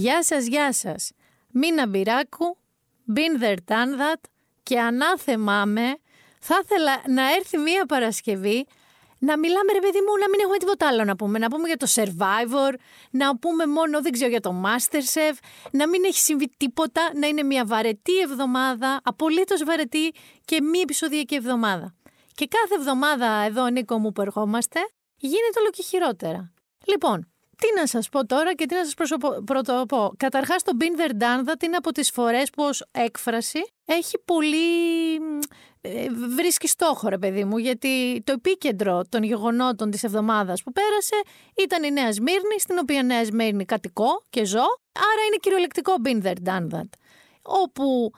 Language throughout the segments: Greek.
Γεια σας, γεια σας. Μίνα Μπυράκου, been there, done that και ανάθεμά με, θα ήθελα να έρθει μία Παρασκευή να μιλάμε ρε παιδί μου, να μην έχουμε τίποτα άλλο να πούμε. Να πούμε για το Survivor, να πούμε μόνο, δεν ξέρω, για το Masterchef, να μην έχει συμβεί τίποτα, να είναι μια βαρετή εβδομάδα, απολύτως βαρετή και μη επεισοδιακή εβδομάδα. Και κάθε εβδομάδα εδώ, Νίκο μου, που ερχόμαστε, γίνεται όλο και χειρότερα. Λοιπόν, τι να σας πω τώρα και τι να σας πρωτοπώ. Καταρχάς το Been There Done That είναι από τις φορές που ως έκφραση έχει πολύ... Ε, βρίσκει στόχο ρε παιδί μου γιατί το επίκεντρο των γεγονότων της εβδομάδας που πέρασε ήταν η Νέα Σμύρνη στην οποία Νέα Σμύρνη κατοικώ και ζω άρα είναι κυριολεκτικό Been There Done That όπου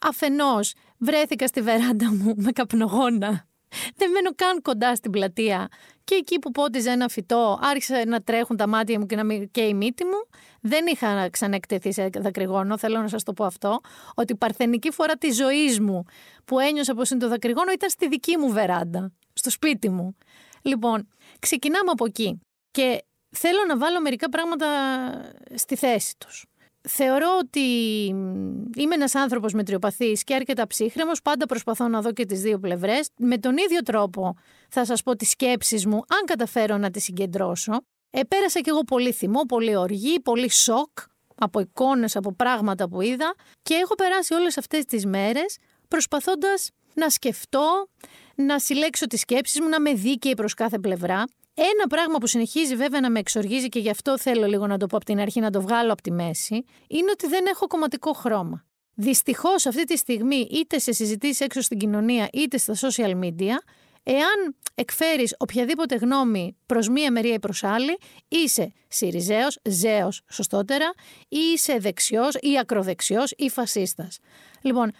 αφενός βρέθηκα στη βεράντα μου με καπνογόνα δεν μένω καν κοντά στην πλατεία. Και εκεί που πότιζε ένα φυτό, άρχισε να τρέχουν τα μάτια μου και, να και η μύτη μου. Δεν είχα ξαναεκτεθεί σε δακρυγόνο, θέλω να σας το πω αυτό. Ότι η παρθενική φορά της ζωής μου που ένιωσα πως είναι το δακρυγόνο ήταν στη δική μου βεράντα, στο σπίτι μου. Λοιπόν, ξεκινάμε από εκεί. Και θέλω να βάλω μερικά πράγματα στη θέση τους. Θεωρώ ότι είμαι ένας άνθρωπος μετριοπαθής και αρκετά ψύχρεμος, πάντα προσπαθώ να δω και τις δύο πλευρές. Με τον ίδιο τρόπο θα σας πω τις σκέψεις μου, αν καταφέρω να τις συγκεντρώσω. Επέρασα κι εγώ πολύ θυμό, πολύ οργή, πολύ σοκ από εικόνες, από πράγματα που είδα και έχω περάσει όλες αυτές τις μέρες προσπαθώντας να σκεφτώ, να συλλέξω τις σκέψεις μου, να με δίκαιη προς κάθε πλευρά. Ένα πράγμα που συνεχίζει βέβαια να με εξοργίζει και γι' αυτό θέλω λίγο να το πω από την αρχή, να το βγάλω από τη μέση, είναι ότι δεν έχω κομματικό χρώμα. Δυστυχώς αυτή τη στιγμή, είτε σε συζητήσεις έξω στην κοινωνία, είτε στα social media, εάν εκφέρεις οποιαδήποτε γνώμη προς μία μερία ή προς άλλη, είσαι Σιριζέος, Ζέος σωστότερα, ή είσαι δεξιός ή ακροδεξιός ή φασίστας. Λοιπόν,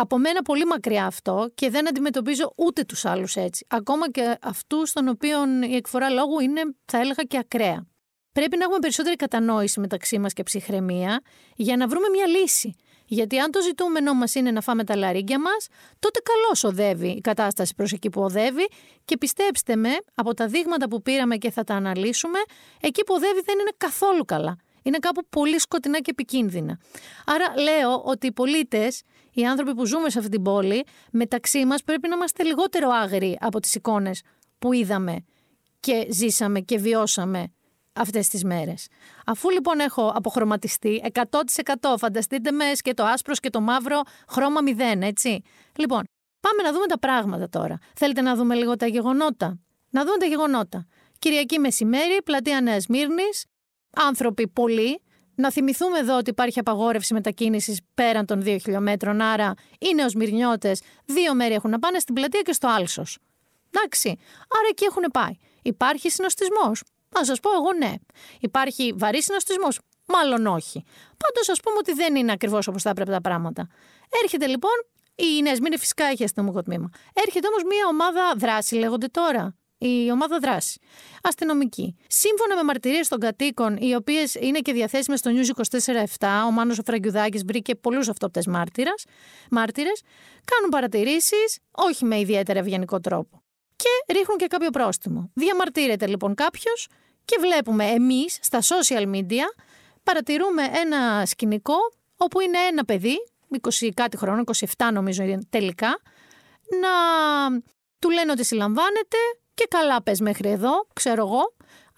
από μένα πολύ μακριά αυτό και δεν αντιμετωπίζω ούτε τους άλλους έτσι. Ακόμα και αυτούς των οποίων η εκφορά λόγου είναι, θα έλεγα, και ακραία. Πρέπει να έχουμε περισσότερη κατανόηση μεταξύ μας και ψυχραιμία για να βρούμε μια λύση. Γιατί αν το ζητούμενό μας είναι να φάμε τα λαρίγκια μας, τότε καλώς οδεύει η κατάσταση προς εκεί που οδεύει και πιστέψτε με, από τα δείγματα που πήραμε και θα τα αναλύσουμε, εκεί που οδεύει δεν είναι καθόλου καλά είναι κάπου πολύ σκοτεινά και επικίνδυνα. Άρα λέω ότι οι πολίτες, οι άνθρωποι που ζούμε σε αυτή την πόλη, μεταξύ μας πρέπει να είμαστε λιγότερο άγριοι από τις εικόνες που είδαμε και ζήσαμε και βιώσαμε αυτές τις μέρες. Αφού λοιπόν έχω αποχρωματιστεί 100% φανταστείτε με και το άσπρο και το μαύρο χρώμα 0, έτσι. Λοιπόν, πάμε να δούμε τα πράγματα τώρα. Θέλετε να δούμε λίγο τα γεγονότα; Να δούμε τα γεγονότα. Κυριακή μεσημέρι, πλατεία Νέας Μύρνης, άνθρωποι πολλοί. Να θυμηθούμε εδώ ότι υπάρχει απαγόρευση μετακίνησης πέραν των δύο χιλιόμετρων. Άρα οι νεοσμυρνιώτε δύο μέρη έχουν να πάνε στην πλατεία και στο άλσος. Εντάξει. Άρα εκεί έχουν πάει. Υπάρχει συνοστισμός. Να σας πω εγώ ναι. Υπάρχει βαρύ συνοστισμός. Μάλλον όχι. Πάντως ας πούμε ότι δεν είναι ακριβώς όπως θα έπρεπε τα πράγματα. Έρχεται λοιπόν. Η Νέα φυσικά έχει αστυνομικό τμήμα. Έρχεται όμως μια ομάδα δράση, λέγονται τώρα η ομάδα δράση. Αστυνομική. Σύμφωνα με μαρτυρίες των κατοίκων, οι οποίες είναι και διαθέσιμες στο News 24-7, ο Μάνος ο Φραγκιουδάκης βρήκε πολλούς αυτόπτες μάρτυρες, κάνουν παρατηρήσεις, όχι με ιδιαίτερα ευγενικό τρόπο. Και ρίχνουν και κάποιο πρόστιμο. Διαμαρτύρεται λοιπόν κάποιος και βλέπουμε εμείς στα social media παρατηρούμε ένα σκηνικό όπου είναι ένα παιδί, 20 κάτι χρόνο, 27 νομίζω τελικά, να του λένε ότι συλλαμβάνεται, και καλά πες μέχρι εδώ, ξέρω εγώ,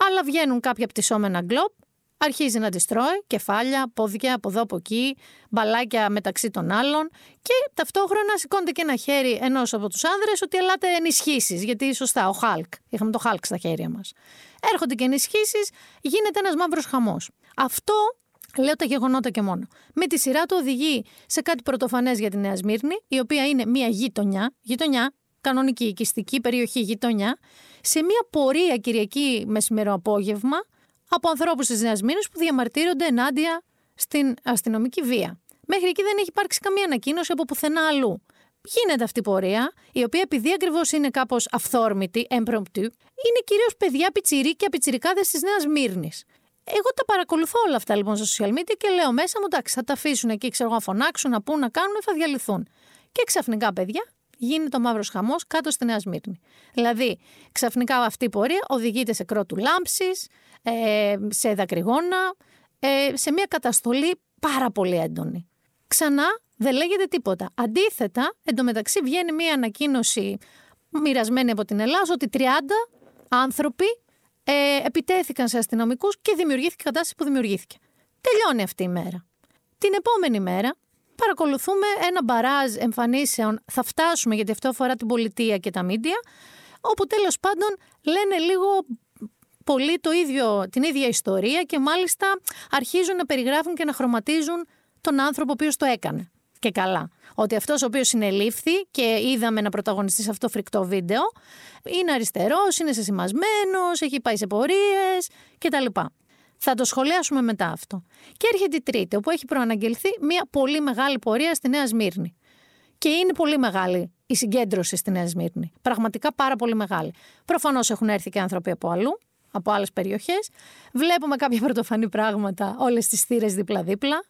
αλλά βγαίνουν κάποια πτυσσόμενα γκλόπ, αρχίζει να τις τρώει, κεφάλια, πόδια από εδώ από εκεί, μπαλάκια μεταξύ των άλλων και ταυτόχρονα σηκώνεται και ένα χέρι ενός από τους άνδρες ότι ελάτε ενισχύσεις. Γιατί σωστά, ο Χάλκ. Είχαμε το Χάλκ στα χέρια μας. Έρχονται και ενισχύσεις, γίνεται ένας μαύρος χαμός. Αυτό Λέω τα γεγονότα και μόνο. Με τη σειρά του οδηγεί σε κάτι πρωτοφανές για τη Νέα Σμύρνη, η οποία είναι μια γειτονιά. Γειτονιά, κανονική οικιστική περιοχή γειτονιά, σε μια πορεία Κυριακή μεσημερό απόγευμα από ανθρώπους της Νέας Μήνης που διαμαρτύρονται ενάντια στην αστυνομική βία. Μέχρι εκεί δεν έχει υπάρξει καμία ανακοίνωση από πουθενά αλλού. Γίνεται αυτή η πορεία, η οποία επειδή ακριβώς είναι κάπως αυθόρμητη, έμπρομπτου, είναι κυρίως παιδιά πιτσιρίκια πιτσιρικάδε της Νέας Μύρνης. Εγώ τα παρακολουθώ όλα αυτά λοιπόν στα social media και λέω μέσα μου, εντάξει, θα τα αφήσουν εκεί, ξέρω, να φωνάξουν, να πούν, να κάνουν, θα διαλυθούν. Και ξαφνικά, παιδιά, γίνεται ο μαύρος χαμός κάτω στη Νέα Σμύρνη. Δηλαδή, ξαφνικά αυτή η πορεία οδηγείται σε κρότου λάμψης, ε, σε δακρυγόνα, ε, σε μια καταστολή πάρα πολύ έντονη. Ξανά δεν λέγεται τίποτα. Αντίθετα, εντωμεταξύ βγαίνει μια ανακοίνωση μοιρασμένη από την Ελλάδα ότι 30 άνθρωποι ε, επιτέθηκαν σε αστυνομικούς και δημιουργήθηκε η κατάσταση που δημιουργήθηκε. Τελειώνει αυτή η μέρα. Την επόμενη μέρα παρακολουθούμε ένα μπαράζ εμφανίσεων, θα φτάσουμε γιατί αυτό αφορά την πολιτεία και τα μίντια, όπου τέλος πάντων λένε λίγο πολύ το ίδιο, την ίδια ιστορία και μάλιστα αρχίζουν να περιγράφουν και να χρωματίζουν τον άνθρωπο ο οποίος το έκανε. Και καλά. Ότι αυτός ο οποίος συνελήφθη και είδαμε να πρωταγωνιστεί σε αυτό το φρικτό βίντεο, είναι αριστερός, είναι σεσημασμένο, έχει πάει σε πορείες κτλ. Θα το σχολιάσουμε μετά αυτό. Και έρχεται η Τρίτη, όπου έχει προαναγγελθεί μια πολύ μεγάλη πορεία στη Νέα Σμύρνη. Και είναι πολύ μεγάλη η συγκέντρωση στη Νέα Σμύρνη. Πραγματικά πάρα πολύ μεγάλη. Προφανώς έχουν έρθει και άνθρωποι από αλλού, από άλλες περιοχές. Βλέπουμε κάποια πρωτοφανή πράγματα, όλες τις θύρες δίπλα-δίπλα.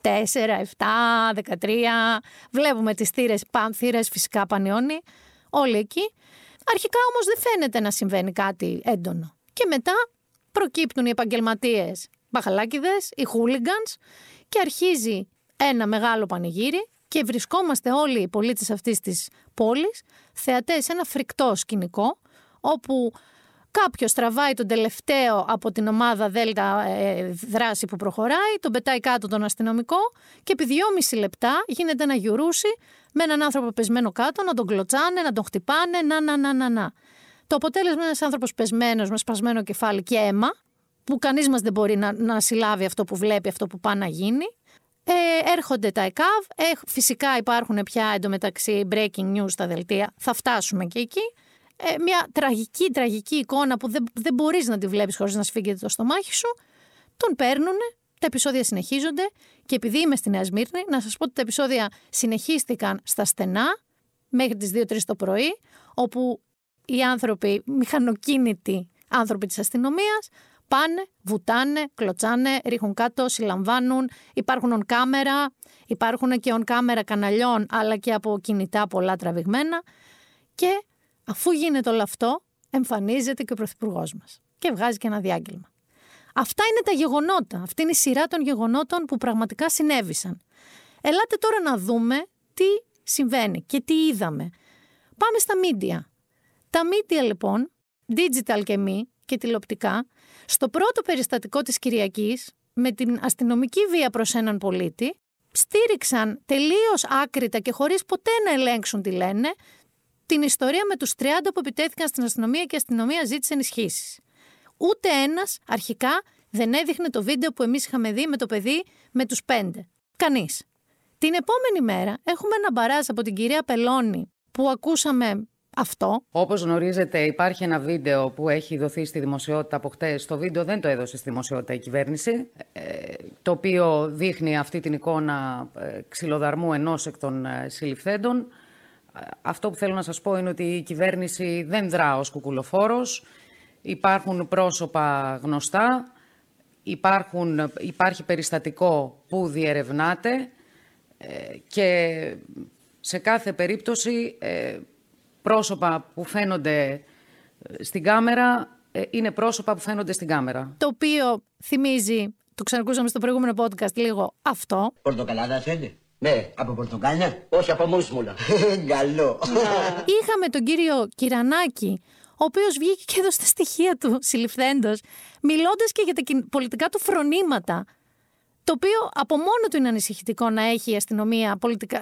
4, 7, 13. Βλέπουμε τις θύρες, πάνθυρε, φυσικά πανιόνι. Όλοι εκεί. Αρχικά όμως δεν φαίνεται να συμβαίνει κάτι έντονο. Και μετά προκύπτουν οι επαγγελματίες μπαχαλάκιδε, οι χούλιγκανς και αρχίζει ένα μεγάλο πανηγύρι και βρισκόμαστε όλοι οι πολίτες αυτής της πόλης θεατές σε ένα φρικτό σκηνικό όπου κάποιος τραβάει τον τελευταίο από την ομάδα Δέλτα ε, δράση που προχωράει, τον πετάει κάτω τον αστυνομικό και επί δυόμιση λεπτά γίνεται ένα γιουρούσι με έναν άνθρωπο πεσμένο κάτω να τον κλωτσάνε, να τον χτυπάνε, να να να να να. Το αποτέλεσμα είναι ένας άνθρωπος πεσμένος με σπασμένο κεφάλι και αίμα, που κανείς μας δεν μπορεί να, να συλλάβει αυτό που βλέπει, αυτό που πάει να γίνει. Ε, έρχονται τα ΕΚΑΒ. Ε, φυσικά υπάρχουν πια εντωμεταξύ breaking news στα δελτία. Θα φτάσουμε και εκεί. Ε, μια τραγική, τραγική εικόνα που δεν, δεν μπορείς να τη βλέπεις χωρίς να σφίγγεται το στομάχι σου. Τον παίρνουν, τα επεισόδια συνεχίζονται και επειδή είμαι στη Νέα Σμύρνη, να σας πω ότι τα επεισόδια συνεχίστηκαν στα στενά μέχρι τις 2-3 το πρωί, όπου οι άνθρωποι, μηχανοκίνητοι άνθρωποι της αστυνομίας, πάνε, βουτάνε, κλωτσάνε, ρίχνουν κάτω, συλλαμβάνουν, υπάρχουν on κάμερα, υπάρχουν και on κάμερα καναλιών, αλλά και από κινητά πολλά τραβηγμένα και αφού γίνεται όλο αυτό, εμφανίζεται και ο Πρωθυπουργός μας και βγάζει και ένα διάγγελμα. Αυτά είναι τα γεγονότα. Αυτή είναι η σειρά των γεγονότων που πραγματικά συνέβησαν. Ελάτε τώρα να δούμε τι συμβαίνει και τι είδαμε. Πάμε στα μίντια. Τα media λοιπόν, digital και μη και τηλεοπτικά, στο πρώτο περιστατικό της Κυριακής, με την αστυνομική βία προς έναν πολίτη, στήριξαν τελείως άκρητα και χωρίς ποτέ να ελέγξουν τι λένε, την ιστορία με τους 30 που επιτέθηκαν στην αστυνομία και η αστυνομία ζήτησε ενισχύσεις. Ούτε ένας αρχικά δεν έδειχνε το βίντεο που εμείς είχαμε δει με το παιδί με τους πέντε. Κανείς. Την επόμενη μέρα έχουμε ένα μπαράζ από την κυρία Πελώνη που ακούσαμε αυτό. Όπως γνωρίζετε υπάρχει ένα βίντεο που έχει δοθεί στη δημοσιότητα από χτες. Το βίντεο δεν το έδωσε στη δημοσιότητα η κυβέρνηση, ε, το οποίο δείχνει αυτή την εικόνα ε, ξυλοδαρμού ενός εκ των ε, συλληφθέντων. Αυτό που θέλω να σας πω είναι ότι η κυβέρνηση δεν δρά ως κουκουλοφόρος. Υπάρχουν πρόσωπα γνωστά, υπάρχουν, υπάρχει περιστατικό που διερευνάται και σε κάθε περίπτωση πρόσωπα που φαίνονται ε, στην κάμερα ε, είναι πρόσωπα που φαίνονται στην κάμερα. Το οποίο θυμίζει, το ξανακούσαμε στο προηγούμενο podcast λίγο, αυτό. Πορτοκαλάδα θέλει; Ναι, από πορτοκάλια, όχι από μουσμουλα. Καλό. Είχαμε τον κύριο Κυρανάκη, ο οποίος βγήκε και έδωσε τα στοιχεία του συλληφθέντος, μιλώντας και για τα πολιτικά του φρονήματα. Το οποίο από μόνο του είναι ανησυχητικό να έχει η αστυνομία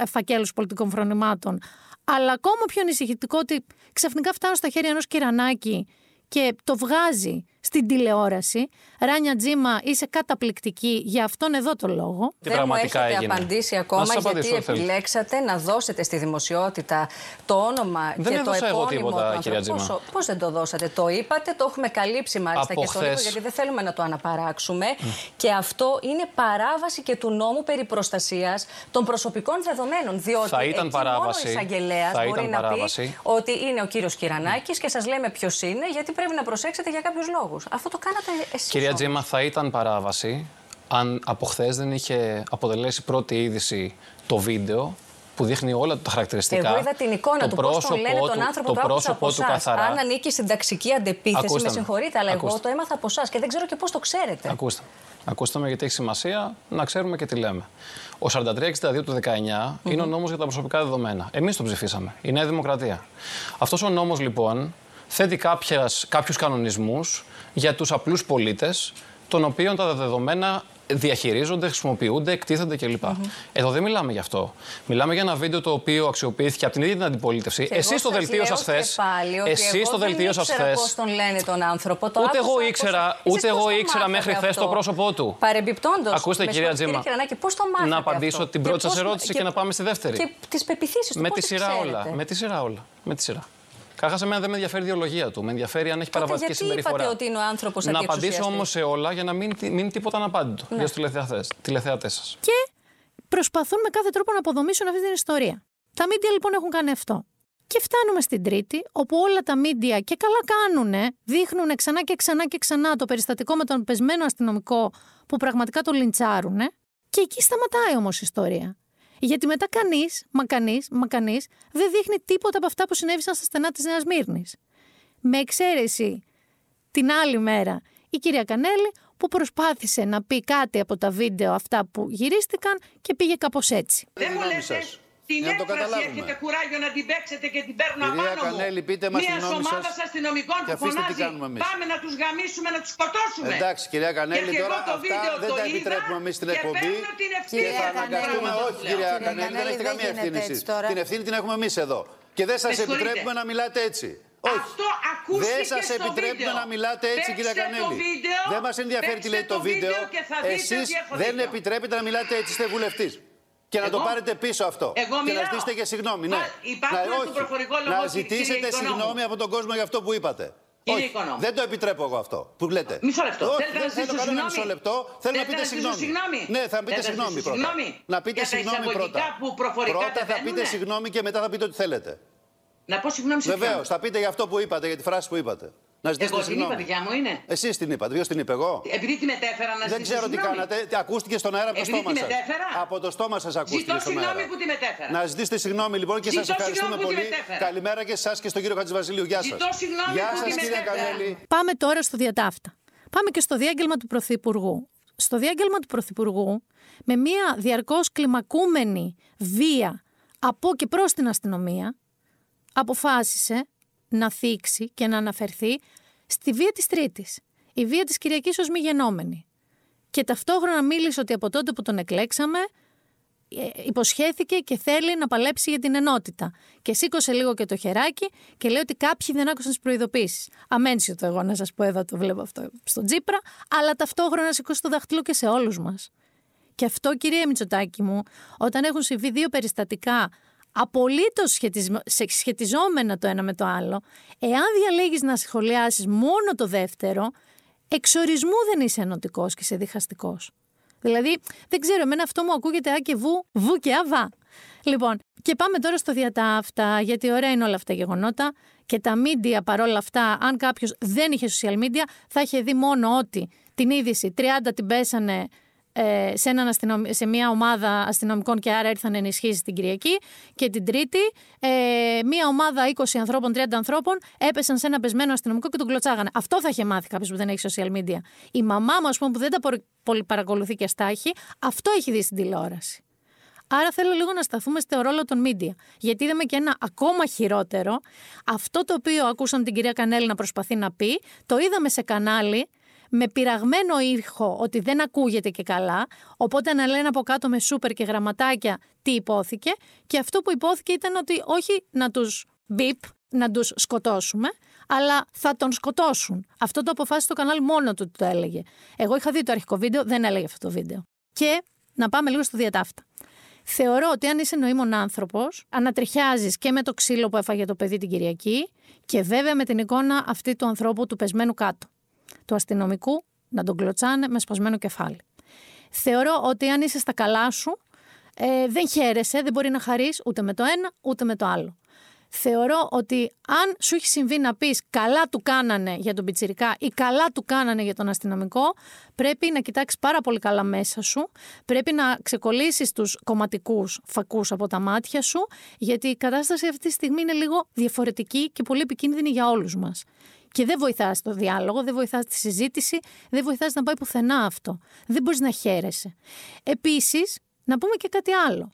φακέλους πολιτικών φρονημάτων. Αλλά ακόμα πιο ανησυχητικό ότι ξαφνικά φτάνω στα χέρια ενός κυρανάκι και το βγάζει στην τηλεόραση. Ράνια Τζίμα, είσαι καταπληκτική για αυτόν εδώ το λόγο. Δεν πραγματικά μου έχετε απαντήσει ακόμα γιατί επιλέξατε να δώσετε στη δημοσιότητα το όνομα δεν και το επώνυμο τίποτα, του ανθρώπου. Πώς δεν το δώσατε, το είπατε, το έχουμε καλύψει μάλιστα και στον γιατί δεν θέλουμε να το αναπαράξουμε. Και αυτό είναι παράβαση και του νόμου περί προστασίας των προσωπικών δεδομένων. Διότι θα ήταν παράβαση. μόνο ο εισαγγελέας μπορεί να πει ότι είναι ο κύριος Κυρανάκης και σας λέμε ποιος είναι, γιατί πρέπει να προσέξετε για κάποιους λόγους. Αυτό το κάνατε εσείς. Κυρία Τζίμα, θα ήταν παράβαση αν από χθες δεν είχε αποτελέσει πρώτη είδηση το βίντεο που δείχνει όλα τα χαρακτηριστικά. Εγώ είδα την εικόνα του, πώς τον λένε τον άνθρωπο το που πρόσωπο από του καθαρά. Αν ανήκει στην ταξική αντεπίθεση, με συγχωρείτε, αλλά εγώ το έμαθα από εσάς και δεν ξέρω και πώς το ξέρετε. Ακούστε. Ακούστε με γιατί έχει σημασία να ξέρουμε και τι λέμε. Ο 4362 του 19 είναι ο νόμος για τα προσωπικά δεδομένα. Εμείς τον ψηφίσαμε. Η Νέα Δημοκρατία. Αυτός ο νόμος λοιπόν θέτει κάποιους κανονισμούς για τους απλούς πολίτες των οποίων τα δεδομένα διαχειρίζονται, χρησιμοποιούνται, εκτίθενται κλπ. Mm-hmm. Εδώ δεν μιλάμε γι' αυτό. Μιλάμε για ένα βίντεο το οποίο αξιοποιήθηκε από την ίδια την αντιπολίτευση. Εσείς το δελτίο σας χθες. Εσείς το δελτίο σας χθες. Πώς τον λένε τον άνθρωπο. Το ούτε εγώ ήξερα, ούτε εγώ ήξερα μέχρι χθες το πρόσωπό του. Παρεμπιπτόντως. Ακούστε, κυρία Τζίμα. Πώς το μάθατε. Να απαντήσω την πρώτη σας ερώτηση και να πάμε στη δεύτερη. Και τις πεπιθήσεις του. Με τη σειρά όλα. Με τη σειρά όλα. Με τη σειρά. Καταρχά, εμένα δεν με ενδιαφέρει η ιδεολογία του. Με ενδιαφέρει αν έχει παραβατική συμπεριφορά. Είπατε ότι είναι ο άνθρωπος Να απαντήσω όμως σε όλα για να μην μείνει τίποτα αναπάντητο ναι. για του τηλεθεατές σας. Και προσπαθούν με κάθε τρόπο να αποδομήσουν αυτή την ιστορία. Τα μίντια λοιπόν έχουν κάνει αυτό. Και φτάνουμε στην Τρίτη, όπου όλα τα μίντια και καλά κάνουν, δείχνουν ξανά και ξανά και ξανά το περιστατικό με τον πεσμένο αστυνομικό που πραγματικά το λιντσάρουν. Και εκεί σταματάει όμως η ιστορία. Γιατί μετά κανείς, μα κανείς, μα κανείς δεν δείχνει τίποτα από αυτά που συνέβησαν στα στενά της Νέας Μύρνης. Με εξαίρεση την άλλη μέρα η κυρία Κανέλη που προσπάθησε να πει κάτι από τα βίντεο αυτά που γυρίστηκαν και πήγε κάπως έτσι. Δεν μου την να έκφραση έχετε κουράγιο να την παίξετε και την παίρνω Κυρία απάνω Κανέλη, μου. πείτε μας Μια ομάδα αστυνομικών που φωνάζει πάμε να τους γαμίσουμε, να τους σκοτώσουμε. Εντάξει κυρία Κανέλη, τώρα αυτά δεν τα επιτρέπουμε εμείς στην εκπομπή και θα αναγκαστούμε. Όχι κυρία Κανέλη, δεν έχετε καμία ευθύνη εσείς. Την ευθύνη την έχουμε εμείς εδώ. Και δεν σας επιτρέπουμε να μιλάτε έτσι. Όχι. Αυτό ακούστηκε Δεν σας επιτρέπουμε να μιλάτε έτσι, κυρία Κανέλη. Δεν μας ενδιαφέρει τι λέει το βίντεο. Εσείς δεν επιτρέπετε να μιλάτε έτσι, είστε βουλευτής. Και να το πάρετε πίσω αυτό. Εγώ και να ζητήσετε και συγγνώμη. Ναι. να, να ζητήσετε συγγνώμη από τον κόσμο για αυτό που είπατε. Όχι, δεν το επιτρέπω εγώ αυτό που λέτε. Μισό λεπτό. Όχι, δεν θέλω κανένα μισό λεπτό. Θέλω να πείτε συγγνώμη. Ναι, θα πείτε συγγνώμη πρώτα. Να πείτε συγγνώμη πρώτα. Πρώτα θα πείτε συγγνώμη και μετά θα πείτε ό,τι θέλετε. Να πω συγγνώμη σε Βεβαίως, θα πείτε για αυτό που είπατε, για τη φράση που είπατε. Να ζητήσετε Εγώ συγγνώμη. την είπα, δικιά μου είναι. Εσείς την είπατε, ποιος την είπε εγώ; Επειδή τη μετέφερα να Δεν ξέρω τι κάνατε. Ακούστηκε στον αέρα από το στόμα σας. Από το στόμα σας ακούστηκε. Ζητώ συγγνώμη που τη μετέφερα. Να ζητήσετε συγγνώμη λοιπόν και σας ευχαριστούμε πολύ. Καλημέρα και εσά και στον κύριο Χατζηβασίλειο. Γεια σας. Γεια σας κύριε Κανέλη. Πάμε τώρα στο διατάφτα. Πάμε και στο διάγγελμα του Πρωθυπουργού. Στο διάγγελμα του Πρωθυπουργού, με μια διαρκώς κλιμακούμενη βία από και προς την αστυνομία, αποφάσισε να θίξει και να αναφερθεί στη βία της Τρίτης. Η βία της Κυριακής ως μη γενόμενη. Και ταυτόχρονα μίλησε ότι από τότε που τον εκλέξαμε ε, υποσχέθηκε και θέλει να παλέψει για την ενότητα. Και σήκωσε λίγο και το χεράκι και λέει ότι κάποιοι δεν άκουσαν τις προειδοποίησεις. Αμένσιο το εγώ να σας πω εδώ, το βλέπω αυτό στον Τζίπρα, αλλά ταυτόχρονα σηκώσει το δαχτυλό και σε όλους μας. Και αυτό, κυρία Μητσοτάκη μου, όταν έχουν συμβεί δύο περιστατικά απολύτως σχετιζόμενα το ένα με το άλλο, εάν διαλέγεις να σχολιάσεις μόνο το δεύτερο, εξορισμού δεν είσαι ενωτικός και είσαι διχαστικός. Δηλαδή, δεν ξέρω, εμένα αυτό μου ακούγεται α και βου, βου και αβά. Λοιπόν, και πάμε τώρα στο διατάφτα, γιατί ωραία είναι όλα αυτά τα γεγονότα και τα μίντια παρόλα αυτά, αν κάποιος δεν είχε social media, θα είχε δει μόνο ότι την είδηση 30 την πέσανε ε, σε, έναν σε μια ομάδα αστυνομικών και άρα ήρθαν ενισχύσει την Κυριακή. Και την Τρίτη, ε, μια ομάδα 20 ανθρώπων, 30 ανθρώπων έπεσαν σε ένα πεσμένο αστυνομικό και τον κλωτσάγανε. Αυτό θα είχε μάθει κάποιος που δεν έχει social media. Η μαμά μου, ας πούμε, που δεν τα πολύ παρακολουθεί και στάχει, αυτό έχει δει στην τηλεόραση. Άρα θέλω λίγο να σταθούμε στο ρόλο των media. Γιατί είδαμε και ένα ακόμα χειρότερο. Αυτό το οποίο ακούσαμε την κυρία Κανέλη να προσπαθεί να πει, το είδαμε σε κανάλι με πειραγμένο ήρχο ότι δεν ακούγεται και καλά, οπότε να λένε από κάτω με σούπερ και γραμματάκια τι υπόθηκε και αυτό που υπόθηκε ήταν ότι όχι να τους μπιπ, να τους σκοτώσουμε, αλλά θα τον σκοτώσουν. Αυτό το αποφάσισε το κανάλι μόνο του το έλεγε. Εγώ είχα δει το αρχικό βίντεο, δεν έλεγε αυτό το βίντεο. Και να πάμε λίγο στο διατάφτα. Θεωρώ ότι αν είσαι νοήμων άνθρωπος, ανατριχιάζεις και με το ξύλο που έφαγε το παιδί την Κυριακή και βέβαια με την εικόνα αυτή του ανθρώπου του πεσμένου κάτω του αστυνομικού να τον κλωτσάνε με σπασμένο κεφάλι. Θεωρώ ότι αν είσαι στα καλά σου, ε, δεν χαίρεσαι, δεν μπορεί να χαρείς ούτε με το ένα ούτε με το άλλο. Θεωρώ ότι αν σου έχει συμβεί να πεις καλά του κάνανε για τον πιτσιρικά ή καλά του κάνανε για τον αστυνομικό, πρέπει να κοιτάξεις πάρα πολύ καλά μέσα σου, πρέπει να ξεκολλήσεις τους κομματικούς φακούς από τα μάτια σου, γιατί η κατάσταση αυτή τη στιγμή είναι λίγο διαφορετική και πολύ επικίνδυνη για όλους μας. Και δεν βοηθάς στο διάλογο, δεν βοηθάς στη συζήτηση, δεν βοηθάς να πάει πουθενά αυτό. Δεν μπορείς να χαίρεσαι. Επίσης, να πούμε και κάτι άλλο.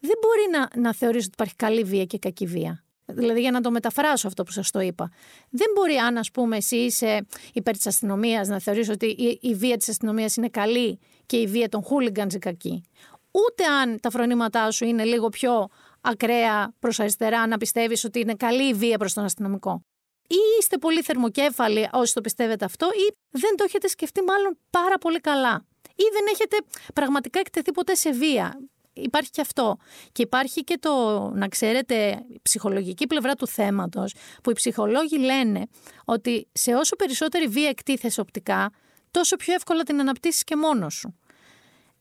Δεν μπορεί να, να θεωρήσει ότι υπάρχει καλή βία και κακή βία. Δηλαδή, για να το μεταφράσω αυτό που σας το είπα. Δεν μπορεί, αν ας πούμε, εσύ είσαι υπέρ της αστυνομίας, να θεωρήσει ότι η, η βία της αστυνομίας είναι καλή και η βία των χούλιγκανς είναι κακή. Ούτε αν τα φρονήματά σου είναι λίγο πιο ακραία προς αριστερά, να πιστεύεις ότι είναι καλή η βία προς τον αστυνομικό. Ή είστε πολύ θερμοκέφαλοι όσοι το πιστεύετε αυτό, ή δεν το έχετε σκεφτεί μάλλον πάρα πολύ καλά. Ή δεν έχετε πραγματικά εκτεθεί ποτέ σε βία υπάρχει και αυτό. Και υπάρχει και το, να ξέρετε, ψυχολογική πλευρά του θέματος, που οι ψυχολόγοι λένε ότι σε όσο περισσότερη βία εκτίθεσαι οπτικά, τόσο πιο εύκολα την αναπτύσσεις και μόνος σου.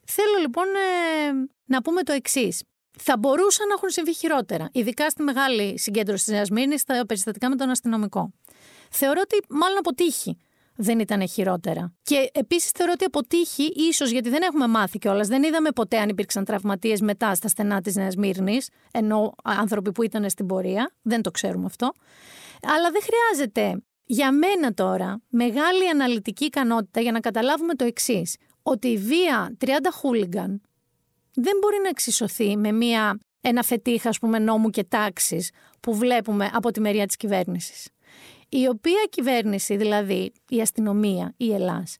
Θέλω λοιπόν ε, να πούμε το εξής. Θα μπορούσαν να έχουν συμβεί χειρότερα, ειδικά στη μεγάλη συγκέντρωση της Νέας Μήνης, στα περιστατικά με τον αστυνομικό. Θεωρώ ότι μάλλον αποτύχει δεν ήταν χειρότερα. Και επίσης θεωρώ ότι αποτύχει, ίσως γιατί δεν έχουμε μάθει κιόλας, δεν είδαμε ποτέ αν υπήρξαν τραυματίες μετά στα στενά της Νέας Μύρνης, ενώ άνθρωποι που ήταν στην πορεία. Δεν το ξέρουμε αυτό. Αλλά δεν χρειάζεται για μένα τώρα μεγάλη αναλυτική ικανότητα για να καταλάβουμε το εξής. Ότι η βία 30 χούλιγκαν δεν μπορεί να εξισωθεί με μια, ένα φετίχα, ας πούμε, νόμου και τάξης που βλέπουμε από τη μεριά της κυβέρνησης η οποία κυβέρνηση, δηλαδή η αστυνομία, η Ελλάς,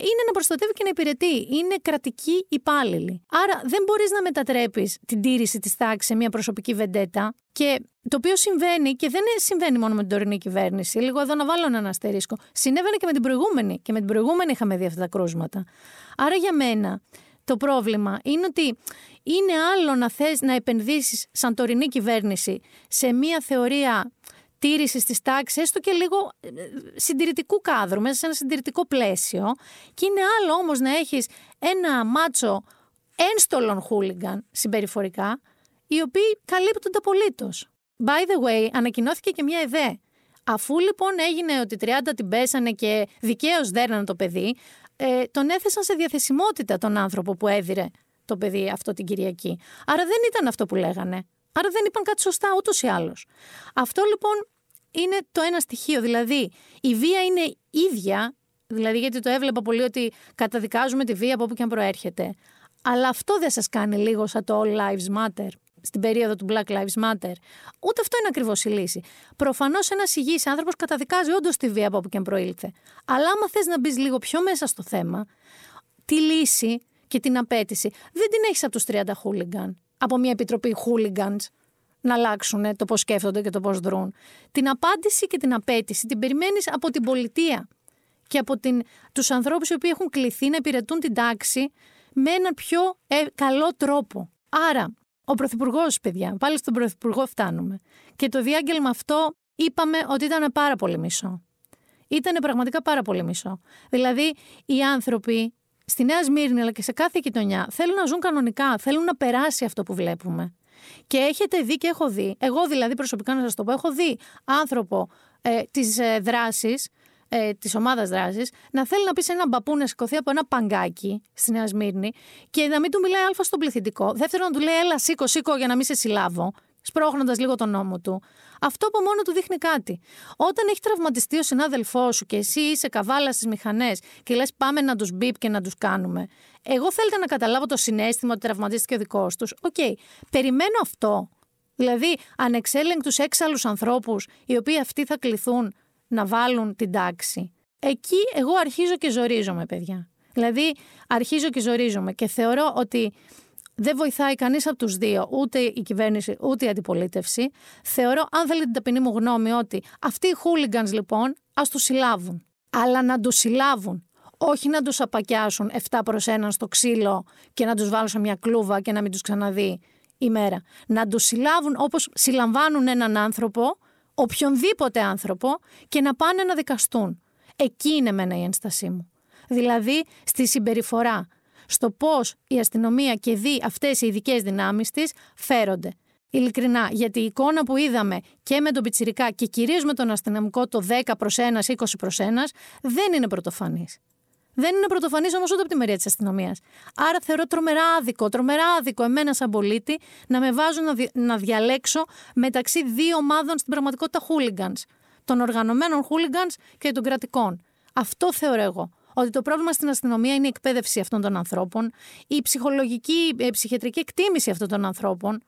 είναι να προστατεύει και να υπηρετεί. Είναι κρατική υπάλληλη. Άρα δεν μπορείς να μετατρέπεις την τήρηση της τάξης σε μια προσωπική βεντέτα. Και το οποίο συμβαίνει και δεν συμβαίνει μόνο με την τωρινή κυβέρνηση. Λίγο εδώ να βάλω ένα αστερίσκο. Συνέβαινε και με την προηγούμενη. Και με την προηγούμενη είχαμε δει αυτά τα κρούσματα. Άρα για μένα το πρόβλημα είναι ότι είναι άλλο να θες να επενδύσεις σαν τωρινή κυβέρνηση σε μια θεωρία τήρησης της τάξης, έστω και λίγο ε, συντηρητικού κάδρου, μέσα σε ένα συντηρητικό πλαίσιο. Και είναι άλλο όμως να έχεις ένα μάτσο ένστολων χούλιγκαν συμπεριφορικά, οι οποίοι καλύπτονται απολύτως. By the way, ανακοινώθηκε και μια ιδέα. Αφού λοιπόν έγινε ότι 30 την πέσανε και δικαίως δέρνανε το παιδί, ε, τον έθεσαν σε διαθεσιμότητα τον άνθρωπο που έδιρε το παιδί αυτό την Κυριακή. Άρα δεν ήταν αυτό που λέγανε. Άρα δεν είπαν κάτι σωστά ούτως ή άλλως. Αυτό λοιπόν είναι το ένα στοιχείο. Δηλαδή, η βία είναι ίδια, δηλαδή γιατί το έβλεπα πολύ ότι καταδικάζουμε τη βία από όπου και αν προέρχεται. Αλλά αυτό δεν σας κάνει λίγο σαν το All Lives Matter στην περίοδο του Black Lives Matter. Ούτε αυτό είναι ακριβώς η λύση. Προφανώς ένας υγιής άνθρωπος καταδικάζει όντως τη βία από όπου και αν προήλθε. Αλλά άμα θες να μπεις λίγο πιο μέσα στο θέμα, τη λύση και την απέτηση δεν την έχεις από τους 30 χούλιγκαν, από μια επιτροπή hooligans να αλλάξουν το πώς σκέφτονται και το πώς δρούν. Την απάντηση και την απέτηση την περιμένεις από την πολιτεία και από την, τους ανθρώπους οι οποίοι έχουν κληθεί να υπηρετούν την τάξη με έναν πιο ε, καλό τρόπο. Άρα, ο Πρωθυπουργός, παιδιά, πάλι στον Πρωθυπουργό φτάνουμε. Και το διάγγελμα αυτό είπαμε ότι ήταν πάρα πολύ μισό. Ήταν πραγματικά πάρα πολύ μισό. Δηλαδή, οι άνθρωποι στη Νέα Σμύρνη αλλά και σε κάθε γειτονιά θέλουν να ζουν κανονικά, θέλουν να περάσει αυτό που βλέπουμε. Και έχετε δει και έχω δει, εγώ δηλαδή προσωπικά να σας το πω, έχω δει άνθρωπο ε, της ε, δράσης, ε, της ομάδας δράσης, να θέλει να πει σε έναν παππού να σηκωθεί από ένα παγκάκι στη Νέα Σμύρνη και να μην του μιλάει Α στον πληθυντικό. Δεύτερον, να του λέει Έλα, σήκω, σήκω για να μην σε συλλάβω σπρώχνοντας λίγο τον νόμο του. Αυτό από μόνο του δείχνει κάτι. Όταν έχει τραυματιστεί ο συνάδελφός σου και εσύ είσαι καβάλας στις μηχανές και λες πάμε να τους μπίπ και να τους κάνουμε. Εγώ θέλετε να καταλάβω το συναίσθημα ότι τραυματίστηκε ο δικός τους. OK. Okay. Περιμένω αυτό. Δηλαδή, ανεξέλεγκτους έξαλλους ανθρώπους, οι οποίοι αυτοί θα κληθούν να βάλουν την τάξη. Εκεί εγώ αρχίζω και ζορίζομαι, παιδιά. Δηλαδή, αρχίζω και ζορίζομαι και θεωρώ ότι δεν βοηθάει κανείς από τους δύο, ούτε η κυβέρνηση ούτε η αντιπολίτευση. Θεωρώ, αν θέλετε την ταπεινή μου γνώμη, ότι αυτοί οι χούλιγκανς λοιπόν ας τους συλλάβουν. Αλλά να τους συλλάβουν. Όχι να τους απακιάσουν 7 προς 1 στο ξύλο και να τους βάλουν σε μια κλούβα και να μην τους ξαναδεί η μέρα. Να τους συλλάβουν όπως συλλαμβάνουν έναν άνθρωπο, οποιονδήποτε άνθρωπο, και να πάνε να δικαστούν. Εκεί είναι εμένα η ένστασή μου. Δηλαδή στη συμπεριφορά στο πώς η αστυνομία και δει αυτές οι ειδικές δυνάμεις της φέρονται. Ειλικρινά, γιατί η εικόνα που είδαμε και με τον Πιτσυρικά και κυρίως με τον αστυνομικό το 10 προς 1, 20 προς 1, δεν είναι πρωτοφανής. Δεν είναι πρωτοφανής όμως ούτε από τη μεριά της αστυνομίας. Άρα θεωρώ τρομερά άδικο, τρομερά άδικο εμένα σαν πολίτη να με βάζουν να, να διαλέξω μεταξύ δύο ομάδων στην πραγματικότητα hooligans. των οργανωμένων hooligans και των κρατικών. Αυτό θεωρώ εγώ. Ότι το πρόβλημα στην αστυνομία είναι η εκπαίδευση αυτών των ανθρώπων, η ψυχολογική, η ψυχιατρική εκτίμηση αυτών των ανθρώπων.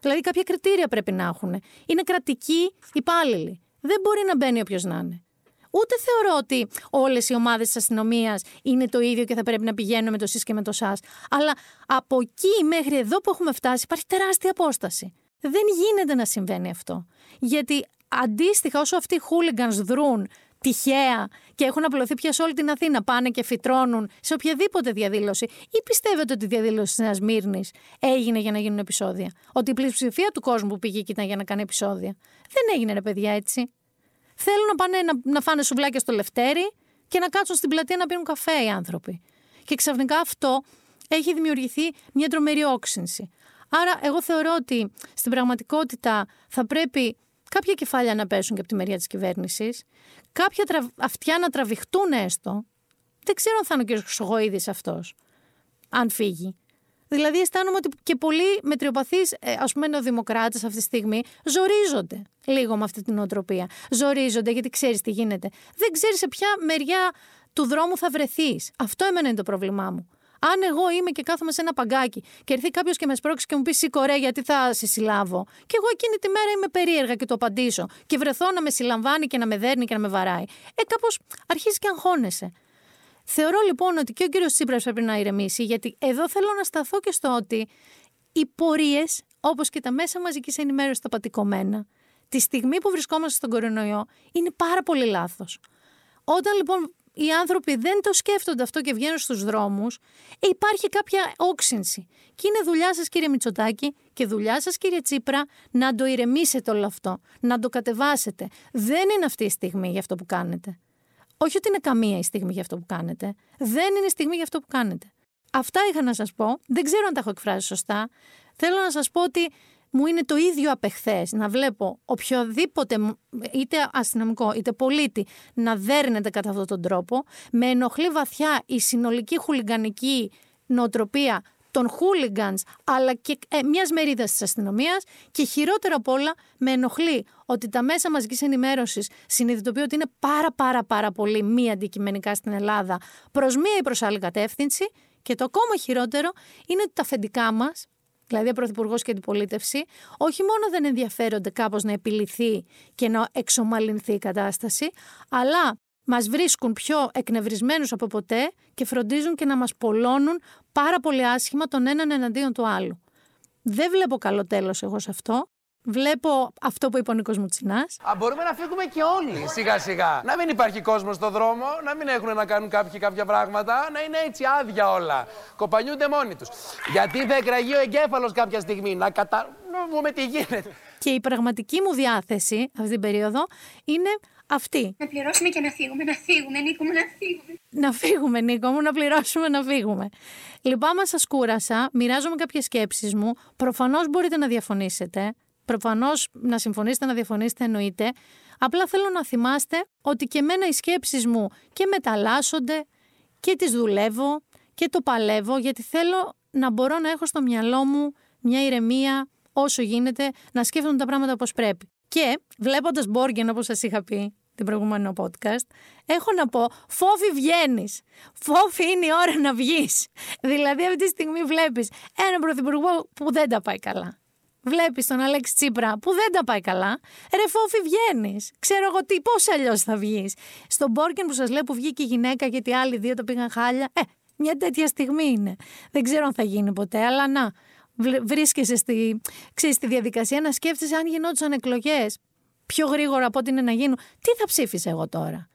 Δηλαδή, κάποια κριτήρια πρέπει να έχουν. Είναι κρατικοί υπάλληλοι. Δεν μπορεί να μπαίνει όποιος να είναι. Ούτε θεωρώ ότι όλες οι ομάδες της αστυνομίας είναι το ίδιο και θα πρέπει να πηγαίνουν με το ΣΥΣ και με το ΣΑΣ. Αλλά από εκεί μέχρι εδώ που έχουμε φτάσει υπάρχει τεράστια απόσταση. Δεν γίνεται να συμβαίνει αυτό. Γιατί αντίστοιχα, όσο αυτοί οι hooligans δρούν τυχαία και έχουν απλωθεί πια σε όλη την Αθήνα, πάνε και φυτρώνουν σε οποιαδήποτε διαδήλωση, ή πιστεύετε ότι η διαδήλωση της Νέας Μύρνης έγινε για να γίνουν επεισόδια; Ότι η πλειοψηφία του κόσμου που πήγε εκεί ήταν για να κάνει επεισόδια. Δεν έγινε, ρε παιδιά, έτσι. Θέλουν να πάνε να, να φάνε σουβλάκια στο λευτέρι και να κάτσουν στην πλατεία να πίνουν καφέ οι άνθρωποι. Και ξαφνικά αυτό έχει δημιουργηθεί μια τρομερή όξυνση. Άρα, εγώ θεωρώ ότι στην πραγματικότητα θα πρέπει κάποια κεφάλια να πέσουν και από τη μεριά της κυβέρνησης, κάποια αυτιά να τραβηχτούν έστω. Δεν ξέρω αν θα είναι ο κ. Χρυσογοίδης αυτός, αν φύγει. Δηλαδή, αισθάνομαι ότι και πολλοί μετριοπαθείς, ε, ας πούμε, νεοδημοκράτες αυτή τη στιγμή, ζορίζονται λίγο με αυτή την νοοτροπία. Ζορίζονται γιατί ξέρεις τι γίνεται. Δεν ξέρεις σε ποια μεριά του δρόμου θα βρεθείς. Αυτό εμένα είναι το πρόβλημά μου. Αν εγώ είμαι και κάθομαι σε ένα παγκάκι και έρθει κάποιος και με σπρώξει και μου πει Σηκωρέ, γιατί θα σε συλλάβω. Και εγώ εκείνη τη μέρα είμαι περίεργα και το απαντήσω. Και βρεθώ να με συλλαμβάνει και να με δέρνει και να με βαράει. Ε, κάπως αρχίζει και αγχώνεσαι. Θεωρώ λοιπόν ότι και ο κύριος Τσίπρας πρέπει να ηρεμήσει, γιατί εδώ θέλω να σταθώ και στο ότι οι πορείες, όπως και τα μέσα μαζικής ενημέρωσης τα πατικωμένα, τη στιγμή που βρισκόμαστε στον κορονοϊό, είναι πάρα πολύ λάθος. Όταν λοιπόν οι άνθρωποι δεν το σκέφτονται αυτό και βγαίνουν στους δρόμους, υπάρχει κάποια όξυνση. Και είναι δουλειά σας κύριε Μητσοτάκη και δουλειά σας κύριε Τσίπρα να το ηρεμήσετε όλο αυτό, να το κατεβάσετε. Δεν είναι αυτή η στιγμή για αυτό που κάνετε. Όχι ότι είναι καμία η στιγμή για αυτό που κάνετε. Δεν είναι η στιγμή για αυτό που κάνετε. Αυτά είχα να σας πω. Δεν ξέρω αν τα έχω εκφράσει σωστά. Θέλω να σας πω ότι μου είναι το ίδιο απεχθές να βλέπω οποιοδήποτε είτε αστυνομικό είτε πολίτη να δέρνεται κατά αυτόν τον τρόπο. Με ενοχλεί βαθιά η συνολική χουλιγκανική νοοτροπία των χούλιγκανς αλλά και ε, μιας μερίδας της αστυνομίας και χειρότερα απ' όλα με ενοχλεί ότι τα μέσα μαζικής ενημέρωσης συνειδητοποιούν ότι είναι πάρα πάρα πάρα πολύ μη αντικειμενικά στην Ελλάδα προς μία ή προς άλλη κατεύθυνση και το ακόμα χειρότερο είναι ότι τα αφεντικά μας δηλαδή ο Πρωθυπουργός και την πολίτευση, όχι μόνο δεν ενδιαφέρονται κάπως να επιληθεί και να εξομαλυνθεί η κατάσταση, αλλά μας βρίσκουν πιο εκνευρισμένους από ποτέ και φροντίζουν και να μας πολλώνουν πάρα πολύ άσχημα τον έναν εναντίον του άλλου. Δεν βλέπω καλό τέλος εγώ σε αυτό. Βλέπω αυτό που είπε ο Νίκος Μουτσινάς. Μπορούμε να φύγουμε και όλοι σιγά σιγά. Να μην υπάρχει κόσμος στο δρόμο, να μην έχουν να κάνουν κάποιοι κάποια πράγματα, να είναι έτσι άδεια όλα. Κοπανιούνται μόνοι τους. Γιατί θα εκραγεί ο εγκέφαλος κάποια στιγμή, να κατα. Να τι γίνεται. Και η πραγματική μου διάθεση αυτή την περίοδο είναι αυτή. Να πληρώσουμε και να φύγουμε, να φύγουμε, Νίκο μου, να φύγουμε. Να φύγουμε, Νίκο μου, να πληρώσουμε, να φύγουμε. Λυπάμαι, σας κούρασα, μοιράζομαι κάποιες σκέψεις μου. Προφανώς μπορείτε να διαφωνήσετε. Προφανώς να συμφωνήσετε, να διαφωνήσετε, εννοείται. Απλά θέλω να θυμάστε ότι και εμένα οι σκέψεις μου και μεταλλάσσονται και τις δουλεύω και το παλεύω γιατί θέλω να μπορώ να έχω στο μυαλό μου μια ηρεμία όσο γίνεται να σκέφτομαι τα πράγματα όπως πρέπει. Και βλέποντας Μπόργεν όπως σας είχα πει την προηγούμενο podcast, έχω να πω φόβη βγαίνεις. Φόβη είναι η ώρα να βγεις. Δηλαδή αυτή τη στιγμή βλέπεις έναν πρωθυπουργό που δεν τα πάει καλά βλέπεις τον Αλέξη Τσίπρα που δεν τα πάει καλά, ρε φόφη βγαίνεις. Ξέρω εγώ τι, πώς αλλιώς θα βγεις. Στον Μπόρκεν που σας λέω που βγήκε η γυναίκα γιατί άλλοι δύο το πήγαν χάλια, ε, μια τέτοια στιγμή είναι. Δεν ξέρω αν θα γίνει ποτέ, αλλά να. Βρίσκεσαι στη, ξέρεις, στη διαδικασία να σκέφτεσαι αν γινόντουσαν εκλογές πιο γρήγορα από ό,τι είναι να γίνουν. Τι θα ψήφισε εγώ τώρα;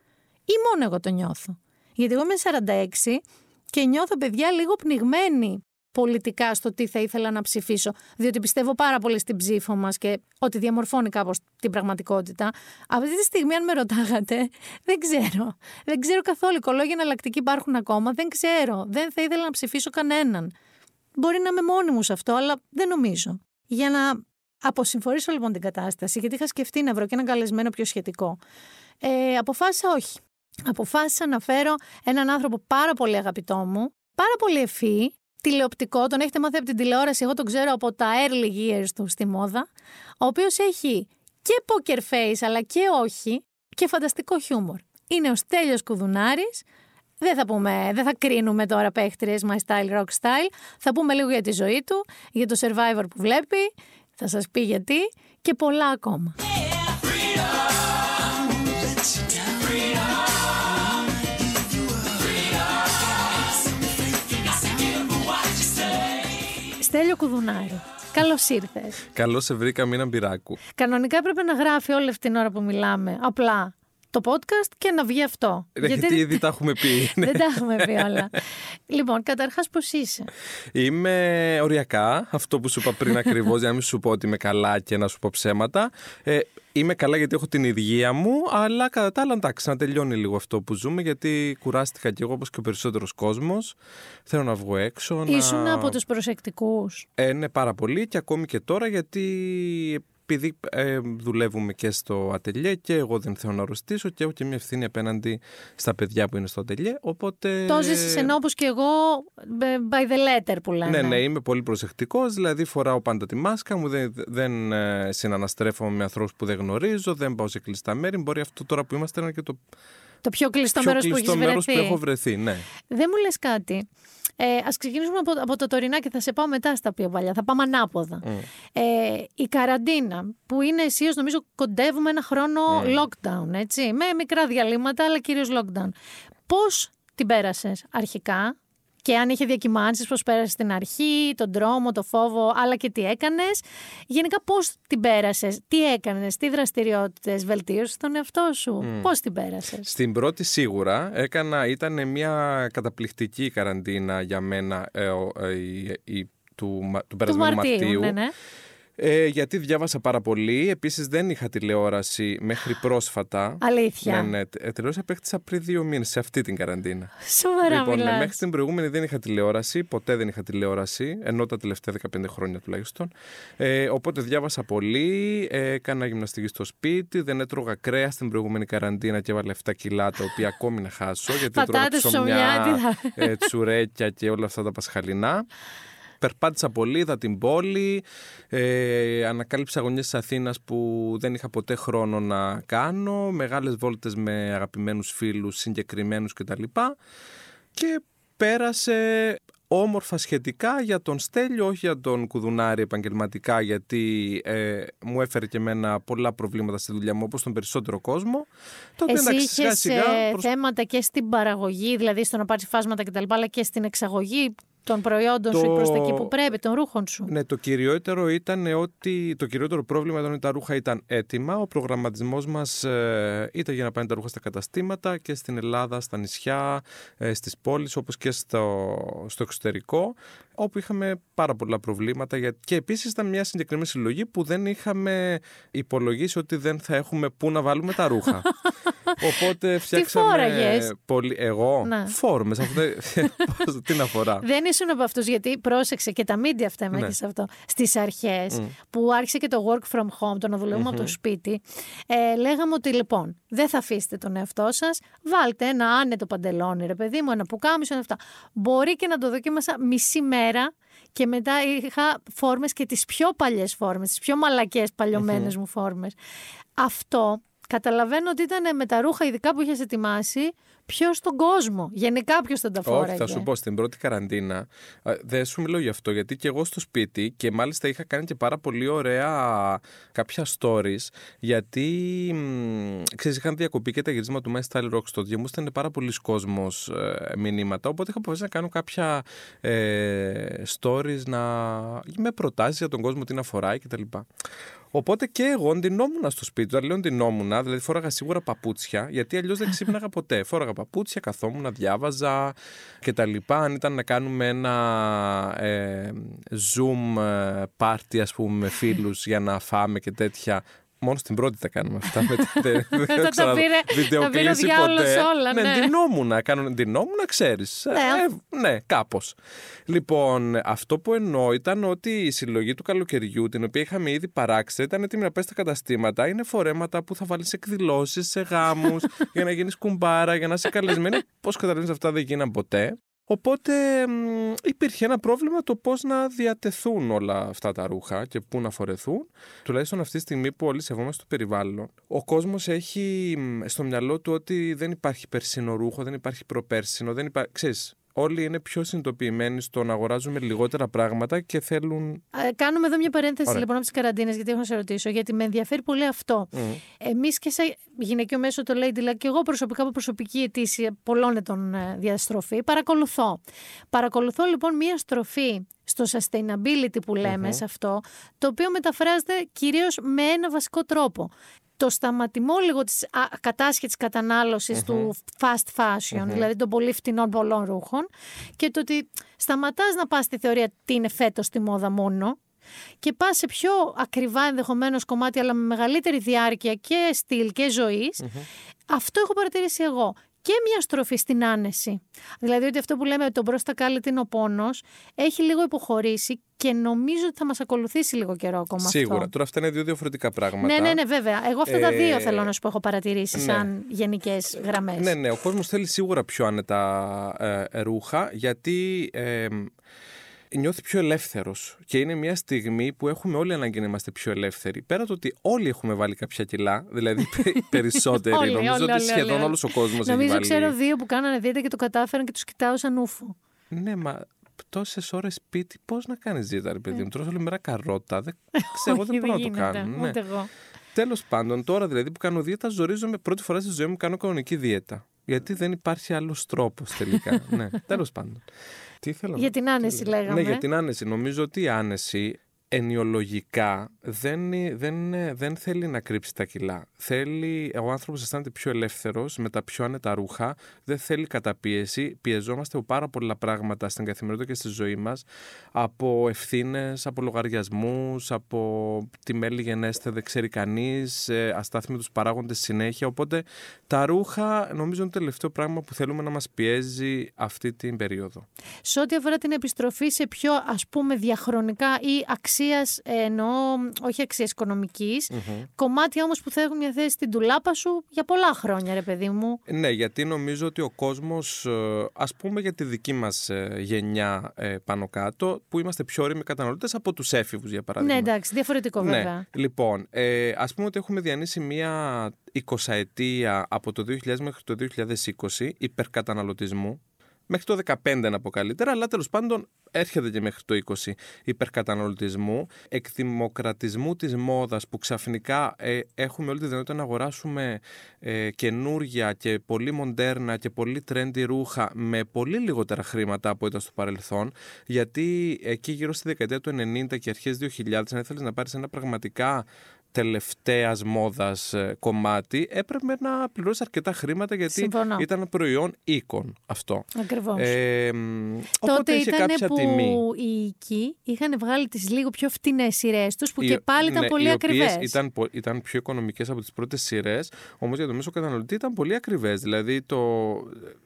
Ή μόνο εγώ το νιώθω. Γιατί εγώ είμαι 46 και νιώθω παιδιά λίγο πνιγμένη πολιτικά στο τι θα ήθελα να ψηφίσω, διότι πιστεύω πάρα πολύ στην ψήφο μας και ότι διαμορφώνει κάπως την πραγματικότητα. Αυτή τη στιγμή, αν με ρωτάγατε, δεν ξέρω. Δεν ξέρω καθόλου. Οικολόγοι εναλλακτικοί υπάρχουν ακόμα. Δεν ξέρω. Δεν θα ήθελα να ψηφίσω κανέναν. Μπορεί να είμαι μόνη μου σε αυτό, αλλά δεν νομίζω. Για να αποσυμφορήσω λοιπόν την κατάσταση, γιατί είχα σκεφτεί να βρω και έναν καλεσμένο πιο σχετικό. Ε, αποφάσισα όχι. Αποφάσισα να φέρω έναν άνθρωπο πάρα πολύ αγαπητό μου, πάρα πολύ ευφύ, τηλεοπτικό, τον έχετε μάθει από την τηλεόραση, εγώ τον ξέρω από τα early years του στη μόδα, ο οποίος έχει και poker face αλλά και όχι, και φανταστικό χιούμορ. Είναι ο Στέλιος Κουδουνάρης, δεν θα, πούμε, δεν θα κρίνουμε τώρα παίχτριες my style, rock style. Θα πούμε λίγο για τη ζωή του, για το survivor που βλέπει, θα σας πει γιατί και πολλά ακόμα. Στέλιο Κουδουνάρη. Καλώς ήρθες. Καλώς σε βρήκα, Μίνα Μπυράκου. Κανονικά έπρεπε να γράφει όλη αυτή την ώρα που μιλάμε. Απλά το podcast και να βγει αυτό. Γιατί, γιατί ήδη τα έχουμε πει. Δεν τα έχουμε πει όλα. λοιπόν, καταρχάς, πώς είσαι; Είμαι οριακά. Αυτό που σου είπα πριν ακριβώς, για να μην σου πω ότι είμαι καλά και να σου πω ψέματα. Ε, Είμαι καλά γιατί έχω την υγεία μου, αλλά κατά τα άλλα εντάξει, να τελειώνει λίγο αυτό που ζούμε, γιατί κουράστηκα κι εγώ όπως και ο περισσότερος κόσμος. Θέλω να βγω έξω. Ήσουν να... από τους προσεκτικούς; Ε, ναι, πάρα πολύ και ακόμη και τώρα γιατί επειδή ε, δουλεύουμε και στο ατελιέ και εγώ δεν θέλω να αρρωστήσω και έχω και μια ευθύνη απέναντι στα παιδιά που είναι στο ατελιέ. Οπότε. Το ζήσεις ενώ όπως και εγώ by the letter που λένε. Ναι, ναι, είμαι πολύ προσεκτικός. Δηλαδή φοράω πάντα τη μάσκα μου, δεν, δεν ε, συναναστρέφομαι με ανθρώπους που δεν γνωρίζω, δεν πάω σε κλειστά μέρη. Μπορεί αυτό τώρα που είμαστε να είναι και το. Το πιο κλειστό μέρος που έχεις βρεθεί. που έχω βρεθεί, ναι. Δεν μου λες κάτι. Ε, Α ξεκινήσουμε από, από το τωρινά και θα σε πάω μετά στα πιο παλιά. Θα πάμε ανάποδα. Mm. Ε, η καραντίνα, που είναι αισίως, νομίζω, κοντεύουμε ένα χρόνο mm. lockdown, έτσι. Με μικρά διαλύματα, αλλά κυρίως lockdown. Πώς την πέρασες αρχικά, και αν είχε διακυμάνσεις, πώς πέρασε στην αρχή, τον τρόμο, το φόβο, αλλά και τι έκανες. Γενικά πώς την πέρασες, τι έκανες, τι δραστηριότητες, βελτίωσες τον εαυτό σου, mm. πώς την πέρασες; Στην πρώτη σίγουρα έκανα, ήταν μια καταπληκτική καραντίνα για μένα ε, ε, η, του, του περασμένου Μαρτίου. Μαρτίου. Ναι, ναι. Ε, γιατί διάβασα πάρα πολύ. Επίσης δεν είχα τηλεόραση μέχρι πρόσφατα. Αλήθεια. Ναι, ναι. Ε, τηλεόραση απέκτησα πριν δύο μήνες σε αυτή την καραντίνα. Σοβαρά, Λοιπόν, μιλάς. μέχρι την προηγούμενη δεν είχα τηλεόραση. Ποτέ δεν είχα τηλεόραση. Ενώ τα τελευταία 15 χρόνια τουλάχιστον. Ε, οπότε διάβασα πολύ. Ε, έκανα γυμναστική στο σπίτι. Δεν έτρωγα κρέας στην προηγούμενη καραντίνα και έβαλε 7 κιλά τα οποία ακόμη να χάσω. Γιατί έτρωγα ψωμιά, ε, τσουρέκια και όλα αυτά τα πασχαλινά. Περπάτησα πολύ, είδα την πόλη, ε, ανακάλυψα γωνιές της Αθήνας που δεν είχα ποτέ χρόνο να κάνω, μεγάλες βόλτες με αγαπημένους φίλους συγκεκριμένους κτλ. Και πέρασε όμορφα σχετικά για τον Στέλιο, όχι για τον Κουδουνάρη επαγγελματικά, γιατί ε, μου έφερε και εμένα πολλά προβλήματα στη δουλειά μου, όπως τον περισσότερο κόσμο. Το Εσύ είχες ε, θέματα και στην παραγωγή, δηλαδή στο να πάρεις φάσματα κτλ, αλλά και στην εξαγωγή των προϊόντων το... σου ή προς τα εκεί που πρέπει, των ρούχων σου. Ναι, το κυριότερο ήταν ότι το κυριότερο πρόβλημα ήταν ότι τα ρούχα ήταν έτοιμα. Ο προγραμματισμός μας ε, ήταν για να πάνε τα ρούχα στα καταστήματα και στην Ελλάδα, στα νησιά, ε, στις πόλεις όπως και στο, στο εξωτερικό όπου είχαμε πάρα πολλά προβλήματα και επίσης ήταν μια συγκεκριμένη συλλογή που δεν είχαμε υπολογίσει ότι δεν θα έχουμε πού να βάλουμε τα ρούχα. Οπότε φτιάξαμε. Πολύ... Εγώ; Ναι. Φόρμες. Τι να φορά. Δεν ήσουν από αυτούς, γιατί πρόσεξε και τα media αυτά ναι. σε αυτό. Στις αρχές που άρχισε και το work from home, το να δουλεύουμε από το σπίτι, ε, λέγαμε ότι λοιπόν δεν θα αφήσετε τον εαυτό σας, βάλτε ένα άνετο παντελόνι, ρε παιδί μου, ένα πουκάμισο, αυτά. Μπορεί και να το δοκίμασα μισή μέρα και μετά είχα φόρμες και τις πιο παλιές φόρμες, τις πιο μαλακές μου φόρμες. Αυτό καταλαβαίνω ότι ήταν με τα ρούχα ειδικά που είχες ετοιμάσει ποιο στον κόσμο. Γενικά ποιο θα τα φόραγε. Όχι, θα σου πω στην πρώτη καραντίνα. Δεν σου μιλώ γι' αυτό, γιατί και εγώ στο σπίτι και μάλιστα είχα κάνει και πάρα πολύ ωραία κάποια stories. Γιατί ξέρεις, είχαν διακοπεί και τα γυρίσματα του My Style Rock στο μου ήταν πάρα πολλοί κόσμος ε, μηνύματα. Οπότε είχα αποφασίσει να κάνω κάποια ε, stories να... με προτάσεις για τον κόσμο τι να φοράει κτλ. Οπότε και εγώ ντυνόμουν στο σπίτι. Όταν λέω ντυνόμουν, δηλαδή φόραγα σίγουρα παπούτσια, γιατί αλλιώς δεν ξύπναγα ποτέ. Φόραγα παπούτσια, καθόμουν, διάβαζα κτλ. Αν ήταν να κάνουμε ένα ε, Zoom ε, party, ας πούμε, με φίλους για να φάμε και τέτοια, Μόνο στην πρώτη τα κάνουμε αυτά. Δεν θα τα πήρε ποτέ. Όλα, ναι, ναι. ντυνόμουν. Κάνω ντυνόμουν, ξέρεις. Ναι, ε, ναι κάπως. Λοιπόν, αυτό που εννοώ ήταν ότι η συλλογή του καλοκαιριού, την οποία είχαμε ήδη παράξει, ήταν έτοιμη να πέσει στα καταστήματα. Είναι φορέματα που θα βάλεις σε εκδηλώσεις, σε γάμους, για να γίνεις κουμπάρα, για να είσαι καλεσμένη. Πώς καταλαβαίνεις αυτά δεν γίναν ποτέ. Οπότε υπήρχε ένα πρόβλημα το πώς να διατεθούν όλα αυτά τα ρούχα και πού να φορεθούν. Τουλάχιστον αυτή τη στιγμή που όλοι σεβόμαστε το περιβάλλον, ο κόσμος έχει στο μυαλό του ότι δεν υπάρχει περσίνο ρούχο, δεν υπάρχει προπέρσινο, δεν υπάρχει... Ξέρεις, όλοι είναι πιο συνειδητοποιημένοι στο να αγοράζουμε λιγότερα πράγματα και θέλουν. Ε, κάνουμε εδώ μια παρένθεση Ωραία. λοιπόν από τις καραντίνες, γιατί έχω να σε ρωτήσω, γιατί με ενδιαφέρει πολύ αυτό. Mm. Εμείς και σε γυναικείο μέσο το Lady Luck και εγώ προσωπικά από προσωπική αιτήσια πολλών ετών ε, διαστροφή, παρακολουθώ. Παρακολουθώ λοιπόν μια στροφή στο sustainability που λέμε σε αυτό, το οποίο μεταφράζεται κυρίως με ένα βασικό τρόπο το σταματημό λίγο της κατάσχετης του fast fashion, δηλαδή των πολύ φτηνών πολλών ρούχων και το ότι σταματάς να πας στη θεωρία τι είναι φέτος στη μόδα μόνο και πας σε πιο ακριβά ενδεχομένως κομμάτι αλλά με μεγαλύτερη διάρκεια και στυλ και ζωης Αυτό έχω παρατηρήσει εγώ και μια στροφή στην άνεση. Δηλαδή ότι αυτό που λέμε το μπροστά κάλυτη είναι ο πόνος, έχει λίγο υποχωρήσει και νομίζω ότι θα μας ακολουθήσει λίγο καιρό ακόμα. Σίγουρα. Αυτό. Τώρα αυτά είναι δύο διαφορετικά πράγματα. Ναι, ναι, ναι, βέβαια. Εγώ αυτά τα δύο ε, θέλω να σου πω έχω παρατηρήσει ναι. σαν γενικές γραμμές. Ναι, ναι. Ο κόσμος θέλει σίγουρα πιο άνετα ε, ρούχα γιατί. Ε, νιώθει πιο ελεύθερος. Και είναι μια στιγμή που έχουμε όλοι ανάγκη να είμαστε πιο ελεύθεροι. Πέρα το ότι όλοι έχουμε βάλει κάποια κιλά, δηλαδή περισσότεροι. όλοι, νομίζω όλοι, ότι σχεδόν όλος ο κόσμος έχει βάλει. Νομίζω ξέρω δύο που κάνανε δίαιτα και το κατάφεραν και τους κοιτάω σαν ούφο. Ναι, μα τόσες ώρες σπίτι, πώς να κάνεις δίαιτα, ρε παιδί μου; Τρώω όλη μέρα καρότα. Δεν ξέρω, εγώ δεν μπορώ να το κάνω. Ναι. Τέλος πάντων, τώρα δηλαδή που κάνω δίαιτα, ζορίζομαι πρώτη φορά στη ζωή μου κάνω κανονική δίαιτα. Γιατί δεν υπάρχει άλλος τρόπος τελικά. ναι, τέλος πάντων. Τι για την άνεση λέγαμε. Ναι, για την άνεση. Νομίζω ότι η άνεση ενιολογικά δεν, δεν, δεν θέλει να κρύψει τα κιλά. Θέλει, ο άνθρωπος αισθάνεται πιο ελεύθερος με τα πιο άνετα ρούχα, δεν θέλει καταπίεση. Πιεζόμαστε από πάρα πολλά πράγματα στην καθημερινότητα και στη ζωή μας, από ευθύνες, από λογαριασμούς, από τη μέλη γενέστε δεν ξέρει κανείς, ε, αστάθμιτους παράγοντες συνέχεια. Οπότε τα ρούχα νομίζω είναι το τελευταίο πράγμα που θέλουμε να μας πιέζει αυτή την περίοδο. Σε ό,τι αφορά την επιστροφή σε πιο ας πούμε διαχρονικά ή αξία αξίας, εννοώ όχι αξίας κομμάτια όμως που θα έχουν μια θέση στην τουλάπα σου για πολλά χρόνια, ρε παιδί μου. Ναι, γιατί νομίζω ότι ο κόσμος, ε, ας πούμε για τη δική μας ε, γενιά ε, πάνω κάτω, που είμαστε πιο όριμοι καταναλωτές από τους έφηβους, για παράδειγμα. Ναι, εντάξει, διαφορετικό ναι. βέβαια. Λοιπόν, ε, ας πούμε ότι έχουμε διανύσει μια 20 ετία από το 2000 μέχρι το 2020 υπερκαταναλωτισμού μέχρι το 15 να πω καλύτερα, αλλά τέλος πάντων έρχεται και μέχρι το 20 υπερκαταναλωτισμού, εκδημοκρατισμού της μόδας που ξαφνικά ε, έχουμε όλη τη δυνατότητα να αγοράσουμε ε, καινούργια και πολύ μοντέρνα και πολύ trendy ρούχα με πολύ λιγότερα χρήματα από ήταν στο παρελθόν γιατί εκεί γύρω στη δεκαετία του 90 και αρχές 2000 αν ήθελες να πάρεις ένα πραγματικά τελευταίας μόδας ε, κομμάτι έπρεπε να πληρώσει αρκετά χρήματα γιατί Συμφωνώ. ήταν προϊόν οίκων αυτό. Ακριβώς. Ε, Τότε ήταν που τιμή. οι οίκοι είχαν βγάλει τις λίγο πιο φτηνές σειρές τους που και πάλι ήταν ναι, πολύ ακριβές. Ήταν, ήταν πιο οικονομικές από τις πρώτες σειρές, όμως για το μέσο καταναλωτή ήταν πολύ ακριβές. Δηλαδή το,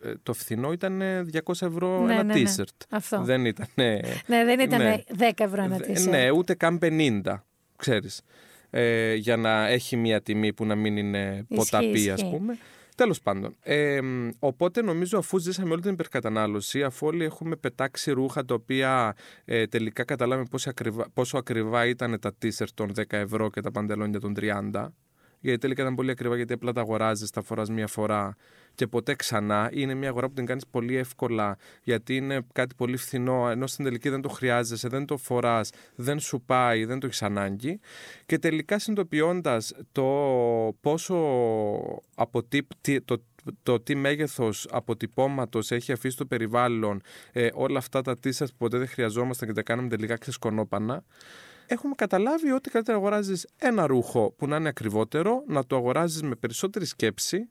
ε, το φθηνό ήταν 200 ευρώ ναι, ένα ναι, ναι. t-shirt. Αυτό. Δεν ήταν... Ναι, δεν ήταν 10 ευρώ ένα t-shirt. Ναι, ούτε καν 50, ξέρεις ε, για να έχει μια τιμή που να μην είναι ποταπή, ας πούμε. Τέλος πάντων. Ε, οπότε νομίζω αφού ζήσαμε όλη την υπερκατανάλωση, αφού όλοι έχουμε πετάξει ρούχα τα οποία ε, τελικά καταλάβαμε πόσο ακριβά, πόσο ακριβά ήταν τα t-shirt των 10 ευρώ και τα παντελόνια των 30, γιατί τελικά ήταν πολύ ακριβά γιατί απλά τα αγοράζεις, τα φοράς μία φορά και ποτέ ξανά. Είναι μια αγορά που την κάνεις πολύ εύκολα γιατί είναι κάτι πολύ φθηνό, ενώ στην τελική δεν το χρειάζεσαι, δεν το φοράς, δεν σου πάει, δεν το έχεις ανάγκη. Και τελικά συνειδητοποιώντας το πόσο αποτύπ, το, το τι μέγεθος αποτυπώματος έχει αφήσει το περιβάλλον, ε, όλα αυτά τα τίσσα που ποτέ δεν χρειαζόμασταν και τα κάναμε τελικά ξεσκονόπανα, έχουμε καταλάβει ότι καλύτερα αγοράζεις ένα ρούχο που να είναι ακριβότερο, να το αγοράζεις με περισσότερη σκέψη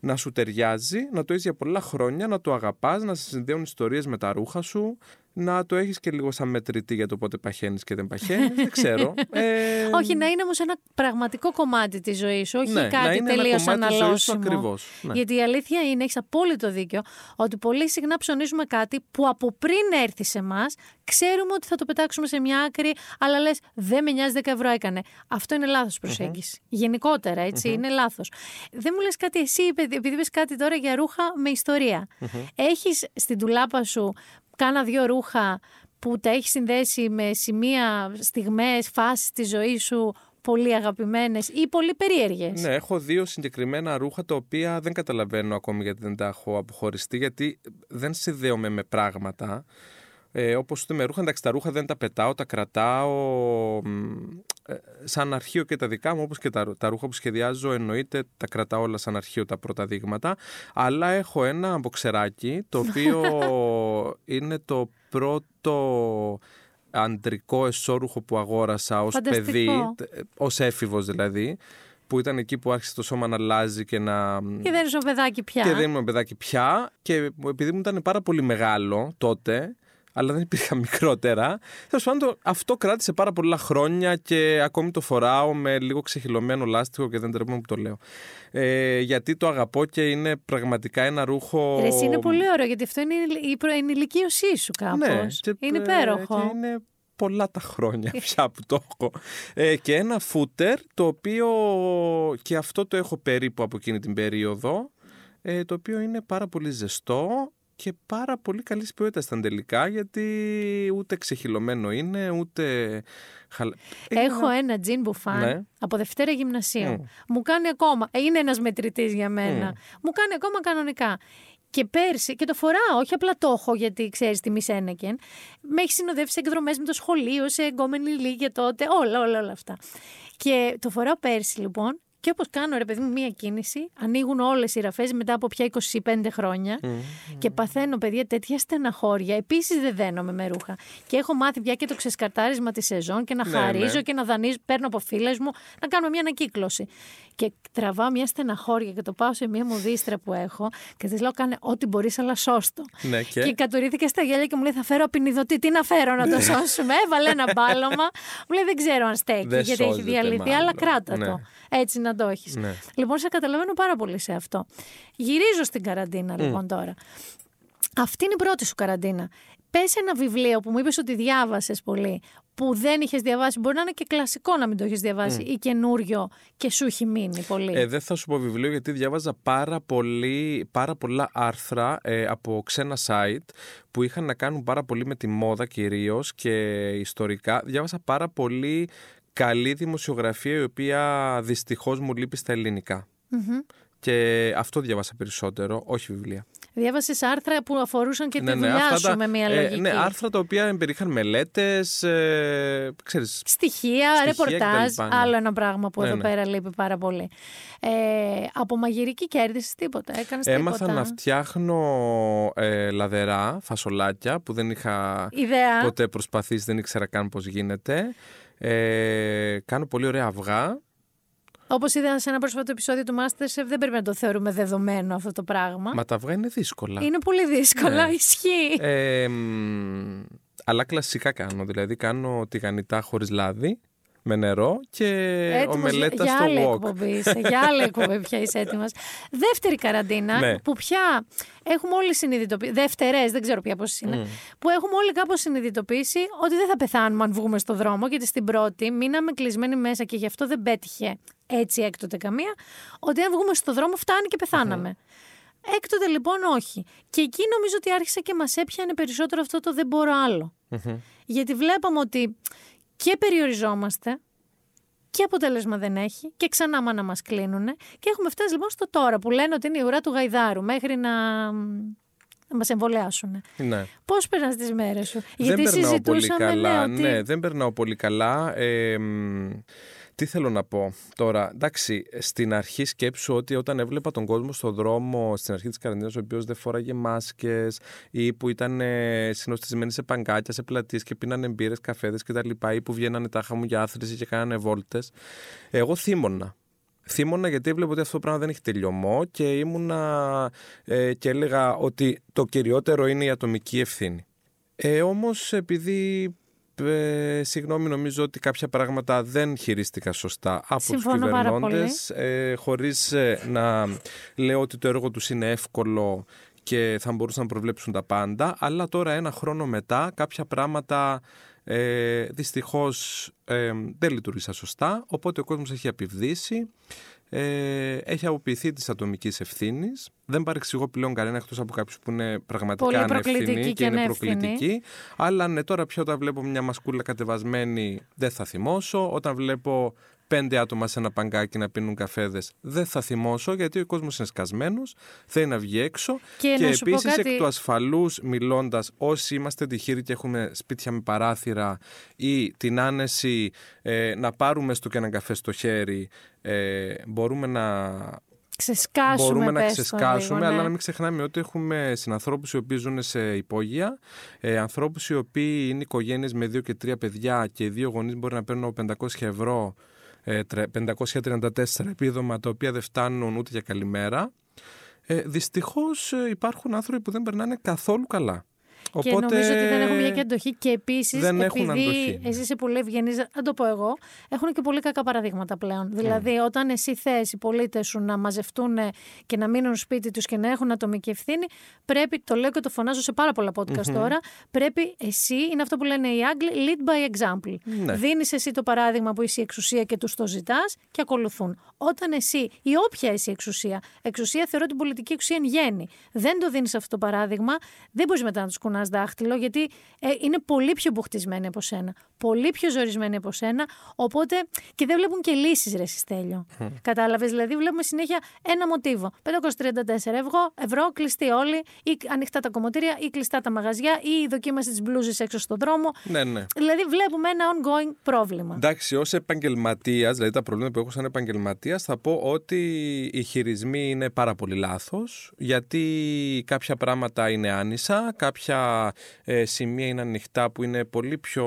να σου ταιριάζει, να το έχεις για πολλά χρόνια, να το αγαπάς, να σε συνδέουν ιστορίες με τα ρούχα σου να το έχεις και λίγο σαν μετρητή για το πότε παχαίνεις και δεν παχαίνεις. δεν ξέρω. Ε... Όχι, να είναι όμως ένα πραγματικό κομμάτι της ζωής σου, όχι ναι, κάτι τελείως αναλώσιμο. Ακριβώς. Ναι. Γιατί η αλήθεια είναι, έχεις απόλυτο δίκιο, ότι πολύ συχνά ψωνίζουμε κάτι που από πριν έρθει σε εμά, ξέρουμε ότι θα το πετάξουμε σε μια άκρη, αλλά λες, δεν με νοιάζει 10 ευρώ έκανε. Αυτό είναι λάθος προσέγγιση. Mm-hmm. Γενικότερα, έτσι, mm-hmm. είναι λάθος. Δεν μου λες κάτι εσύ, επειδή είπε κάτι τώρα για ρούχα με ιστορία. Mm-hmm. Έχεις στην τουλάπα σου κάνα δύο ρούχα που τα έχεις συνδέσει με σημεία, στιγμές, φάσεις της ζωής σου πολύ αγαπημένες ή πολύ περίεργες; Ναι, έχω δύο συγκεκριμένα ρούχα τα οποία δεν καταλαβαίνω ακόμη γιατί δεν τα έχω αποχωριστεί γιατί δεν συνδέομαι με πράγματα. Ε, όπως με ρούχα, εντάξει τα ρούχα δεν τα πετάω, τα κρατάω ε, σαν αρχείο και τα δικά μου όπως και τα, τα ρούχα που σχεδιάζω εννοείται τα κρατάω όλα σαν αρχείο τα πρώτα δείγματα αλλά έχω ένα μποξεράκι το οποίο είναι το πρώτο αντρικό εσώρουχο που αγόρασα ως παιδί, ως έφηβος δηλαδή που ήταν εκεί που άρχισε το σώμα να αλλάζει και να. Και δεν ήσουν παιδάκι πια. Και δεν ήμουν παιδάκι πια. Και επειδή μου ήταν πάρα πολύ μεγάλο τότε, αλλά δεν υπήρχαν μικρότερα. Τέλος πάντων, αυτό κράτησε πάρα πολλά χρόνια και ακόμη το φοράω με λίγο ξεχυλωμένο λάστιχο και δεν τρέπομαι που το λέω. Ε, γιατί το αγαπώ και είναι πραγματικά ένα ρούχο. Ρε, είναι πολύ ωραίο, γιατί αυτό είναι η προενηλικίωσή σου κάπως. Ναι, είναι υπέροχο. Και είναι πολλά τα χρόνια πια που το έχω. Ε, και ένα φούτερ το οποίο και αυτό το έχω περίπου από εκείνη την περίοδο. Ε, το οποίο είναι πάρα πολύ ζεστό και πάρα πολύ καλή ποιότητα ήταν τελικά γιατί ούτε ξεχυλωμένο είναι ούτε. Έχω ένα τζιν μπουφάν ναι. από Δευτέρα Γυμνασίου. Μου κάνει ακόμα. Είναι ένας μετρητής για μένα. Μου κάνει ακόμα κανονικά. Και πέρσι, και το φοράω, όχι απλά το έχω γιατί ξέρεις τι Μισένεκεν, με έχει συνοδεύσει σε εκδρομές με το σχολείο, σε εγκόμενη λίγη τότε, όλα, όλα, όλα αυτά. Και το φοράω πέρσι λοιπόν και όπως κάνω, ρε παιδί μου, μία κίνηση, ανοίγουν όλες οι ραφές μετά από πια 25 χρόνια και παθαίνω, παιδιά, τέτοια στεναχώρια. Επίσης δεν δένομαι με ρούχα. Και έχω μάθει πια και το ξεσκαρτάρισμα της σεζόν και να ναι, χαρίζω ναι. και να δανείζω, παίρνω από φίλες μου να κάνω μια ανακύκλωση. Και τραβάω μια στεναχώρια και το πάω σε μια μουδίστρα που έχω και της λέω: Κάνε ό,τι μπορείς, αλλά σώστο. Ναι, και... και κατουρίθηκε στα γέλια και μου λέει: Θα φέρω απεινιδωτή. Τι να φέρω να το σώσουμε. Έβαλε ένα μπάλωμα. μου λέει: Δεν ξέρω αν στέκει γιατί έχει διαλυθεί, αλλά κράτα το. Έτσι να το έχεις. Ναι. Λοιπόν, σε καταλαβαίνω πάρα πολύ σε αυτό. Γυρίζω στην καραντίνα, λοιπόν, τώρα. Αυτή είναι η πρώτη σου καραντίνα. Πες ένα βιβλίο που μου είπες ότι διάβασες πολύ, που δεν είχες διαβάσει. Μπορεί να είναι και κλασικό να μην το έχεις διαβάσει, ή καινούριο και σου έχει μείνει πολύ. Ε, δεν θα σου πω βιβλίο, γιατί διάβαζα πάρα, πολύ, πάρα πολλά άρθρα ε, από ξένα site που είχαν να κάνουν πάρα πολύ με τη μόδα κυρίως και ιστορικά. Διάβασα πάρα πολύ καλή δημοσιογραφία η οποία δυστυχώς μου λείπει στα ελληνικα Και αυτό διάβασα περισσότερο, όχι βιβλία. Διάβασες άρθρα που αφορούσαν και ναι, τη ναι, δουλειά σου με μια λογική. Ε, ναι, άρθρα τα οποία εμπεριείχαν μελέτες, ε, ξέρεις, στοιχεία, ρεπορτάζ. Ναι. Άλλο ένα πράγμα που ναι, εδώ πέρα λείπει πάρα πολύ. Ε, από μαγειρική κέρδισες τίποτα. Έκανες Έμαθα να φτιάχνω ε, λαδερά, φασολάκια που δεν είχα Ιδέα. ποτέ προσπαθήσει, δεν ήξερα καν πώς γίνεται. Ε, κάνω πολύ ωραία αυγά. Όπως είδα σε ένα πρόσφατο επεισόδιο του Masterchef, δεν πρέπει να το θεωρούμε δεδομένο αυτό το πράγμα. Μα τα αυγά είναι δύσκολα. Είναι πολύ δύσκολα, ναι. ισχύει. Ε, αλλά κλασικά κάνω. Δηλαδή κάνω τηγανιτά χωρίς λάδι με νερό και έτοιμος ομελέτα για, στο άλλη wok. Εκπομπή είσαι, για άλλη εκπομπή πια είσαι έτοιμος. Δεύτερη καραντίνα ναι. που πια έχουμε όλοι συνειδητοποιήσει. Δεύτερε, δεν ξέρω πια πόσες είναι. Που έχουμε όλοι κάπως συνειδητοποιήσει ότι δεν θα πεθάνουμε αν βγούμε στο δρόμο. Γιατί στην πρώτη μείναμε κλεισμένοι μέσα και γι' αυτό δεν πέτυχε έτσι έκτοτε καμία. Ότι αν βγούμε στο δρόμο φτάνει και πεθαναμε Έκτοτε λοιπόν όχι. Και εκεί νομίζω ότι άρχισε και μας έπιανε περισσότερο αυτό το δεν μπορώ Γιατί βλέπαμε ότι και περιοριζόμαστε και αποτέλεσμα δεν έχει και ξανά να μας κλείνουν και έχουμε φτάσει λοιπόν στο τώρα που λένε ότι είναι η ουρά του γαϊδάρου μέχρι να να μας εμβολιάσουν. Ναι. Πώς περνάς τις μέρες σου, δεν Γιατί περνάω πολύ καλά. Ναι, ναι, δεν περνάω πολύ καλά. Ε, τι θέλω να πω τώρα. Εντάξει, στην αρχή σκέψου ότι όταν έβλεπα τον κόσμο στον δρόμο στην αρχή της καραντίνας, ο οποίος δεν φόραγε μάσκες ή που ήταν ε, συνοστισμένοι σε παγκάκια, σε πλατείες και πίνανε μπύρες, καφέδες κτλ. ή που βγαίνανε τάχα μου για άθληση και κάνανε βόλτες. Εγώ θύμωνα. Θύμωνα γιατί έβλεπα ότι αυτό το πράγμα δεν έχει τελειωμό και ήμουνα ε, και έλεγα ότι το κυριότερο είναι η ατομική ευθύνη. Ε, όμως επειδή ε, συγγνώμη, νομίζω ότι κάποια πράγματα δεν χειρίστηκα σωστά από Συμφωνώ τους κυβερνώντες, ε, χωρίς ε, να λέω ότι το έργο τους είναι εύκολο και θα μπορούσαν να προβλέψουν τα πάντα, αλλά τώρα ένα χρόνο μετά κάποια πράγματα ε, δυστυχώς ε, δεν λειτουργήσαν σωστά, οπότε ο κόσμος έχει απειβδίσει ε, έχει αποποιηθεί της ατομικής ευθύνης. Δεν παρεξηγώ πλέον κανένα εκτός από κάποιους που είναι πραγματικά ανευθυνοί και, είναι προκλητικοί. Αλλά ναι, τώρα πια όταν βλέπω μια μασκούλα κατεβασμένη, δεν θα θυμώσω. Όταν βλέπω πέντε άτομα σε ένα παγκάκι να πίνουν καφέδες, δεν θα θυμώσω γιατί ο κόσμος είναι σκασμένος, θέλει να βγει έξω. Και, και επίσης κάτι... εκ του ασφαλούς, μιλώντας, όσοι είμαστε τυχεροί και έχουμε σπίτια με παράθυρα ή την άνεση ε, να πάρουμε στο και έναν καφέ στο χέρι, ε, μπορούμε να ξεσκάσουμε. Μπορούμε να ξεσκάσουμε, λίγο, αλλά ναι. να μην ξεχνάμε ότι έχουμε συνανθρώπους οι οποίοι ζουν σε υπόγεια, ε, ανθρώπους οι οποίοι είναι οικογένειες με δύο και τρία παιδιά και οι δύο γονείς μπορεί να παίρνουν 500 ευρώ 534 επίδομα τα οποία δεν φτάνουν ούτε για καλημέρα. Ε, δυστυχώς ε, υπάρχουν άνθρωποι που δεν περνάνε καθόλου καλά. Οπότε... Και νομίζω ότι δεν έχουν μια και αντοχή. Και επίσης, επειδή εσύ είσαι πολύ ευγενής, να το πω εγώ, έχουν και πολύ κακά παραδείγματα πλέον. Mm. Δηλαδή, όταν εσύ θες οι πολίτες σου να μαζευτούν και να μείνουν σπίτι τους και να έχουν ατομική ευθύνη, πρέπει, το λέω και το φωνάζω σε πάρα πολλά podcast mm-hmm. τώρα, πρέπει εσύ, είναι αυτό που λένε οι Άγγλοι, lead by example. Ναι. Δίνεις εσύ το παράδειγμα που είσαι η εξουσία και τους το ζητάς και ακολουθούν. Όταν εσύ, ή όποια εσύ εξουσία, εξουσία θεωρώ την πολιτική εξουσία εν γέννη, δεν το δίνεις αυτό το παράδειγμα, δεν μπορείς μετά να τους κουνά δάχτυλο, γιατί ε, είναι πολύ πιο μπουχτισμένοι από σένα. Πολύ πιο ζορισμένοι από σένα. Οπότε και δεν βλέπουν και λύσεις, ρε Συστέλιο. Mm. Κατάλαβες. Δηλαδή, βλέπουμε συνέχεια ένα μοτίβο. 534 ευρώ, ευρώ, κλειστοί όλοι, ή ανοιχτά τα κομμωτήρια, ή κλειστά τα μαγαζιά, ή η δοκίμαση της μπλούζη έξω στον δρόμο. Ναι, ναι. Δηλαδή, βλέπουμε ένα ongoing πρόβλημα. Εντάξει, ως επαγγελματίας, δηλαδή τα προβλήματα που έχω σαν επαγγελματίας, θα πω ότι οι χειρισμοί είναι πάρα πολύ λάθος, γιατί κάποια πράγματα είναι άνισα, κάποια ε, σημεία είναι ανοιχτά που είναι πολύ πιο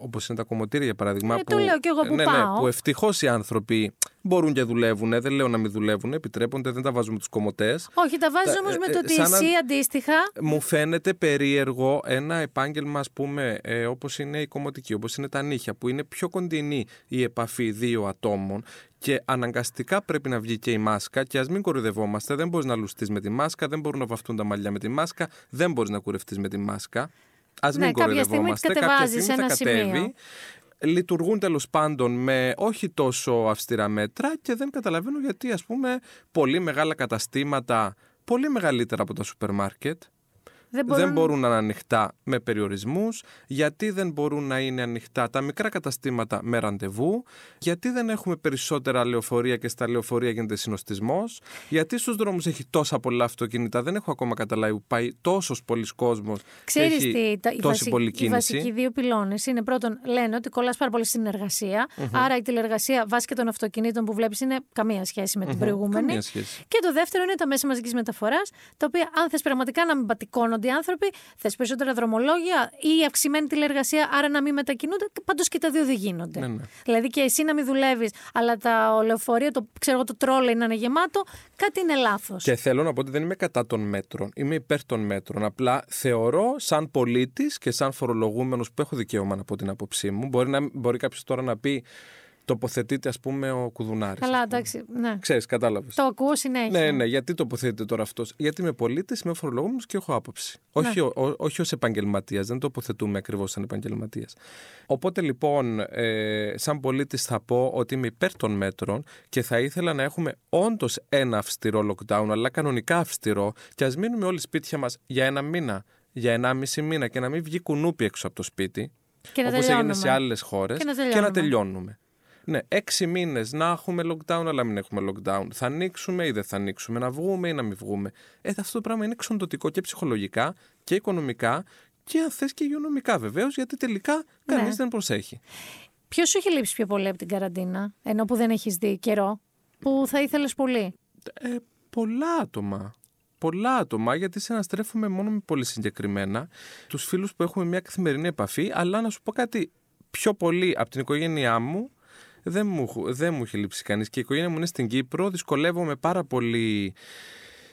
όπως είναι τα κομμωτήρια για παράδειγμα. Ε, που, το λέω και εγώ που ναι, ναι πάω. Ναι, που ευτυχώς οι άνθρωποι μπορούν και δουλεύουν. Δεν λέω να μην δουλεύουν, επιτρέπονται, δεν τα βάζουμε τους κομμωτές. Όχι, τα βάζω όμως με το ε, ότι εσύ αντίστοιχα. Μου φαίνεται περίεργο ένα επάγγελμα, ας πούμε, ε, όπως είναι η κομμωτική, όπως είναι τα νύχια, που είναι πιο κοντινή η επαφή δύο ατόμων και αναγκαστικά πρέπει να βγει και η μάσκα. Και ας μην κορυδευόμαστε, δεν μπορείς να λουστείς με τη μάσκα, δεν μπορούν να βαφτούν τα μαλλιά με τη μάσκα, δεν μπορείς να κουρευτείς με τη μάσκα. Α μην ναι, κοροϊδευόμαστε. Κάποια στιγμή θα κατέβει. Λειτουργούν τέλος πάντων με όχι τόσο αυστηρά μέτρα και δεν καταλαβαίνω γιατί ας πούμε πολύ μεγάλα καταστήματα, πολύ μεγαλύτερα από τα σούπερ μάρκετ, δεν μπορούν... δεν μπορούν να είναι ανοιχτά με περιορισμούς, γιατί δεν μπορούν να είναι ανοιχτά τα μικρά καταστήματα με ραντεβού, γιατί δεν έχουμε περισσότερα λεωφορεία και στα λεωφορεία γίνεται συνοστισμός, γιατί στους δρόμους έχει τόσα πολλά αυτοκίνητα, δεν έχω ακόμα καταλάβει που πάει τόσος πολλοί κόσμος. Ξέρεις τι, τα, τόση πολλή κίνηση; Οι βασικοί δύο πυλώνες είναι πρώτον, λένε ότι κολλάς πάρα πολύ στην εργασια άρα η τηλεργασία βάσει και των αυτοκινήτων που βλέπεις είναι καμία σχέση με την προηγούμενη. Και το δεύτερο είναι τα μέσα μαζικής μεταφοράς, τα οποία αν θες πραγματικά να μην πατικώνονται οι άνθρωποι, θες περισσότερα δρομολόγια ή αυξημένη τηλεργασία, άρα να μην μετακινούνται. Πάντως και τα δύο δεν γίνονται. Ναι, ναι. Δηλαδή και εσύ να μην δουλεύεις, αλλά τα λεωφορεία, το, ξέρω το τρόλε να είναι γεμάτο, κάτι είναι λάθος. Και θέλω να πω ότι δεν είμαι κατά των μέτρων. Είμαι υπέρ των μέτρων. Απλά θεωρώ σαν πολίτης και σαν φορολογούμενος που έχω δικαίωμα να πω την άποψή μου. Μπορεί, μπορεί κάποιος τώρα να πει τοποθετείται, ας πούμε, ο Κουδουνάρης. Καλά, εντάξει. Ναι. Ξέρεις, κατάλαβες. Το ακούω συνέχεια. Ναι, ναι, γιατί τοποθετείται τώρα αυτός. Γιατί είμαι πολίτης, είμαι φορολογούμενος και έχω άποψη. Ναι. Όχι, ο, όχι ως επαγγελματίας, δεν τοποθετούμε ακριβώς σαν επαγγελματίας. Οπότε λοιπόν, ε, σαν πολίτης θα πω ότι είμαι υπέρ των μέτρων και θα ήθελα να έχουμε όντως ένα αυστηρό lockdown, αλλά κανονικά αυστηρό και ας μείνουμε όλοι σπίτια μας για ένα μήνα, για ένα μισή μήνα και να μην βγει κουνούπι έξω από το σπίτι. Όπως έγινε σε άλλες χώρες. Και, και να τελειώνουμε. Ναι, έξι μήνες να έχουμε lockdown, αλλά μην έχουμε lockdown. Θα ανοίξουμε ή δεν θα ανοίξουμε, να βγούμε ή να μην βγούμε. Ε, αυτό το πράγμα είναι εξοντοτικό και ψυχολογικά και οικονομικά και αν θες και υγειονομικά βεβαίως, γιατί τελικά κανείς ναι. δεν προσέχει. Ποιος σου έχει λείψει πιο πολύ από την καραντίνα, ενώ που δεν έχεις δει καιρό, που θα ήθελες πολύ; Ε, πολλά άτομα. Πολλά άτομα, γιατί συναστρέφουμε μόνο με πολύ συγκεκριμένα τους φίλους που έχουμε μια καθημερινή επαφή. Αλλά να σου πω κάτι πιο πολύ από την οικογένειά μου δεν μου, δεν μου έχει λείψει κανείς και η οικογένεια μου είναι στην Κύπρο. Δυσκολεύομαι πάρα πολύ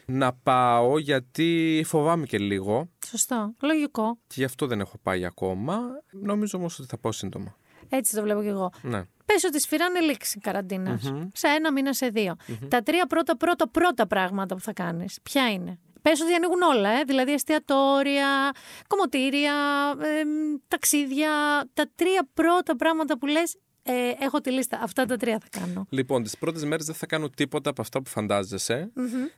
να πάω γιατί φοβάμαι και λίγο. Σωστό. Λογικό. Και γι' αυτό δεν έχω πάει ακόμα. Νομίζω όμως ότι θα πάω σύντομα. Έτσι το βλέπω κι εγώ. Ναι. Πες ότι σφυράνε λήξη καραντίνας. Mm-hmm. Σε ένα μήνα, σε δύο. Mm-hmm. Τα τρία πρώτα, πρώτα, πρώτα πράγματα που θα κάνεις, ποια είναι; Πες ότι ανοίγουν όλα, ε; δηλαδή εστιατόρια, κομμωτήρια, ε, ταξίδια. Τα τρία πρώτα πράγματα που λες ε, έχω τη λίστα. Αυτά τα τρία θα κάνω. Λοιπόν, τις πρώτες μέρες δεν θα κάνω τίποτα από αυτά που φαντάζεσαι.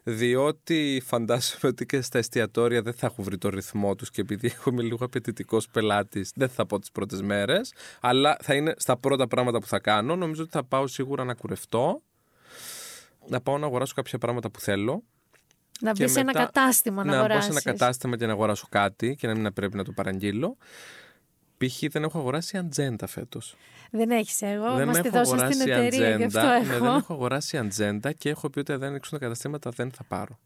Διότι φαντάζομαι ότι και στα εστιατόρια δεν θα έχω βρει το ρυθμό τους και επειδή έχω είμαι λίγο απαιτητικός πελάτης, δεν θα πω τις πρώτες μέρες. Αλλά θα είναι στα πρώτα πράγματα που θα κάνω. Νομίζω ότι θα πάω σίγουρα να κουρευτώ. Να πάω να αγοράσω κάποια πράγματα που θέλω. Να μπει σε ένα κατάστημα να, να αγοράσεις. Να μπω σε ένα κατάστημα και να αγοράσω κάτι και να μην πρέπει να το παραγγείλω. Π.χ. δεν έχω αγοράσει ατζέντα φέτος. Δεν έχεις εγώ. Δεν έχω αγοράσει στην εταιρεία, γι' αυτό έχω. Ναι, δεν έχω αγοράσει ατζέντα και έχω πει ότι δεν ανοίξουν τα καταστήματα δεν θα πάρω.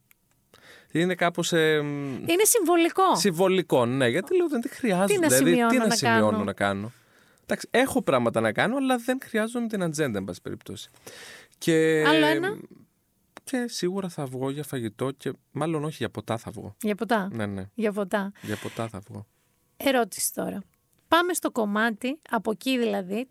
Είναι κάπως. Ε, είναι συμβολικό. Συμβολικό, ναι, γιατί λέω δεν τη χρειάζεται. Τι να δηλαδή, σημειώνω, τι να, να, σημειώνω κάνω; να κάνω; Εντάξει, έχω πράγματα να κάνω, αλλά δεν χρειάζομαι την ατζέντα, εν πάση περιπτώσει. Και, Άλλο ένα; Και σίγουρα θα βγω για φαγητό και μάλλον όχι για ποτά θα βγω. Για ποτά; Ναι, ναι. Για ποτά. Για ποτά θα βγω. Ερώτηση τώρα. Πάμε στο κομμάτι, από εκεί δηλαδή,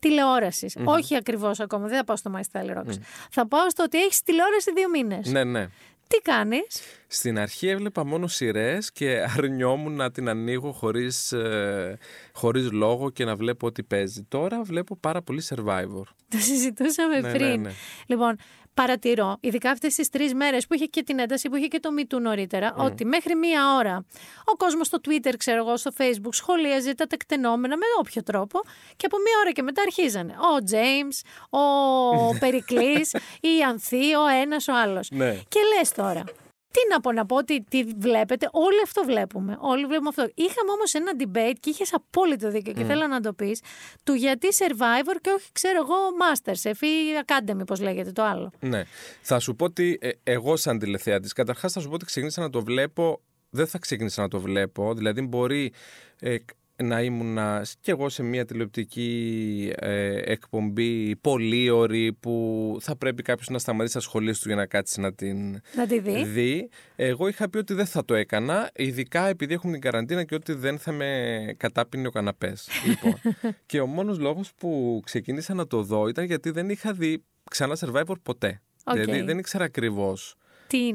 Όχι ακριβώς ακόμα, δεν θα πάω στο My Style Rocks. Θα πάω στο ότι έχεις τηλεόραση δύο μήνες. Ναι, ναι. Τι κάνεις; Στην αρχή έβλεπα μόνο σειρές και αρνιόμουν να την ανοίγω χωρίς ε, χωρίς λόγο και να βλέπω ό,τι παίζει. Τώρα βλέπω πάρα πολύ survivor. Το συζητούσαμε ναι, πριν. Ναι, ναι. Λοιπόν, παρατηρώ, ειδικά αυτές τις τρεις μέρες που είχε και την ένταση, που είχε και το Me νωρίτερα, ότι μέχρι μία ώρα ο κόσμος στο Twitter, ξέρω εγώ, στο Facebook σχολίαζε τα τεκτενόμενα με όποιο τρόπο και από μία ώρα και μετά αρχίζανε. Ο James, ο Περικλής, η Ανθή, ο ένας, ο άλλος. Ναι. Και λες τώρα, τι να πω, να πω ότι τι βλέπετε, όλοι αυτό βλέπουμε. Όλοι βλέπουμε αυτό. Είχαμε όμως ένα debate και είχες απόλυτο δίκιο και θέλω να το πεις, του γιατί survivor και όχι, ξέρω εγώ, Masterchef ή Academy, πώς λέγεται το άλλο. Ναι. Θα σου πω ότι ε, εγώ, σαν τηλεθεατής, καταρχάς θα σου πω ότι ξεκίνησα να το βλέπω. Δεν θα ξεκίνησα να το βλέπω. Δηλαδή, μπορεί ε, να ήμουν κι εγώ σε μια τηλεοπτική ε, εκπομπή πολύ ωρή που θα πρέπει κάποιος να σταματήσει τα σχολεία του για να κάτσει να την να τη δει. δει. Εγώ είχα πει ότι δεν θα το έκανα, ειδικά επειδή έχουμε την καραντίνα και ότι δεν θα με κατάπινε ο καναπές. λοιπόν, και ο μόνος λόγος που ξεκίνησα να το δω ήταν γιατί δεν είχα δει ξανά Survivor ποτέ. Okay. Δηλαδή δεν ήξερα ακριβώς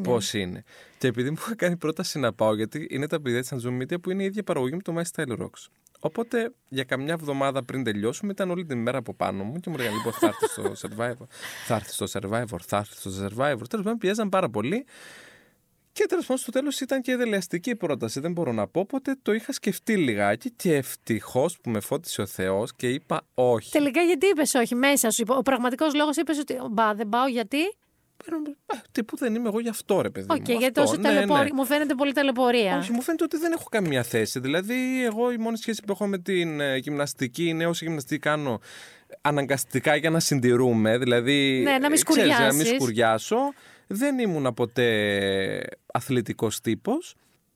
Πώς είναι. Και επειδή μου είχα κάνει πρόταση να πάω, γιατί είναι τα παιδιά της Anzoom Media που είναι η ίδια παραγωγή με το My Style Rocks. Οπότε για καμιά εβδομάδα πριν τελειώσουμε ήταν όλη την μέρα από πάνω μου και μου έλεγαν λοιπόν θα έρθεις στο Survivor, θα έρθεις στο Survivor, θα έρθεις στο Survivor. Τέλος πάντων πιέζαν πάρα πολύ. Και τέλος πάντων στο τέλος ήταν και δελεαστική πρόταση, δεν μπορώ να πω. Οπότε το είχα σκεφτεί λιγάκι και ευτυχώς που με φώτισε ο Θεός και είπα όχι. Τελικά γιατί είπες όχι, μέσα σου. Ο πραγματικός λόγος είπες ότι μπα, δεν πάω γιατί; Τι που δεν είμαι εγώ γι' αυτό, ρε παιδί okay, μου. γιατί τόσο ναι, ναι. μου φαίνεται πολύ ταλαιπωρία. Όχι, μου φαίνεται ότι δεν έχω καμία θέση. Δηλαδή, εγώ η μόνη σχέση που έχω με την ε, γυμναστική είναι όσο γυμναστική κάνω αναγκαστικά για να συντηρούμε. Δηλαδή, ναι, να μην, ξέρεις, να μην σκουριάσω. Δεν ήμουν ποτέ αθλητικός τύπος.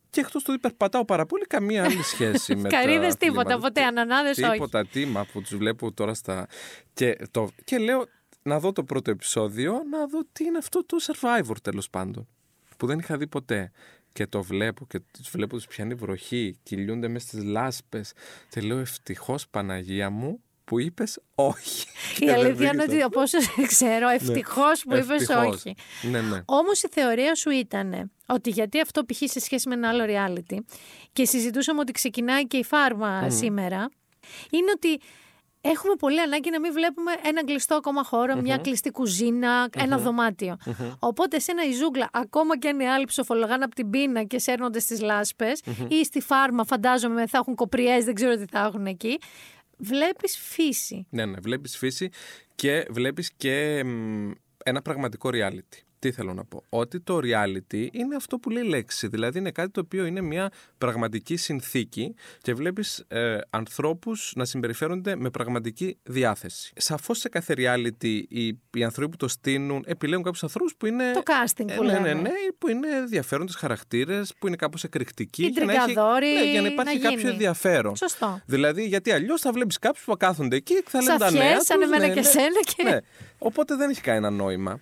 Και εκτός του ότι περπατάω πάρα πολύ, καμία άλλη σχέση με Καρίδε τίποτα, ποτέ ανανάδες όχι. Τίποτα, τίμα που τους βλέπω τώρα στα. Και, το... και λέω, να δω το πρώτο επεισόδιο, να δω τι είναι αυτό το Survivor τέλος πάντων. Που δεν είχα δει ποτέ. Και το βλέπω και τους βλέπω, τους πιάνει βροχή, κυλιούνται μέσα στις λάσπες. Και λέω ευτυχώς Παναγία μου που είπες όχι. Η αλήθεια είναι ότι από όσο ξέρω, ευτυχώς που είπες όχι. Ναι, ναι. Όμως η θεωρία σου ήταν ότι γιατί αυτό π.χ. σε σχέση με ένα άλλο reality και συζητούσαμε ότι ξεκινάει και η φάρμα σήμερα, είναι ότι έχουμε πολύ ανάγκη να μην βλέπουμε ένα κλειστό ακόμα μια κλειστή κουζίνα, ένα δωμάτιο. Οπότε σε ένα η ζούγκλα, ακόμα και αν οι άλλοι ψοφολογάνε από την πείνα και σέρνονται στις λάσπες ή στη φάρμα, φαντάζομαι θα έχουν κοπριές, δεν ξέρω τι θα έχουν εκεί. Βλέπεις φύση. Ναι, ναι, βλέπεις φύση και βλέπεις και ένα πραγματικό reality. Τι θέλω να πω. Ότι το reality είναι αυτό που λέει λέξη. Δηλαδή είναι κάτι το οποίο είναι μια πραγματική συνθήκη και βλέπεις ε, ανθρώπους να συμπεριφέρονται με πραγματική διάθεση. Σαφώς σε κάθε reality οι, οι άνθρωποι που το στείλουν επιλέγουν κάποιους ανθρώπους που είναι. Το casting που ε, λέμε. Ναι, ναι, ναι, που είναι ενδιαφέροντε χαρακτήρες, που είναι κάπως εκρηκτικοί. Για να, έχει, ναι, για να υπάρχει να κάποιο ενδιαφέρον. Σωστό. Δηλαδή, γιατί αλλιώς θα βλέπεις κάποιους που κάθονται εκεί και θα λένε τα νέα. Σαν εμένα ναι, και ναι, σένα και. Ναι. Οπότε δεν έχει κανένα νόημα.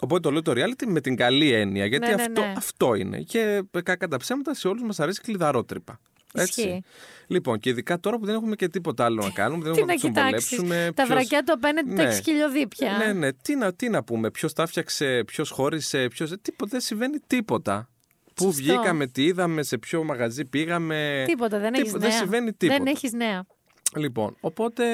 Οπότε το λέω το reality με την καλή έννοια, γιατί ναι, ναι, αυτό, ναι. αυτό είναι. Και κακά τα ψέματα σε όλους μας αρέσει κλειδαρότρυπα. Έτσι. Λοιπόν, και ειδικά τώρα που δεν έχουμε και τίποτα άλλο να κάνουμε, δεν έχουμε να συμβολέψουμε. Τα βρακιά του απέναντι ναι. τα έχεις χιλιοδίπια. Ναι, ναι. Τι να, τι να πούμε, ποιος τα φτιάξε, ποιος χώρισε, ποιο. Τίποτα, δεν συμβαίνει τίποτα. Πού βγήκαμε, τι είδαμε, σε ποιο μαγαζί πήγαμε. Τίποτα, δεν έχεις νέα. Δεν συμβαίνει τίποτα. Δεν έχεις νέα. Λοιπόν, οπότε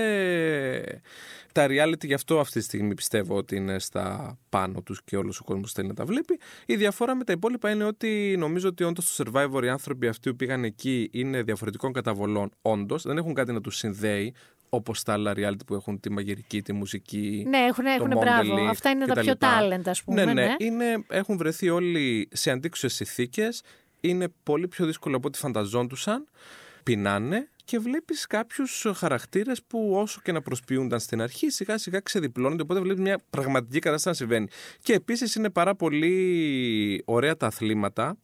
τα reality γι' αυτό αυτή τη στιγμή πιστεύω ότι είναι στα πάνω τους και όλος ο κόσμος θέλει να τα βλέπει. Η διαφορά με τα υπόλοιπα είναι ότι νομίζω ότι όντως στο survivor οι άνθρωποι αυτοί που πήγαν εκεί είναι διαφορετικών καταβολών. Όντως δεν έχουν κάτι να τους συνδέει όπως τα άλλα reality που έχουν τη μαγειρική, τη μουσική. Ναι, έχουν, έχουν μπράβο. Αυτά είναι τα πιο talent, ας πούμε. Ναι, ναι. ναι. Είναι, έχουν βρεθεί όλοι σε αντίξωες συνθήκες. Είναι πολύ πιο δύσκολο από ό,τι φανταζόντουσαν. Πεινάνε και βλέπεις κάποιους χαρακτήρες που όσο και να προσποιούνταν στην αρχή, σιγά σιγά ξεδιπλώνονται. Οπότε βλέπεις μια πραγματική κατάσταση να συμβαίνει. Και επίσης είναι πάρα πολύ ωραία τα αθλήματα.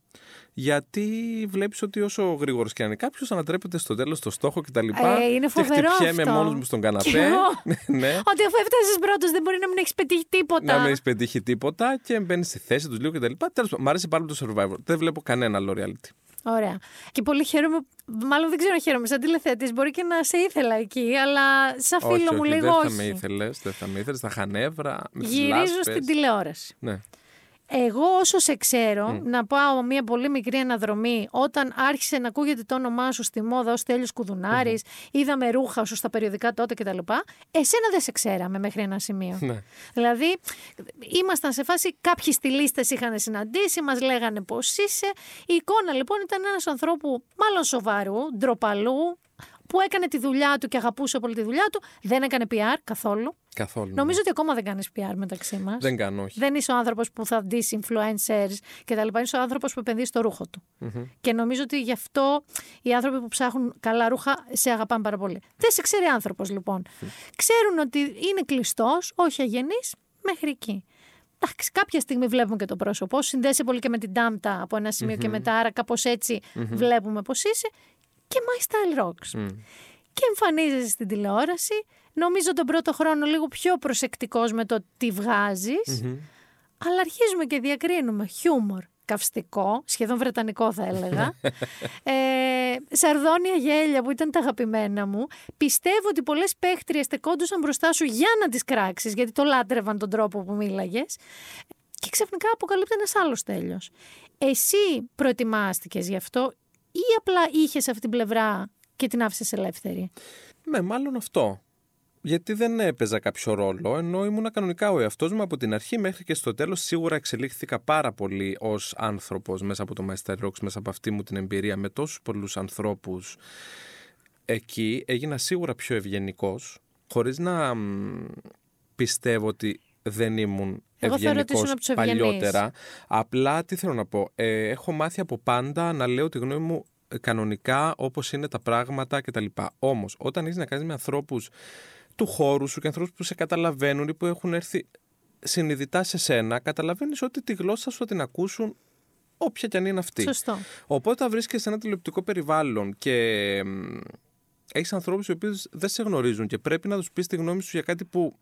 Γιατί βλέπεις ότι όσο γρήγορος και αν είναι κάποιος, ανατρέπεται στο τέλος στο στόχο κτλ. Ε, είναι φοβερό. Και χτυπιέμαι μόνος μου στον καναπέ. ναι. Ότι αφού έφτασες πρώτος, δεν μπορεί να μην έχεις πετύχει τίποτα. Να μην έχεις πετύχει τίποτα και μπαίνεις στη θέση τους λίγο κτλ. Τέλος πάντων, μου άρεσε πάρα πολύ το survivor. Δεν βλέπω κανένα άλλο reality. Ωραία. Και πολύ χαίρομαι, μάλλον δεν ξέρω αν χαίρομαι, σαν τηλεθέτης. Μπορεί και να σε ήθελα εκεί, αλλά σαν φίλο όχι, μου όχι, λίγο δεν Θα με ήθελες, δεν θα με ήθελες, θα χανεύρα. Γυρίζω στην τηλεόραση. Ναι. Εγώ όσο σε ξέρω, να πάω μια πολύ μικρή αναδρομή, όταν άρχισε να ακούγεται το όνομά σου στη μόδα ως Τέλειος Κουδουνάρης, είδαμε ρούχα σου στα περιοδικά τότε κτλ. Εσένα δεν σε ξέραμε μέχρι ένα σημείο. Ναι. Δηλαδή, ήμασταν σε φάση, κάποιοι στυλίστες είχαν συναντήσει, μας λέγανε πώς είσαι. Η εικόνα λοιπόν ήταν ένας ανθρώπου μάλλον σοβαρού, ντροπαλού, που έκανε τη δουλειά του και αγαπούσε πολύ τη δουλειά του, δεν έκανε PR καθόλου. Καθόλου. Νομίζω ότι ακόμα δεν κάνεις PR μεταξύ μας. Δεν κάνω, όχι. Δεν είσαι ο άνθρωπος που θα δεις influencers και τα λοιπά. Είσαι ο άνθρωπος που επενδύεις στο ρούχο του. Mm-hmm. Και νομίζω ότι γι' αυτό οι άνθρωποι που ψάχνουν καλά ρούχα σε αγαπάνε πάρα πολύ. Δεν σε ξέρει άνθρωπος λοιπόν. Ξέρουν ότι είναι κλειστός, όχι αγενής, μέχρι εκεί. Εντάξει, κάποια στιγμή βλέπουμε και το πρόσωπό σου. Συνδέεσαι πολύ και με την τάμπτα από ένα σημείο mm-hmm. και μετά. Άρα, κάπως έτσι mm-hmm. βλέπουμε πώς είσαι. Και My Style Rocks. Και εμφανίζεσαι στην τηλεόραση νομίζω τον πρώτο χρόνο λίγο πιο προσεκτικός με το τι βγαζεις αλλά αρχίζουμε και διακρίνουμε χιούμορ, καυστικό, σχεδόν βρετανικό θα έλεγα, ε, σαρδόνια γέλια που ήταν τα αγαπημένα μου. Πιστεύω ότι πολλές παίχτριες στεκόντουσαν μπροστά σου για να τις κράξεις, γιατί το λάτρευαν τον τρόπο που μίλαγες. Και ξαφνικά αποκαλύπτει ένας άλλος τέλειος. Εσύ προετοιμάστηκες γι' αυτό ή απλά είχες αυτή την πλευρά και την άφησες ελεύθερη; Ναι, μάλλον αυτό γιατί δεν έπαιζα κάποιο ρόλο, ενώ ήμουν κανονικά ο εαυτός μου από την αρχή μέχρι και στο τέλος. Σίγουρα εξελίχθηκα πάρα πολύ ως άνθρωπος μέσα από το Master Rocks, μέσα από αυτή μου την εμπειρία με τόσους πολλούς ανθρώπους. Εκεί έγινα σίγουρα πιο ευγενικός, χωρίς να πιστεύω ότι δεν ήμουν ευγενικός παλιότερα. Απλά τι θέλω να πω. Ε, έχω μάθει από πάντα να λέω τη γνώμη μου κανονικά όπως είναι τα πράγματα κτλ. Όμως, όταν έχει να κάνεις με ανθρώπους του χώρου σου και ανθρώπους που σε καταλαβαίνουν ή που έχουν έρθει συνειδητά σε σένα, καταλαβαίνεις ότι τη γλώσσα σου θα την ακούσουν όποια κι αν είναι αυτή. Σωστό. Οπότε θα βρίσκεσαι σε ένα τηλεοπτικό περιβάλλον και έχεις ανθρώπους οι οποίοι δεν σε γνωρίζουν και πρέπει να τους πεις τη γνώμη σου για κάτι που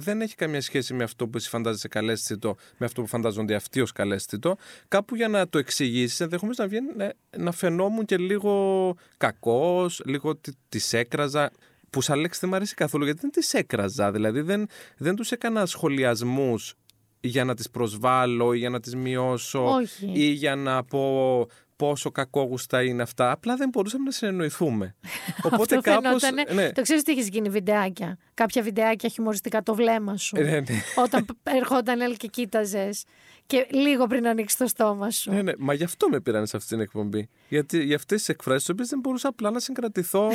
δεν έχει καμία σχέση με αυτό που εσύ φαντάζεσαι καλέσθητο, με αυτό που φαντάζονται αυτοί ως καλέσθητο. Κάπου για να το εξηγήσεις, ενδεχομένως να βγαίνει να, να φαινόμουν και λίγο κακός, λίγο της έκραζα που σαν λέξη δεν μου αρέσει καθόλου γιατί δεν τι έκραζα. Δηλαδή δεν, δεν τους έκανα σχολιασμούς για να τις προσβάλλω ή για να τις μειώσω ή για να πω πόσο κακόγουστα είναι αυτά. Απλά δεν μπορούσαμε να συνεννοηθούμε. Οπότε κάπως... Ναι. Το ξέρεις τι έχει γίνει βιντεάκια. Κάποια βιντεάκια χιουμοριστικά το βλέμμα σου. Ναι, ναι. Όταν ερχόταν έλ και κοίταζες και λίγο πριν ανοίξει το στόμα σου. Ναι, ναι. Μα γι' αυτό με πήραν σε αυτή την εκπομπή. Γιατί για αυτές τις εκφράσεις, τις οποίες δεν μπορούσα απλά να συγκρατηθώ.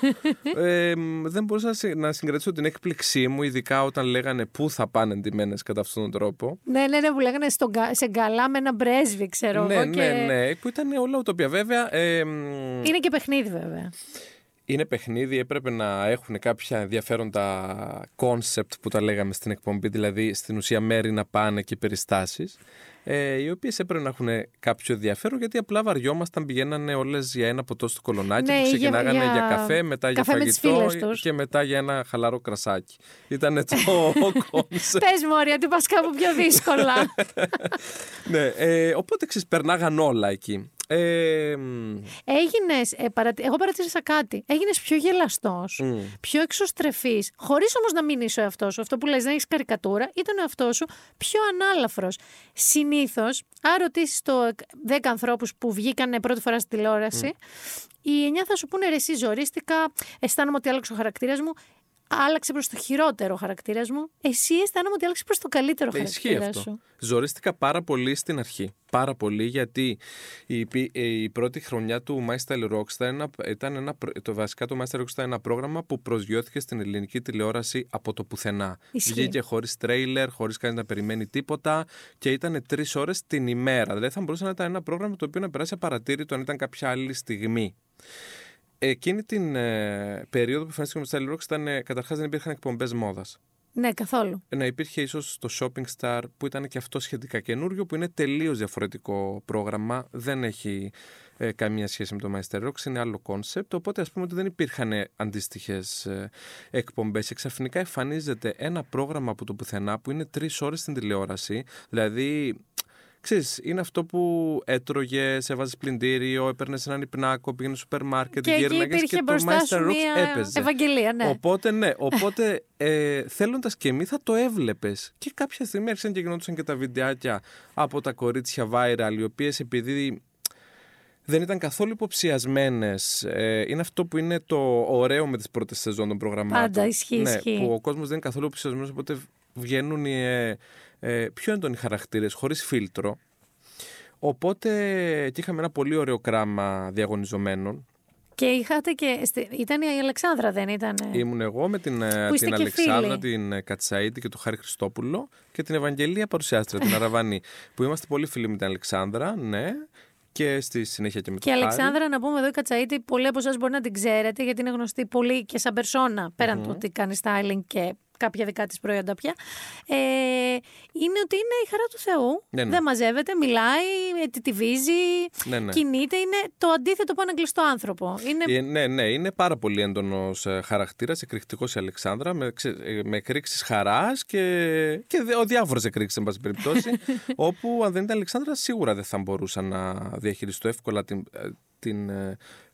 ε, δεν μπορούσα να συγκρατήσω την έκπληξή μου, ειδικά όταν λέγανε πού θα πάνε εντυμένε κατά αυτόν τον τρόπο. Ναι, ναι, ναι, που λέγανε στο, σε γκαλά με ένα πρέσβη, ξέρω ναι, εγώ. Ναι, ναι, ναι, που ήταν όλα ουτοπία. Βέβαια. Ε, Είναι και παιχνίδι, βέβαια. Είναι παιχνίδι, έπρεπε να έχουν κάποια ενδιαφέροντα κόνσεπτ που τα λέγαμε στην εκπομπή, δηλαδή στην ουσία μέρη να πάνε και περιστάσεις, ε, οι οποίες έπρεπε να έχουν κάποιο ενδιαφέρον, γιατί απλά βαριόμασταν, πηγαίνανε όλες για ένα ποτό στο Κολωνάκι ναι, που ξεκινάγανε για, για καφέ, μετά καφέ για φαγητό και μετά για ένα χαλαρό κρασάκι. Ήταν το κόνσεπτ. Πες Μόρια, του πας κάπου πιο δύσκολα. ναι, ε, οπότε ξεπερνάγαν όλα εκεί. Ε, Έγινες, ε, εγώ παρατήρησα κάτι. Έγινες πιο γελαστός, πιο εξωστρεφής, χωρίς όμως να μην είσαι ο εαυτός σου. Αυτό που λες, δεν έχεις καρικατούρα, ήταν ο εαυτός σου πιο ανάλαφρος. Συνήθως, αν ρωτήσεις το 10 ανθρώπους που βγήκαν πρώτη φορά στη τηλεόραση, οι 9 θα σου πούνε ρε, εσύ ζορίστηκα, αισθάνομαι ότι άλλαξε ο χαρακτήρας μου άλλαξε προς το χειρότερο χαρακτήρας μου. Εσύ αισθάνομαι ότι άλλαξε προς το καλύτερο ε, χαρακτήρα αυτό. σου. Ζορίστηκα πάρα πολύ στην αρχή. Πάρα πολύ γιατί η, η πρώτη χρονιά του My Style Rocks ήταν ένα, ήταν ένα, το βασικά το My Style Rocks ήταν ένα πρόγραμμα που προσγειώθηκε στην ελληνική τηλεόραση από το πουθενά. Ισχύει. Βγήκε χωρίς τρέιλερ, χωρίς κανείς να περιμένει τίποτα και ήταν τρεις ώρες την ημέρα. Δηλαδή θα μπορούσε να ήταν ένα πρόγραμμα το οποίο να περάσει απαρατήρητο αν ήταν κάποια άλλη στιγμή. Εκείνη την ε, περίοδο που εμφανίστηκε με Style Rocks ήταν ε, καταρχάς δεν υπήρχαν εκπομπές μόδας. Ναι, καθόλου. Να υπήρχε ίσως το Shopping Star που ήταν και αυτό σχετικά καινούριο, που είναι τελείως διαφορετικό πρόγραμμα. Δεν έχει ε, καμία σχέση με το My Style Rocks, είναι άλλο κόνσεπτ. Οπότε ας πούμε ότι δεν υπήρχαν αντίστοιχες ε, εκπομπές. Και ξαφνικά εμφανίζεται ένα πρόγραμμα από το πουθενά που είναι τρεις ώρες στην τηλεόραση. Δηλαδή Ξέρεις, είναι αυτό που έτρωγε, έβαζε πλυντήριο, έπαιρνε έναν υπνάκο, πήγαινε στο σούπερ μάρκετ, γύρναγε και, και το My Style Rocks έπαιζε. Ευαγγελία, ναι. Οπότε, ναι, οπότε ε, θέλοντας και μη θα το έβλεπες. Και κάποια στιγμή άρχισαν και γινόντουσαν και τα βιντεάκια από τα κορίτσια viral, οι οποίες επειδή δεν ήταν καθόλου υποψιασμένες. Ε, είναι αυτό που είναι το ωραίο με τις πρώτες σεζόν των προγραμμάτων. Πάντα ισχύει. Ναι, ισχύει. Που ο κόσμος δεν είναι καθόλου υποψιασμένος, οπότε βγαίνουν οι, ε, ε, πιο έντονοι χαρακτήρες, χωρίς φίλτρο. Οπότε και είχαμε ένα πολύ ωραίο κράμα διαγωνιζομένων. Και είχατε και. Ήταν η Αλεξάνδρα, δεν ήταν. Ήμουν εγώ με την, ε, την Αλεξάνδρα, την ε, Κατσαίδη και τον Χάρη Χριστόπουλο και την Ευαγγελία Παρουσιάστρια, την Αραβανή. που είμαστε πολύ φίλοι με την Αλεξάνδρα, ναι. Και στη συνέχεια και με τον Και Αλεξάνδρα, να πούμε εδώ η Κατσαίδη, πολλοί από εσάς μπορεί να την ξέρετε, γιατί είναι γνωστή πολύ και σαν περσόνα, πέραν του ότι κάνει styling και κάποια δικά της προϊόντα πια. Ε, είναι ότι είναι η χαρά του Θεού. Ναι, ναι. Δεν μαζεύεται, μιλάει, ετιτιβίζει, ναι, ναι. κινείται. Είναι το αντίθετο από έναν κλειστό άνθρωπο. Είναι... Ε, ναι, ναι, είναι πάρα πολύ έντονος ε, χαρακτήρας, εκρηκτικός η Αλεξάνδρα, με, ε, με εκρήξεις χαράς και, και ο διάφορε εκρήξεις, εν πάση περιπτώσει. όπου αν δεν ήταν Αλεξάνδρα, σίγουρα δεν θα μπορούσα να διαχειριστώ εύκολα την, την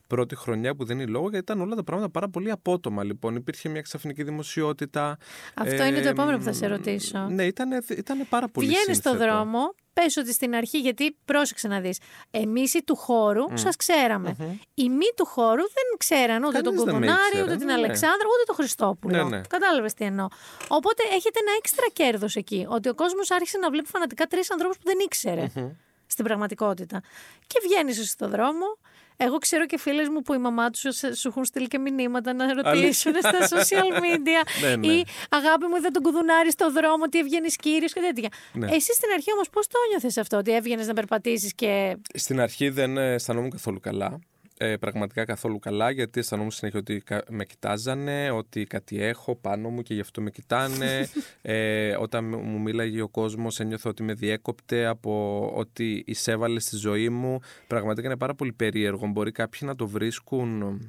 πρώτη χρονιά που δεν είναι λόγο, γιατί ήταν όλα τα πράγματα πάρα πολύ απότομα. Λοιπόν, υπήρχε μια ξαφνική δημοσιότητα. Αυτό ε, είναι το επόμενο που θα σε ρωτήσω. Ναι, ήταν, ήταν πάρα πολύ Βγαίνεις στον δρόμο, πες ότι στην αρχή, γιατί πρόσεξε να δεις. Εμείς οι του χώρου mm. σας ξέραμε. Mm-hmm. Οι μη του χώρου δεν ξέραν ούτε τον Κουδουνάρη, ούτε την ναι. Αλεξάνδρα, ούτε τον Χριστόπουλο. Ναι, ναι. Κατάλαβες τι εννοώ. Οπότε έχετε ένα έξτρα κέρδος εκεί. Ότι ο κόσμος άρχισε να βλέπει φανατικά τρεις ανθρώπους που δεν ήξερε. Mm-hmm. Στην πραγματικότητα. Και βγαίνεις στον δρόμο, εγώ ξέρω και φίλες μου που η μαμά τους σου έχουν στείλει και μηνύματα να ρωτήσουν στα social media. ναι, ναι. Ή αγάπη μου, είδα τον κουδουνάρι στο δρόμο, ότι έβγαινε κύριος και τέτοια. Ναι. Εσύ στην αρχή όμως πώς το νιώθε αυτό, ότι έβγαινες να περπατήσεις και. Στην αρχή δεν αισθανόμουν καθόλου καλά ε, πραγματικά καθόλου καλά γιατί αισθανόμουν συνέχεια ότι με κοιτάζανε, ότι κάτι έχω πάνω μου και γι' αυτό με κοιτάνε. ε, όταν μου μίλαγε ο κόσμος, ένιωθα ότι με διέκοπτε από ότι εισέβαλε στη ζωή μου. Πραγματικά είναι πάρα πολύ περίεργο. Μπορεί κάποιοι να το βρίσκουν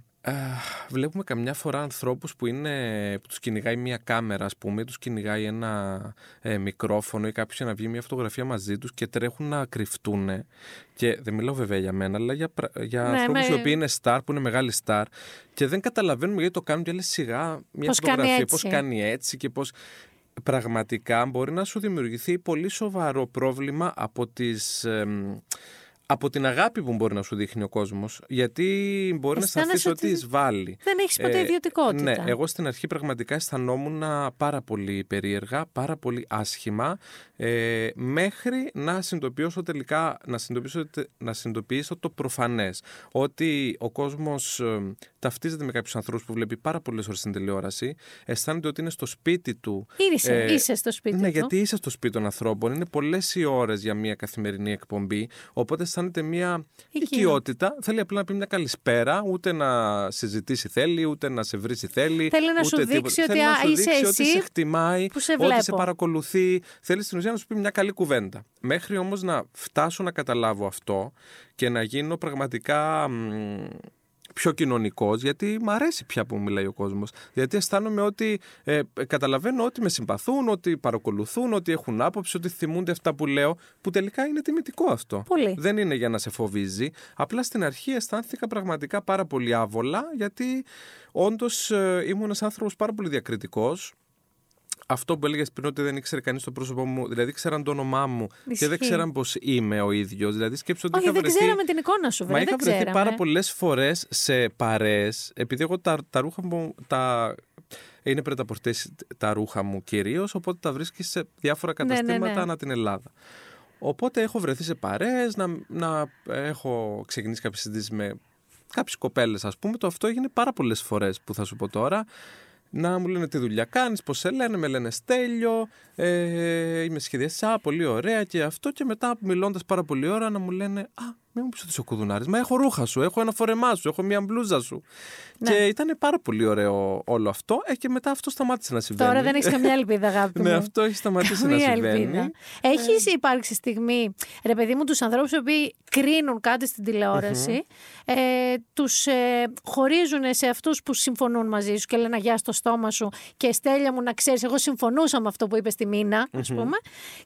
βλέπουμε καμιά φορά ανθρώπους που, είναι, που τους κυνηγάει μια κάμερα ας πούμε, τους κυνηγάει ένα ε, μικρόφωνο ή κάποιος να βγει μια φωτογραφία μαζί τους και τρέχουν να κρυφτούν και δεν μιλάω βέβαια για μένα αλλά για, για ναι, ανθρώπους οι οποίοι είναι star, που είναι μεγάλοι star και δεν καταλαβαίνουμε γιατί το κάνουν και λες σιγά μια πώς φωτογραφία, κάνει πώς κάνει έτσι και πώς πραγματικά μπορεί να σου δημιουργηθεί πολύ σοβαρό πρόβλημα από τις από την αγάπη που μπορεί να σου δείχνει ο κόσμος, γιατί μπορεί να σταθεί ότι εισβάλλει. Δεν έχεις ποτέ ε, ιδιωτικότητα. Ναι, εγώ στην αρχή πραγματικά αισθανόμουν πάρα πολύ περίεργα, πάρα πολύ άσχημα, ε, μέχρι να συνειδητοποιήσω τελικά, να συνειδητοποιήσω, να συνειδητοποιήσω το προφανές. Ότι ο κόσμος ε, ταυτίζεται με κάποιους ανθρώπους που βλέπει πάρα πολλές ώρες στην τηλεόραση, αισθάνεται ότι είναι στο σπίτι του. Είσαι, ε, είσαι στο σπίτι ναι, του. γιατί είσαι στο σπίτι των ανθρώπων. Είναι πολλές οι ώρες για μια καθημερινή εκπομπή. Οπότε αισθάνεται μια οικειότητα. Θέλει απλά να πει μια καλησπέρα, ούτε να συζητήσει θέλει, ούτε να σε βρει θέλει. Θέλει να σου δείξει ότι είσαι εσύ. Ότι σε χτιμάει, που σε ότι σε παρακολουθεί. Θέλει στην ουσία να σου πει μια καλή κουβέντα. Μέχρι όμως να φτάσω να καταλάβω αυτό και να γίνω πραγματικά πιο κοινωνικός, γιατί μου αρέσει πια που μιλάει ο κόσμος. Γιατί αισθάνομαι ότι ε, καταλαβαίνω ότι με συμπαθούν, ότι παρακολουθούν, ότι έχουν άποψη, ότι θυμούνται αυτά που λέω, που τελικά είναι τιμητικό αυτό. Πολύ. Δεν είναι για να σε φοβίζει. Απλά στην αρχή αισθάνθηκα πραγματικά πάρα πολύ άβολα, γιατί όντως ε, ήμουν ένας άνθρωπος πάρα πολύ διακριτικός αυτό που έλεγες πριν ότι δεν ήξερε κανείς το πρόσωπό μου, δηλαδή ξέραν το όνομά μου και δεν ξέραν πώ είμαι ο ίδιος. Δηλαδή σκέψω ότι. Όχι, δεν βρεθεί... ξέραμε την εικόνα σου, βέβαια. Μα είχα βρεθεί πάρα πολλές φορές σε παρέ, επειδή εγώ τα, τα ρούχα μου. Τα... Είναι πρεταπορτέ τα ρούχα μου κυρίως, οπότε τα βρίσκει σε διάφορα καταστήματα ναι, ναι, ναι. ανά την Ελλάδα. Οπότε έχω βρεθεί σε παρέ, να, να έχω ξεκινήσει κάποιες συζητήσεις με κάποιες κοπέλες, ας πούμε. Το αυτό έγινε πάρα πολλές φορές που θα σου πω τώρα να μου λένε τι δουλειά κάνεις, πώς σε λένε, με λένε Στέλιο, ε, είμαι σχεδιαστή, πολύ ωραία και αυτό. Και μετά μιλώντας πάρα πολύ ώρα να μου λένε Α, μην μου πεις ότι είσαι ο κουδουνάρης. Μα έχω ρούχα σου, έχω ένα φορεμά σου, έχω μια μπλούζα σου. Ναι. Και ήταν πάρα πολύ ωραίο όλο αυτό. Ε, και μετά αυτό σταμάτησε να συμβαίνει. Τώρα δεν έχεις καμιά ελπίδα, αγάπη ναι, αυτό έχει σταματήσει να συμβαίνει. Έχεις υπάρξει στιγμή, ρε παιδί μου, τους ανθρώπους που κρίνουν κάτι στην τηλεόραση, ε, τους ε, χωρίζουν σε αυτούς που συμφωνούν μαζί σου και λένε Γεια στο στόμα σου και στέλια μου να ξέρεις, εγώ συμφωνούσα με αυτό που είπες στη Μίνα, ας πούμε.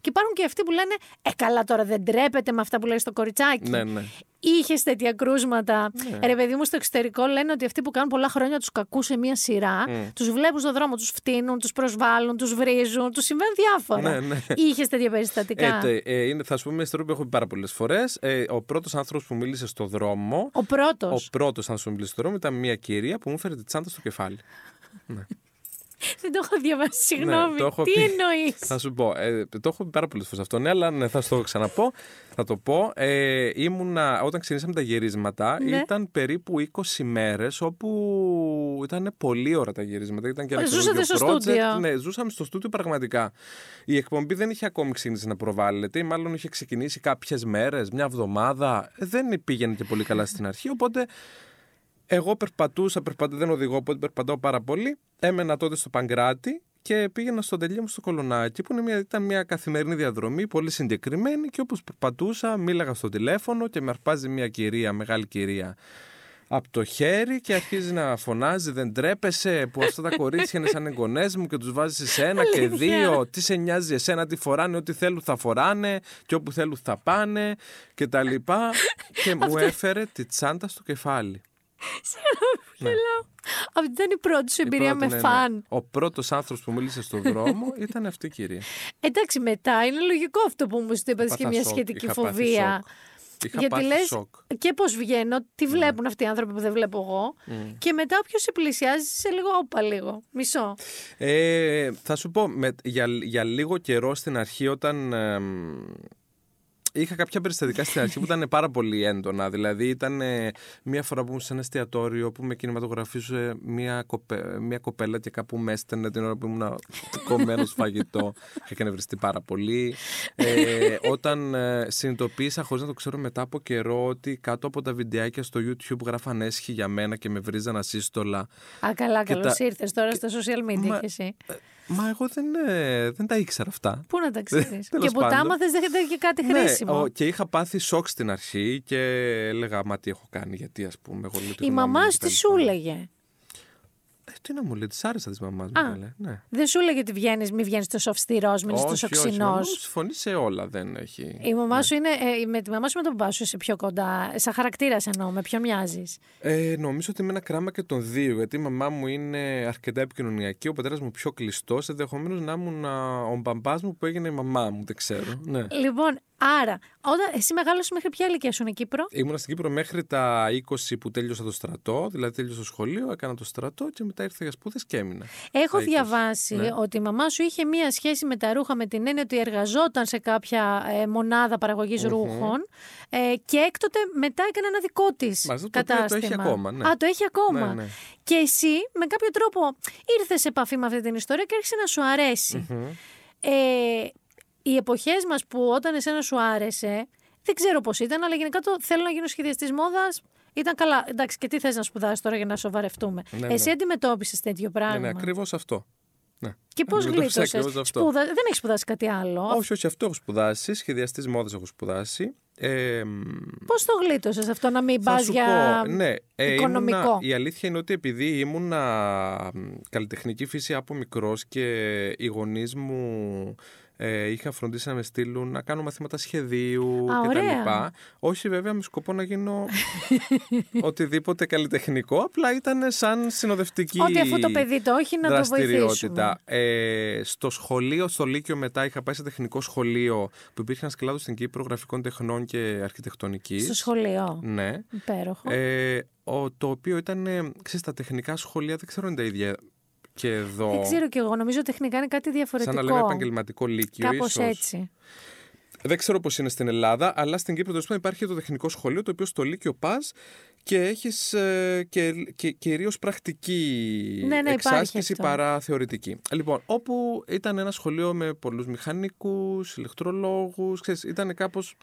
Και υπάρχουν και αυτοί που λένε Ε, καλά τώρα δεν τρέπεται με αυτά που λέει στο κοριτσάκι. Ναι, ναι. Ναι. Είχε τέτοια κρούσματα. Ναι. Ρε, παιδί μου, στο εξωτερικό λένε ότι αυτοί που κάνουν πολλά χρόνια τους κακούς σε μία σειρά, mm. τους βλέπουν στον δρόμο, τους φτύνουν, τους προσβάλλουν, τους βρίζουν, τους συμβαίνουν διάφορα. Ναι, ναι. Είχες τέτοια περιστατικά; Ε, ε, είναι, θα σου πούμε μια ιστορία που έχω πει πάρα πολλές φορές. Ε, ο πρώτος άνθρωπος που μίλησε στο δρόμο. Ο πρώτος; Ο πρώτος άνθρωπος που μίλησε στο δρόμο ήταν μια κυρία που μου έφερε τη τσάντα στο κεφάλι. ναι. Δεν το έχω διαβάσει, ναι, συγγνώμη. Ναι, Τι εννοείς; Θα σου πω. Ε, το έχω πει πάρα πολλές φορές αυτό. Ναι, αλλά ναι, θα σου το ξαναπώ. Θα το πω. Ε, ήμουνα, όταν ξεκινήσαμε τα γυρίσματα, ναι. ήταν περίπου 20 μέρες όπου ήταν πολύ ώρα τα γυρίσματα. Ήταν και ένα Ζούσατε στο στούντιο. Ναι, ζούσαμε στο στούντιο πραγματικά. Η εκπομπή δεν είχε ακόμη ξεκινήσει να προβάλλεται, ή μάλλον είχε ξεκινήσει κάποιες μέρες, μια εβδομάδα. Δεν πήγαινε και πολύ καλά στην αρχή. Οπότε εγώ περπατούσα, περπατώ, δεν οδηγώ, οπότε περπατάω πάρα πολύ. Έμενα τότε στο Παγκράτη και πήγαινα στο τελείο μου στο Κολονάκι, που είναι μια, ήταν μια καθημερινή διαδρομή, πολύ συγκεκριμένη. Και όπως περπατούσα, μίλαγα στο τηλέφωνο και με αρπάζει μια κυρία, μεγάλη κυρία, από το χέρι και αρχίζει να φωνάζει Δεν τρέπεσαι που αυτά τα κορίτσια είναι σαν εγγονέ μου και τους βάζεις σε ένα και δύο. Τι σε νοιάζει εσένα, τι φοράνε, ό,τι θέλουν θα φοράνε και όπου θέλουν θα πάνε και τα λοιπά. και μου έφερε τη τσάντα στο κεφάλι. Συγγνώμη, ναι. Αυτή ήταν η πρώτη σου εμπειρία με ναι, ναι. φαν. Ο πρώτος άνθρωπος που μίλησε στον δρόμο ήταν αυτή η κυρία. Εντάξει, μετά είναι λογικό αυτό που μου είπες και μια σχετική φοβία. Είχα Γιατί λες και πώς βγαίνω, τι βλέπουν αυτοί οι άνθρωποι που δεν βλέπω εγώ. Και μετά όποιος σε πλησιάζει, σε λίγο όπα λίγο. Μισό. Ε, θα σου πω, για, για λίγο καιρό στην αρχή, όταν Είχα κάποια περιστατικά στην αρχή που ήταν πάρα πολύ έντονα. Δηλαδή, ήταν μία φορά που ήμουν σε ένα εστιατόριο που με κινηματογραφούσε μία, κοπέ, μία κοπέλα και κάπου με έστενε την ώρα που ήμουν κομμένος φαγητό. Είχα νευριστεί πάρα πολύ. Ε, όταν ε, συνειδητοποίησα, χωρίς να το ξέρω μετά από καιρό, ότι κάτω από τα βιντεάκια στο YouTube γράφαν έσχη για μένα και με βρίζαν ασύστολα. Α, καλά, καλώς τα... ήρθες τώρα στα social media Μα... και εσύ. Ε, Μα εγώ δεν, ε, δεν τα ήξερα αυτά. Πού να τα ξέρεις. και που τα άμαθες δεν είχε κάτι ναι, χρήσιμο. Ναι, και είχα πάθει σοκ στην αρχή και έλεγα Μα τι έχω κάνει, γιατί ας πούμε. Εγώ, Η μαμά σου τι σου έλεγε. Ε, τι να μου λέει, της άρεσα της μαμάς μου. Ναι. Δεν σου έλεγε ότι βγαίνεις, μη βγαίνεις τόσο αυστηρός, μην είσαι τόσο ξινός; Συμφωνεί σε όλα, δεν έχει. Η μαμά ναι. σου είναι. Ε, με τη μαμά σου με τον παπά σου είσαι πιο κοντά. Σαν χαρακτήρας εννοώ, με ποιον μοιάζεις; Ε, νομίζω ότι είμαι ένα κράμα και των δύο. Γιατί η μαμά μου είναι αρκετά επικοινωνιακή, ο πατέρας μου πιο κλειστός. Ενδεχομένως να ήμουν ο μπαμπάς μου που έγινε η μαμά μου, δεν ξέρω. Ναι. Λοιπόν, Άρα, όταν εσύ μεγάλωσες μέχρι ποια ηλικία σου είναι Κύπρο; Ήμουν στην Κύπρο μέχρι τα 20 που τέλειωσα το στρατό, δηλαδή τέλειωσα το σχολείο, έκανα το στρατό και μετά ήρθα για σπούδε και έμεινα. Έχω διαβάσει ναι. ότι η μαμά σου είχε μία σχέση με τα ρούχα με την έννοια ότι εργαζόταν σε κάποια ε, μονάδα ρούχων ε, και έκτοτε μετά έκανε ένα δικό της κατάστημα. Το έχει ακόμα. Ναι. Α, το έχει ακόμα. Ναι, ναι. Και εσύ με κάποιο τρόπο ήρθες σε επαφή με αυτή την ιστορία και άρχισε να σου αρεσει Ε, οι εποχές μας που όταν εσένα σου άρεσε Δεν ξέρω πώς ήταν, αλλά γενικά το θέλω να γίνω σχεδιαστής μόδας. Ήταν καλά. Εντάξει, και τι θες να σπουδάσεις τώρα για να σοβαρευτούμε; Ναι, Εσύ ναι. αντιμετώπισες τέτοιο πράγμα. Ναι, ναι ακριβώς αυτό. Ναι. Και πώς γλίτωσες; Σπούδα... Δεν έχεις σπουδάσει κάτι άλλο; Όχι, όχι, αυτό έχω σπουδάσει. Σχεδιαστής μόδας έχω σπουδάσει. Ε, Πώς το γλίτωσες αυτό να μην πας για ναι, ε, οικονομικό; Ήμουνα, η αλήθεια είναι ότι επειδή ήμουνα καλλιτεχνική φύση από μικρός και οι γονείς μου ε, είχα φροντίσει να με στείλουν να κάνω μαθήματα σχεδίου κτλ. Όχι βέβαια με σκοπό να γίνω οτιδήποτε καλλιτεχνικό, απλά ήταν σαν συνοδευτική Ότι αφού το παιδί το όχι να το βοηθήσουμε. Ε, στο σχολείο, στο Λύκειο μετά είχα πάει σε τεχνικό σχολείο που υπήρχε ένας κλάδος στην Κύπρο γραφικών τεχνών και αρχιτεκτονικής. Στο σχολείο. Ναι. Υπέροχο. Ε, το οποίο ήταν, ξέρεις, τα τεχνικά σχολεία δεν ξέρω αν είναι τα ίδια και εδώ. Δεν ξέρω κι εγώ. Νομίζω τεχνικά είναι κάτι διαφορετικό. Σαν να λέμε επαγγελματικό λύκειο. Κάπως έτσι. Δεν ξέρω πώς είναι στην Ελλάδα, αλλά στην Κύπρο τέλος υπάρχει το τεχνικό σχολείο, το οποίο στο Λύκειο πας και έχεις ε, και, και κυρίως πρακτική ναι, ναι, εξάσκηση παρά θεωρητική. Λοιπόν, όπου ήταν ένα σχολείο με πολλούς μηχανικούς, ηλεκτρολόγους, ήταν κάπως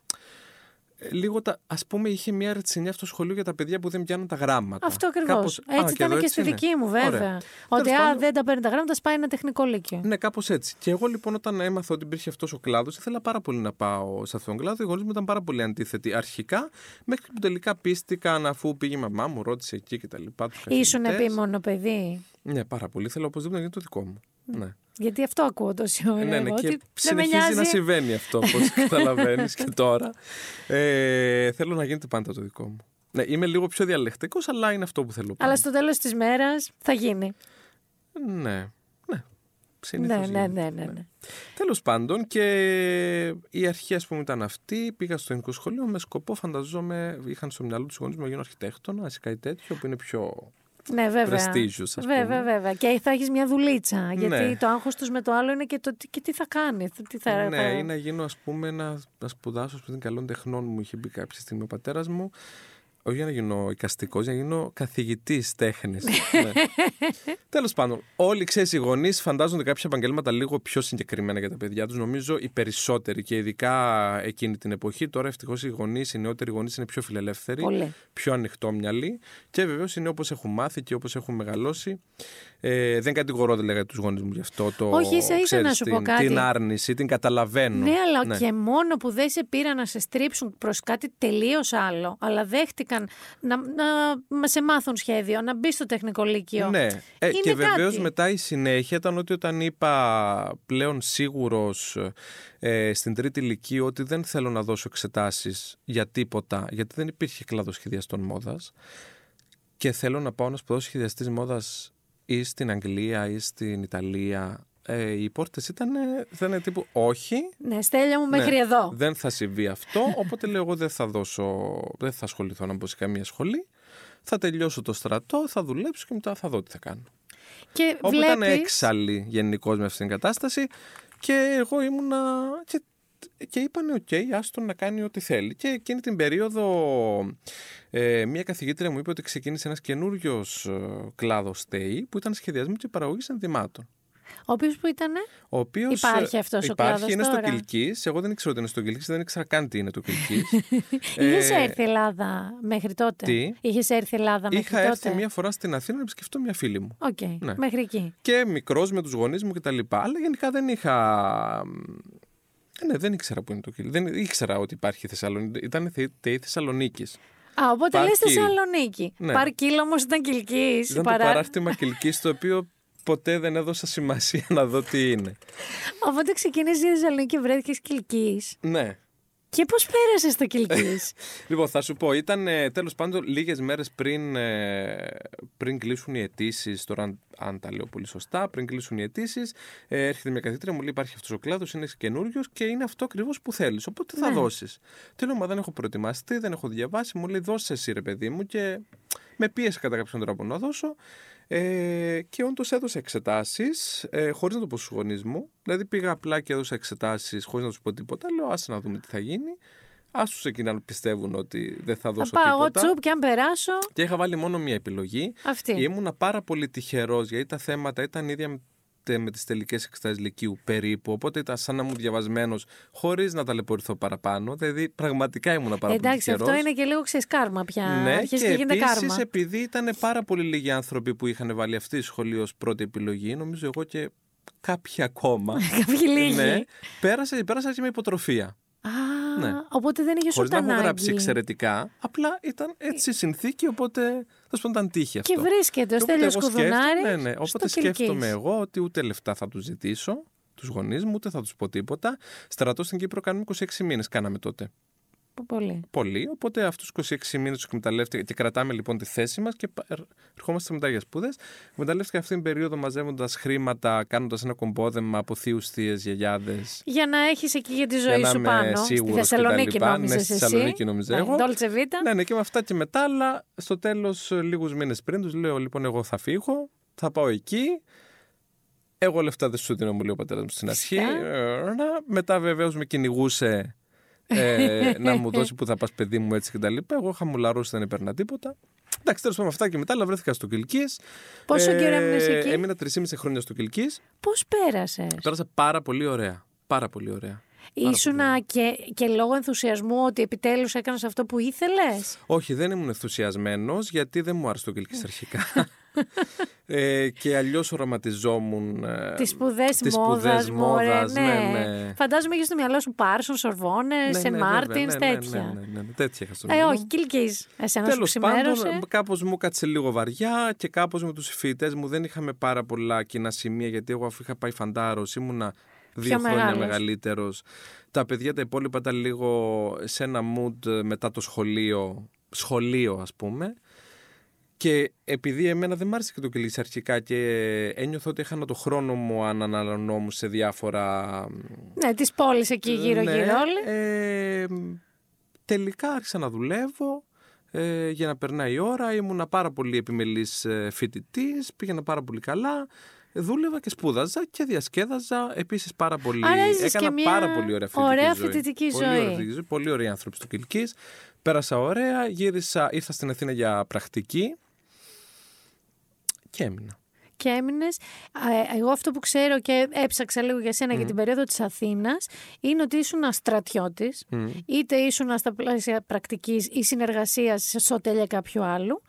λίγο τα, ας πούμε είχε μια ρετσινιά αυτό το σχολείο για τα παιδιά που δεν πιάνουν τα γράμματα. Αυτό ακριβώς. Έτσι ήταν και, στη δική μου βέβαια. Ότι α, δεν τα παίρνει τα γράμματα, πάει ένα τεχνικό λύκειο. Ναι, κάπως έτσι. Και εγώ λοιπόν όταν έμαθα ότι υπήρχε αυτός ο κλάδος, ήθελα πάρα πολύ να πάω σε αυτόν τον κλάδο. Οι γονείς μου ήταν πάρα πολύ αντίθετοι αρχικά, μέχρι που τελικά πίστηκαν αφού πήγε η μαμά μου, ρώτησε εκεί κτλ. Ήσουν επίμονο παιδί. Ναι, πάρα πολύ. Θέλω οπωσδήποτε να γίνει το δικό μου. Ναι. Γιατί αυτό ακούω τόση ώρα. Ναι, ναι, και συνεχίζει να συμβαίνει αυτό, όπως καταλαβαίνεις και τώρα. Ε, θέλω να γίνεται πάντα το δικό μου. Ναι, είμαι λίγο πιο διαλεκτικός, αλλά είναι αυτό που θέλω. Πάντα. Αλλά στο τέλος της μέρας θα γίνει. Ναι. Ναι. Ναι, ναι, ναι, ναι, ναι. Τέλος πάντων, και η αρχή, α πούμε, ήταν αυτή. Πήγα στο ελληνικό σχολείο με σκοπό, φανταζόμαι, είχαν στο μυαλό τους γονείς μου να γίνω αρχιτέκτονα ή κάτι τέτοιο, που είναι πιο ναι, βέβαια. Prestigious, βέβαια, βέβαια. Και θα έχεις μια δουλίτσα. Γιατί ναι. το άγχος τους με το άλλο είναι και το και τι θα κάνεις. Τι θα, ναι, ή να γίνω, ας πούμε, να, να σπουδάσω στην καλών τεχνών μου. Είχε μπει κάποια στιγμή ο πατέρας μου όχι για να γίνω οικαστικό, για να γίνω καθηγητής τέχνης. ναι. Τέλος πάντων, όλοι ξέρεις, οι γονείς φαντάζονται κάποια επαγγέλματα λίγο πιο συγκεκριμένα για τα παιδιά τους. Νομίζω οι περισσότεροι και ειδικά εκείνη την εποχή. Τώρα ευτυχώς οι γονείς, οι νεότεροι γονείς είναι πιο φιλελεύθεροι, Πολύ. πιο ανοιχτόμυαλοι και βεβαίως είναι όπως έχουν μάθει και όπως έχουν μεγαλώσει. Ε, δεν κατηγορώ δηλαδή τους γονείς μου γι' αυτό. Το, Όχι, ίσα ίσα να σου την, πω κάτι. Την άρνηση, την καταλαβαίνω. Ναι, αλλά ναι. και μόνο που δεν σε πήρα να σε στρίψουν προς κάτι τελείως άλλο, αλλά δέχτηκαν να, να, να σε μάθουν σχέδιο, να μπει στο τεχνικό λύκειο. Ναι, ε, και βεβαίως μετά η συνέχεια ήταν ότι όταν είπα πλέον σίγουρος ε, στην τρίτη ηλικία ότι δεν θέλω να δώσω εξετάσεις για τίποτα, γιατί δεν υπήρχε κλάδο σχεδιαστών μόδας. Και θέλω να πάω να σπουδάσω σχεδιαστής μόδας ή στην Αγγλία ή στην Ιταλία ε, οι πόρτες ήταν, ήταν τύπου όχι. Ναι, Στέλια μου μέχρι ναι, εδώ. Δεν θα συμβεί αυτό. Οπότε λέω: Εγώ δεν θα δώσω, δεν θα ασχοληθώ να μπω σε καμία σχολή. Θα τελειώσω το στρατό, θα δουλέψω και μετά θα δω τι θα κάνω. Και Όπου βλέπεις... ήταν έξαλλη γενικώς με αυτήν την κατάσταση και εγώ ήμουνα. Και, και είπανε: OK, okay, άστον να κάνει ό,τι θέλει. Και εκείνη την περίοδο, ε, μια καθηγήτρια μου είπε ότι ξεκίνησε ένας καινούριος ε, κλάδος στα ΤΕΙ που ήταν σχεδιασμού και παραγωγής ενδυμάτων. Ο οποίος που ήταν. Ο οποίος, υπάρχει αυτός ο κλάδος. είναι τώρα; στο Κιλκίς. Εγώ δεν ήξερα ότι είναι στο Κιλκίς, δεν ήξερα καν τι είναι το Κιλκίς. Είχες ε, έρθει Ελλάδα μέχρι τότε; Τι; Είχες έρθει Ελλάδα μέχρι Είχα τότε; έρθει μία φορά στην Αθήνα να επισκεφτώ μια φίλη μου. OK, okay. ναι. μέχρι εκεί. Και μικρός με τους γονείς μου κτλ. Αλλά γενικά δεν είχα. Ναι, δεν ήξερα που είναι το Κιλκίς. Δεν ήξερα ότι υπάρχει Θεσσαλονίκη. Ήταν ΤΕΙ Θεσσαλονίκης. Α, οπότε λες Θεσσαλονίκη. Ναι. Παρκύλα όμως ήταν Κιλκίς. Ήταν παρά... το παράρτημα Κυλκής, το οποίο ποτέ δεν έδωσα σημασία να δω τι είναι. Οπότε ξεκίνησε η Θεσσαλονίκη και βρέθηκες Κυλκής. Ναι. Και πώς πέρασες το Κυλκής; λοιπόν, θα σου πω, ήταν ε, τέλος πάντων λίγες μέρες πριν, ε, πριν κλείσουν οι αιτήσεις. Τώρα, αν, αν, τα λέω πολύ σωστά, πριν κλείσουν οι αιτήσεις, ε, έρχεται μια καθήτρια, μου λέει: Υπάρχει αυτός ο κλάδος, είναι καινούριος και είναι αυτό ακριβώς που θέλεις. Οπότε θα ναι. δώσεις. Τι λέω, μα δεν έχω προετοιμαστεί, δεν έχω διαβάσει. Μου λέει: Δώσε εσύ, ρε παιδί μου, και με πίεσε κατά κάποιον τρόπο να δώσω. Ε, και όντως έδωσα εξετάσεις, ε, χωρίς να το πω στους γονείς μου. Δηλαδή πήγα απλά και έδωσα εξετάσεις χωρίς να τους πω τίποτα. Λέω, άσε να δούμε τι θα γίνει. Α τους εκεί να πιστεύουν ότι δεν θα δώσω θα πάω τίποτα. τσουπ και αν περάσω. Και είχα βάλει μόνο μία επιλογή. Αυτή. Ήμουνα πάρα πολύ τυχερός γιατί τα θέματα ήταν ίδια ούτε με τις τελικές εξετάσεις Λυκείου περίπου. Οπότε ήταν σαν να μου διαβασμένος χωρίς να ταλαιπωρηθώ παραπάνω. Δηλαδή πραγματικά ήμουν πάρα Εντάξει, αυτό είναι και λίγο ξεσκάρμα πια. Ναι, Αρχίζει και, και γίνεται κάρμα. επειδή ήταν πάρα πολύ λίγοι άνθρωποι που είχαν βάλει αυτή τη σχολή ως πρώτη επιλογή, νομίζω εγώ και κάποιοι ακόμα. Κάποιοι λίγοι. Ναι, πέρασα, πέρασα και με υποτροφία. Α, ναι. οπότε δεν είχε ούτε ανάγκη. να έχω γράψει εξαιρετικά, απλά ήταν έτσι η συνθήκη, οπότε θα σου ήταν τύχη αυτό. Και βρίσκεται ο Στέλιος Κουδουνάρης Ναι, ναι, οπότε σκέφτομαι εγώ ότι ούτε λεφτά θα του ζητήσω, τους γονείς μου, ούτε θα τους πω τίποτα. Στρατός στην Κύπρο κάνουμε 26 μήνες κάναμε τότε. Πολύ. Πολύ. Οπότε αυτούς τους 26 μήνες τους εκμεταλλεύτηκα και κρατάμε λοιπόν τη θέση μας και ερχόμαστε μετά για σπούδε. Εκμεταλλεύτηκα αυτή την περίοδο μαζεύοντας χρήματα, κάνοντας ένα κομπόδεμα από θείους, θείες, γιαγιάδες. Για να έχεις εκεί για τη ζωή σου πάνω. Στη Θεσσαλονίκη νόμιζε. Ναι, στη Θεσσαλονίκη νόμιζε. Εγώ. Ντόλτσε Ναι, ναι, και με αυτά και μετά, αλλά στο τέλος, λίγους μήνες πριν τους λέω λοιπόν, εγώ θα φύγω, θα πάω εκεί. Εγώ λεφτά δεν σου δίνω, μου λέει ο πατέρας μου στην αρχή. Ε, μετά βεβαίως με κυνηγούσε ε, να μου δώσει που θα πας παιδί μου έτσι και τα λοιπά. Εγώ χαμουλαρώσει, δεν έπαιρνα τίποτα. Εντάξει, τέλος πάντων αυτά και μετά, αλλά βρέθηκα στο Κυλκής. Πόσο ε, καιρό έμεινες εκεί; Έμεινα 3,5 χρόνια στο Κυλκής. Πώς πέρασες; Πέρασα πάρα πολύ ωραία. Πάρα πολύ ωραία. Ήσουνα και, και λόγω ενθουσιασμού ότι επιτέλους έκανες αυτό που ήθελες; Όχι, δεν ήμουν ενθουσιασμένος γιατί δεν μου άρεσε το Κυλκής αρχικά. ε, και αλλιώς οραματιζόμουν. Ε, Τις σπουδές μόδας. Ναι. ναι, ναι. Φαντάζομαι είχες στο μυαλό σου Πάρσον, Σορβόνες, ναι, Σεν ναι, Μάρτινς, τέτοια. Ναι, ναι, ναι, τέτοια είχα στο Ε, όχι, Κιλκή. Εσένα Τέλος πάντων, κάπως μου κάτσε λίγο βαριά και κάπως με τους φοιτητές μου δεν είχαμε πάρα πολλά κοινά σημεία γιατί εγώ αφού είχα πάει φαντάρος ήμουνα δύο χρόνια μεγαλύτερος. Τα παιδιά τα υπόλοιπα ήταν λίγο σε ένα mood μετά το σχολείο, σχολείο ας πούμε. Και επειδή εμένα δεν μ' άρεσε και το κυλίς αρχικά και ένιωθω ότι είχα το χρόνο μου αν αναλωνόμουν σε διάφορα... Ναι, τις πόλεις εκεί γύρω-γύρω όλοι. Ε, τελικά άρχισα να δουλεύω ε, για να περνάει η ώρα. Ήμουνα πάρα πολύ επιμελής ε, φοιτητής, πήγαινα πάρα πολύ καλά. Δούλευα και σπούδαζα και διασκέδαζα επίσης πάρα πολύ. Άρα Έκανα και πάρα πολύ ωραία φοιτητική ωραία ζωή. Φοιτητική ζωή. Πολύ ωραία ζωή. Πολύ ωραία άνθρωποι στο Κιλκής. Πέρασα ωραία, γύρισα, ήρθα στην Αθήνα για πρακτική και έμεινα. Και έμεινες. Εγώ αυτό που ξέρω και έψαξα λίγο για σένα για την περίοδο της Αθήνας είναι ότι ήσουν στρατιώτη, είτε ήσουν στα πλαίσια πρακτικής ή συνεργασίας σε σωτέλια κάποιου άλλου.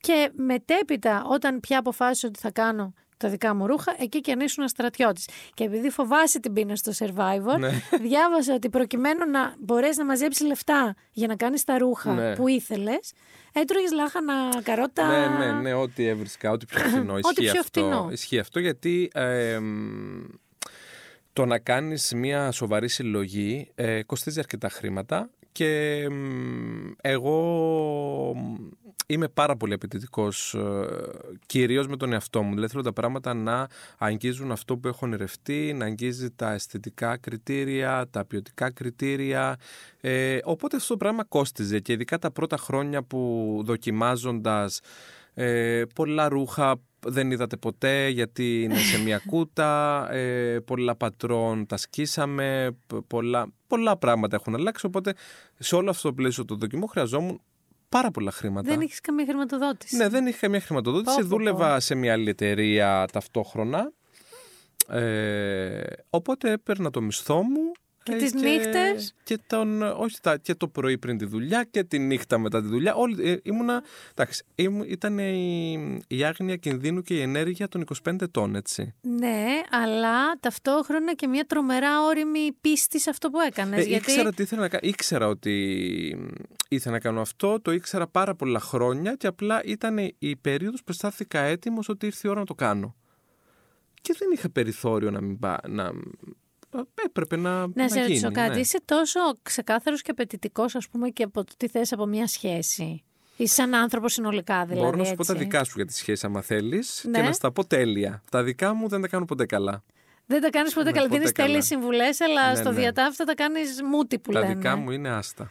Και μετέπειτα, όταν πια αποφάσισα ότι θα κάνω τα δικά μου ρούχα, εκεί και αν ήσουν στρατιώτης. Και επειδή φοβάσαι την πείνα στο survivor, ναι. διάβασα ότι προκειμένου να μπορέσεις να μαζέψεις λεφτά για να κάνεις τα ρούχα ναι. που ήθελες, έτρωγες λάχανα, καρότα. Ναι, ναι, ναι, ό,τι έβρισκα, ό,τι πιο φθηνό. Ισχύει, πιο αυτό. Ισχύει αυτό γιατί. Ε, το να κάνεις μια σοβαρή συλλογή ε, κοστίζει αρκετά χρήματα και εγώ είμαι πάρα πολύ απαιτητικός, ε, κυρίως με τον εαυτό μου. Δηλαδή θέλω τα πράγματα να αγγίζουν αυτό που έχω ονειρευτεί, να αγγίζει τα αισθητικά κριτήρια, τα ποιοτικά κριτήρια. Ε, οπότε αυτό το πράγμα κόστιζε και ειδικά τα πρώτα χρόνια που δοκιμάζοντας ε, πολλά ρούχα δεν είδατε ποτέ γιατί είναι σε μια κούτα, ε, πολλά πατρών τα σκίσαμε, πολλά, πολλά πράγματα έχουν αλλάξει, οπότε σε όλο αυτό το πλαίσιο το δοκιμό χρειαζόμουν πάρα πολλά χρήματα. Δεν έχει καμία χρηματοδότηση. Ναι, δεν είχα καμία χρηματοδότηση. Δούλευα σε μια άλλη εταιρεία ταυτόχρονα. Ε, οπότε έπαιρνα το μισθό μου και τις νύχτες. Και, τον, όχι, και το πρωί πριν τη δουλειά και τη νύχτα μετά τη δουλειά. Όλη, ε, ήμουνα, εντάξει, ήταν η, η άγνοια κινδύνου και η ενέργεια των 25 ετών, έτσι. Ναι, αλλά ταυτόχρονα και μια τρομερά όρημη πίστη σε αυτό που έκανες. Ε, γιατί... ήξερα, τι ήθελα να, ήξερα ότι ήθελα να κάνω αυτό, το ήξερα πάρα πολλά χρόνια και απλά ήταν η περίοδος που αισθάνθηκα έτοιμος ότι ήρθε η ώρα να το κάνω. Και δεν είχα περιθώριο να μην, να, έπρεπε να. Να σε ρωτήσω κάτι. Ναι. Είσαι τόσο ξεκάθαρος και απαιτητικός, ας πούμε, και από το τι θες από μια σχέση. Είσαι σαν άνθρωπος συνολικά, δηλαδή. Μπορώ να σου πω τα δικά σου για τη σχέση, άμα θέλεις, ναι. και να στα πω τέλεια. Τα δικά μου δεν τα κάνω ποτέ καλά. Δεν τα κάνεις ποτέ καλά. Δίνει τέλειε συμβουλές, αλλά ναι, στο ναι. διατάφτα τα κάνεις μούτι που τα λένε. Τα δικά μου είναι άστα.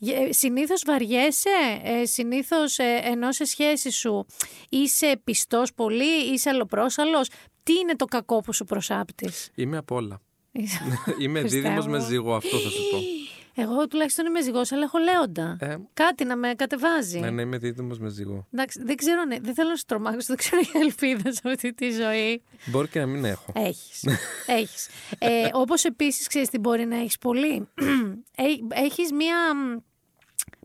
Ε, συνήθως βαριέσαι, ε, συνήθως ε, ενώ σε σχέση σου είσαι πιστός πολύ, είσαι αλλοπρόσαλος. Τι είναι το κακό που σου προσάπτεις; Είμαι απ' όλα. Είμαι δίδυμος με ζύγο, αυτό θα σου πω. Εγώ τουλάχιστον είμαι ζυγός, αλλά έχω λέοντα. Ε, Κάτι να με κατεβάζει. Ναι, ναι, είμαι δίδυμος με ζυγό. Εντάξει, δεν ξέρω, ναι, δεν θέλω να σου τρομάξω, δεν ξέρω για ελπίδα σε αυτή τη ζωή. Μπορεί και να μην έχω. Έχεις. έχεις. Ε, Όπως επίσης ξέρεις τι μπορεί να έχεις πολύ. έχεις μία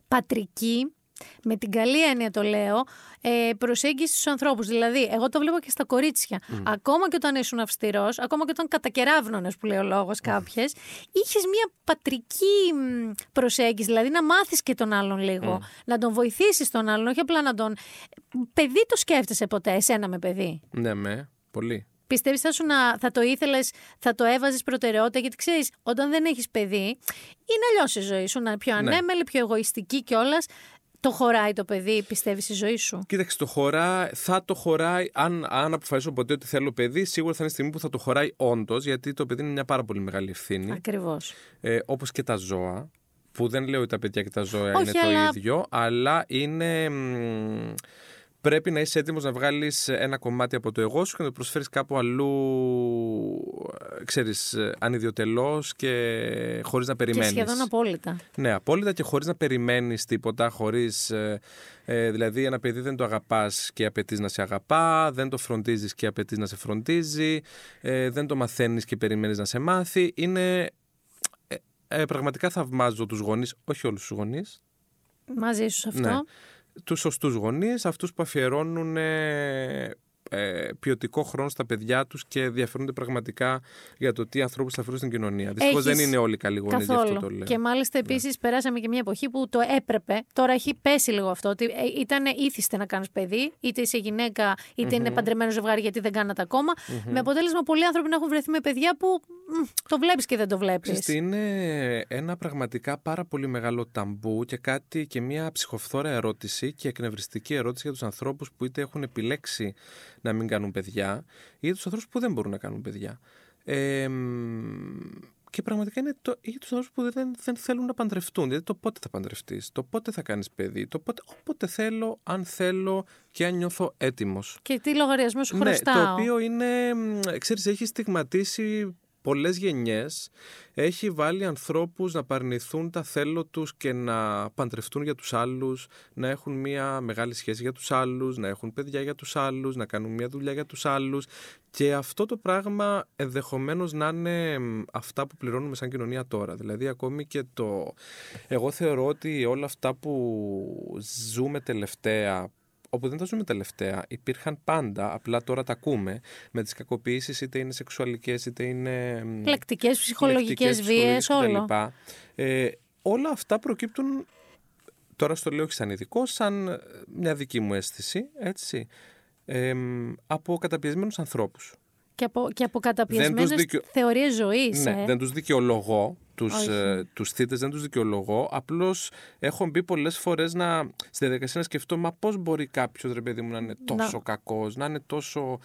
πατρική με την καλή έννοια το λέω, ε, προσέγγιση στους ανθρώπους. Δηλαδή, εγώ το βλέπω και στα κορίτσια. Ακόμα και όταν ήσουν αυστηρός, ακόμα και όταν κατακεράβνωνε, που λέει ο λόγος κάποιες, είχες μια πατρική προσέγγιση. Δηλαδή, να μάθεις και τον άλλον λίγο. Να τον βοηθήσεις τον άλλον, όχι απλά να τον. Παιδί το σκέφτεσαι ποτέ, εσένα με παιδί; Ναι, με. Πολύ. Πιστεύεις θα, θα το ήθελες, θα το έβαζες προτεραιότητα, γιατί ξέρεις, όταν δεν έχεις παιδί, είναι αλλιώς η ζωή σου. Να είναι πιο ναι. ανέμελη, πιο εγωιστική κιόλας. Το χωράει το παιδί, πιστεύεις, στη ζωή σου; Κοίταξε, το χωράει, θα το χωράει. Αν, αν αποφασίσω ποτέ ότι θέλω παιδί, σίγουρα θα είναι στιγμή που θα το χωράει όντως, γιατί το παιδί είναι μια πάρα πολύ μεγάλη ευθύνη. Ακριβώς. Ε, Όπως και τα ζώα. Που δεν λέω ότι τα παιδιά και τα ζώα είναι το ίδιο, αλλά είναι πρέπει να είσαι έτοιμος να βγάλεις ένα κομμάτι από το εγώ σου και να το προσφέρεις κάπου αλλού, ξέρεις, ανιδιοτελώς και χωρίς να περιμένεις. Και σχεδόν απόλυτα. Ναι, απόλυτα και χωρίς να περιμένεις τίποτα, χωρίς... Ε, ε, δηλαδή ένα παιδί δεν το αγαπάς και απαιτείς να σε αγαπά, δεν το φροντίζεις και απαιτείς να σε φροντίζει, ε, δεν το μαθαίνεις και περιμένεις να σε μάθει. Είναι... Ε, πραγματικά θαυμάζω τους γονείς, όχι όλους τους γονείς. Μαζί σου αυτό. Ναι τους σωστούς γονείς, αυτούς που αφιερώνουν ε, ε, ποιοτικό χρόνο στα παιδιά τους και διαφέρονται πραγματικά για το τι ανθρώπους θα φέρουν στην κοινωνία. Δυστυχώς δεν είναι όλοι καλοί γονείς γι' αυτό το λέω. Και μάλιστα επίσης ναι. περάσαμε και μια εποχή που το έπρεπε. Τώρα έχει πέσει λίγο αυτό. Ότι ε, ήταν ήθιστε να κάνεις παιδί, είτε είσαι γυναίκα, είτε mm-hmm. είναι παντρεμένο ζευγάρι γιατί δεν κάνατε ακόμα. Mm-hmm. Με αποτέλεσμα πολλοί άνθρωποι να έχουν βρεθεί με παιδιά που το βλέπεις και δεν το βλέπεις. Είναι ένα πραγματικά πάρα πολύ μεγάλο ταμπού και κάτι και μια ψυχοφθόρα ερώτηση και εκνευριστική ερώτηση για τους ανθρώπους που είτε έχουν επιλέξει να μην κάνουν παιδιά ή τους ανθρώπους που δεν μπορούν να κάνουν παιδιά. Ε, και πραγματικά είναι το, για τους ανθρώπους που δεν, δεν θέλουν να παντρευτούν. Δηλαδή το πότε θα παντρευτείς, το πότε θα κάνεις παιδί, το πότε, όποτε θέλω, αν θέλω και αν νιώθω έτοιμος. Και τι λογαριασμό σου χρωστάω. Ναι, το οποίο είναι, ξέρεις, έχει στιγματίσει πολλές γενιές έχει βάλει ανθρώπους να παρνηθούν τα θέλω τους και να παντρευτούν για τους άλλους, να έχουν μια μεγάλη σχέση για τους άλλους, να έχουν παιδιά για τους άλλους, να κάνουν μια δουλειά για τους άλλους και αυτό το πράγμα ενδεχομένως να είναι αυτά που πληρώνουμε σαν κοινωνία τώρα. Δηλαδή ακόμη και το... Εγώ θεωρώ ότι όλα αυτά που ζούμε τελευταία όπου δεν τα ζούμε τελευταία, υπήρχαν πάντα, απλά τώρα τα ακούμε, με τις κακοποιήσεις είτε είναι σεξουαλικές είτε είναι... Λεκτικές, ψυχολογικές βίες, όλο. Ε, όλα αυτά προκύπτουν, τώρα στο λέω όχι σαν ειδικό, σαν μια δική μου αίσθηση, έτσι, ε, από καταπιεσμένους ανθρώπους. Και από, και από καταπιεσμένες δικαιο... θεωρίες ζωής. Ναι, ε. δεν τους δικαιολογώ, τους, ε, τους θύτες δεν τους δικαιολογώ, απλώς έχω μπει πολλές φορές να, στη διαδικασία να σκεφτώ μα πώς μπορεί κάποιος ρε παιδί μου να είναι τόσο να... κακός, να είναι τόσο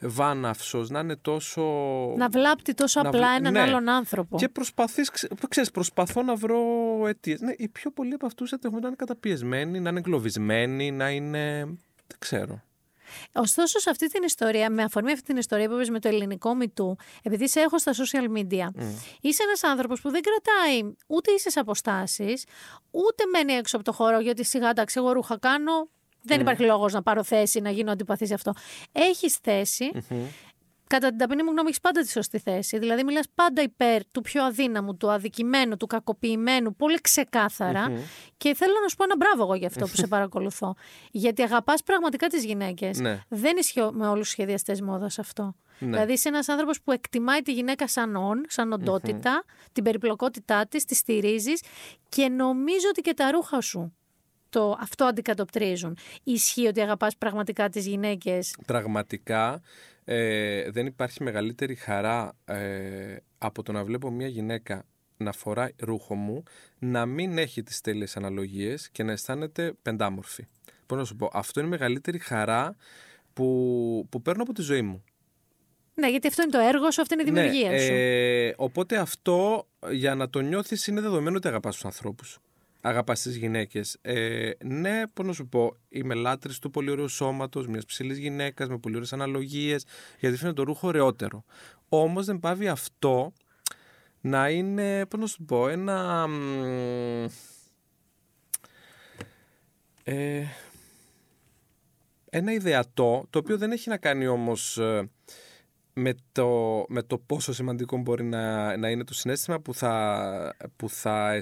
βάναυσος, να είναι τόσο... Να βλάπτει τόσο να... απλά έναν ναι. άλλον άνθρωπο. Και προσπαθείς, ξέρεις, προσπαθώ να βρω αιτίες. Ναι, οι πιο πολλοί από αυτούς έχουν να είναι καταπιεσμένοι, να είναι εγκλωβισμένοι, να είναι... δεν ξέρω. Ωστόσο, σε αυτή την ιστορία, με αφορμή αυτή την ιστορία που είπες με το ελληνικό μητού, επειδή σε έχω στα social media, mm. είσαι ένας άνθρωπος που δεν κρατάει ούτε ίσες αποστάσεις, ούτε μένει έξω από το χώρο, γιατί σιγά τα εγώ ρούχα κάνω. Δεν mm. υπάρχει λόγος να πάρω θέση, να γίνω αντιπαθής σε αυτό. Έχεις θέση. Mm-hmm κατά την ταπεινή μου γνώμη, έχεις πάντα τη σωστή θέση. Δηλαδή, μιλάς πάντα υπέρ του πιο αδύναμου, του αδικημένου, του κακοποιημένου, πολύ Και θέλω να σου πω ένα μπράβο εγώ για αυτό που σε παρακολουθώ. Γιατί αγαπάς πραγματικά τις γυναίκες. Ναι. Δεν ισχύει με όλους τους σχεδιαστές μόδας αυτό. Ναι. Δηλαδή, είσαι ένας άνθρωπος που εκτιμάει τη γυναίκα σαν όν, σαν οντοτητα την περιπλοκότητά της, τη στηρίζεις και νομίζω ότι και τα ρούχα σου το, αυτό αντικατοπτρίζουν. Ισχύει ότι αγαπάς πραγματικά τις γυναίκες; Πραγματικά ε, δεν υπάρχει μεγαλύτερη χαρά ε, από το να βλέπω μια γυναίκα να φοράει ρούχο μου, να μην έχει τις τέλειες αναλογίες και να αισθάνεται πεντάμορφη. Πώς να σου πω, αυτό είναι η μεγαλύτερη χαρά που, που παίρνω από τη ζωή μου. Ναι, γιατί αυτό είναι το έργο σου, αυτή είναι η ναι, δημιουργία ναι, σου. Ε, οπότε αυτό για να το νιώθεις είναι δεδομένο ότι αγαπάς τους ανθρώπους αγαπάς τις γυναίκες. Ε, ναι, πώς να σου πω, είμαι λάτρης του πολύ ωραίου σώματος, μιας ψηλής γυναίκας με πολύ ωραίες αναλογίες, γιατί φαίνεται το ρούχο ωραιότερο. Όμως δεν πάβει αυτό να είναι, πώς να σου πω, ένα... Ε, ένα ιδεατό, το οποίο δεν έχει να κάνει όμως ε, με το, με το πόσο σημαντικό μπορεί να, να είναι το συνέστημα που θα, που θα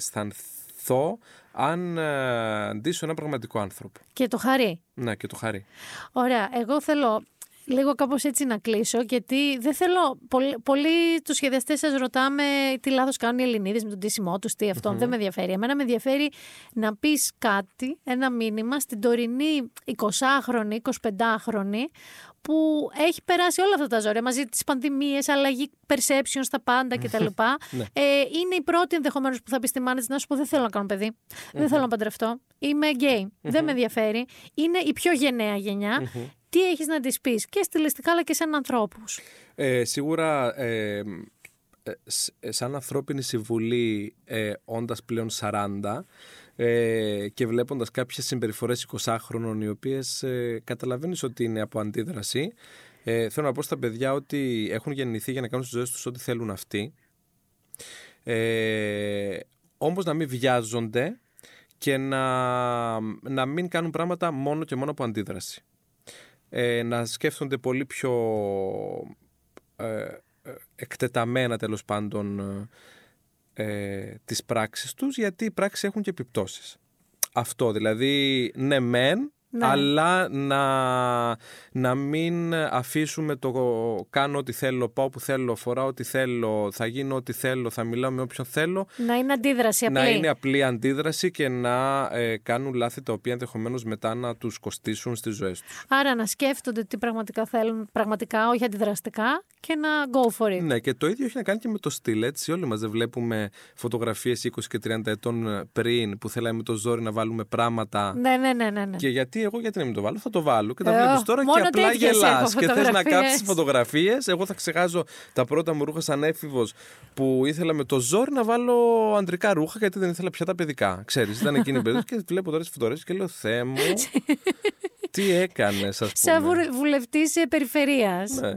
αισθανθώ αν ε, ντύσω ένα πραγματικό άνθρωπο. Και το χαρί. Ναι, και το χαρί. Ωραία. Εγώ θέλω λίγο κάπως έτσι να κλείσω, γιατί δεν θέλω. Πολλοί, πολλοί τους σχεδιαστές σας ρωτάμε τι λάθος κάνουν οι Ελληνίδες με τον τίσιμό τους, τι αυτο Δεν με ενδιαφέρει. Εμένα με ενδιαφέρει να πεις κάτι, ένα μήνυμα στην τωρινή 20χρονη, 25χρονη, που έχει περάσει όλα αυτά τα ζώρια μαζί τις πανδημίες, αλλαγή perception στα πάντα κτλ. ναι. ε, είναι η πρώτη ενδεχομένως που θα πεις στη μάνα να σου πω: Δεν θέλω να κάνω δεν θέλω να παντρευτώ. Είμαι γκέι. Δεν με ενδιαφέρει. Είναι η πιο γενναία τι έχεις να της πεις και στιλιστικά αλλά και σαν ανθρώπους. Ε, σίγουρα ε, ε, σαν ανθρώπινη συμβουλή ε, όντας πλέον 40 ε, και βλέποντας κάποιες συμπεριφορές 20χρονων οι οποίες ε, καταλαβαίνεις ότι είναι από αντίδραση ε, θέλω να πω στα παιδιά ότι έχουν γεννηθεί για να κάνουν στις ζωές τους ό,τι θέλουν αυτοί ε, όμως να μην βιάζονται και να, να μην κάνουν πράγματα μόνο και μόνο από αντίδραση ε, να σκέφτονται πολύ πιο ε, ε εκτεταμένα τέλος πάντων ε, τις πράξεις τους γιατί οι πράξεις έχουν και επιπτώσεις. Αυτό δηλαδή ναι μεν ναι. Αλλά να, να μην αφήσουμε το κάνω ό,τι θέλω, πάω που θέλω, φοράω ό,τι θέλω, θα γίνω ό,τι θέλω, θα μιλάω με όποιον θέλω. Να είναι αντίδραση απλή. Να είναι απλή αντίδραση και να ε, κάνουν λάθη τα οποία ενδεχομένως μετά να τους κοστίσουν στις ζωές τους. Άρα να σκέφτονται τι πραγματικά θέλουν, πραγματικά, όχι αντιδραστικά και να go for it. Ναι, και το ίδιο έχει να κάνει και με το στυλ. Έτσι, όλοι μας δεν βλέπουμε φωτογραφίες 20 και 30 ετών πριν που θέλαμε με το ζόρι να βάλουμε πράγματα. Ναι, ναι, ναι. ναι, ναι. Και γιατί εγώ γιατί να μην το βάλω, θα το βάλω και τα βλέπεις τώρα και απλά γελάς. Και θες να κάψεις φωτογραφίες. Εγώ θα ξεχάσω τα πρώτα μου ρούχα σαν έφηβος που ήθελα με το ζόρι να βάλω αντρικά ρούχα γιατί δεν ήθελα πια τα παιδικά. Ξέρεις, ήταν εκείνη η περίοδο και βλέπω τώρα τις φωτογραφίες και λέω Θεέ μου. Τι έκανες, ας πούμε. Σαν βουλευτής περιφερεια. Ναι.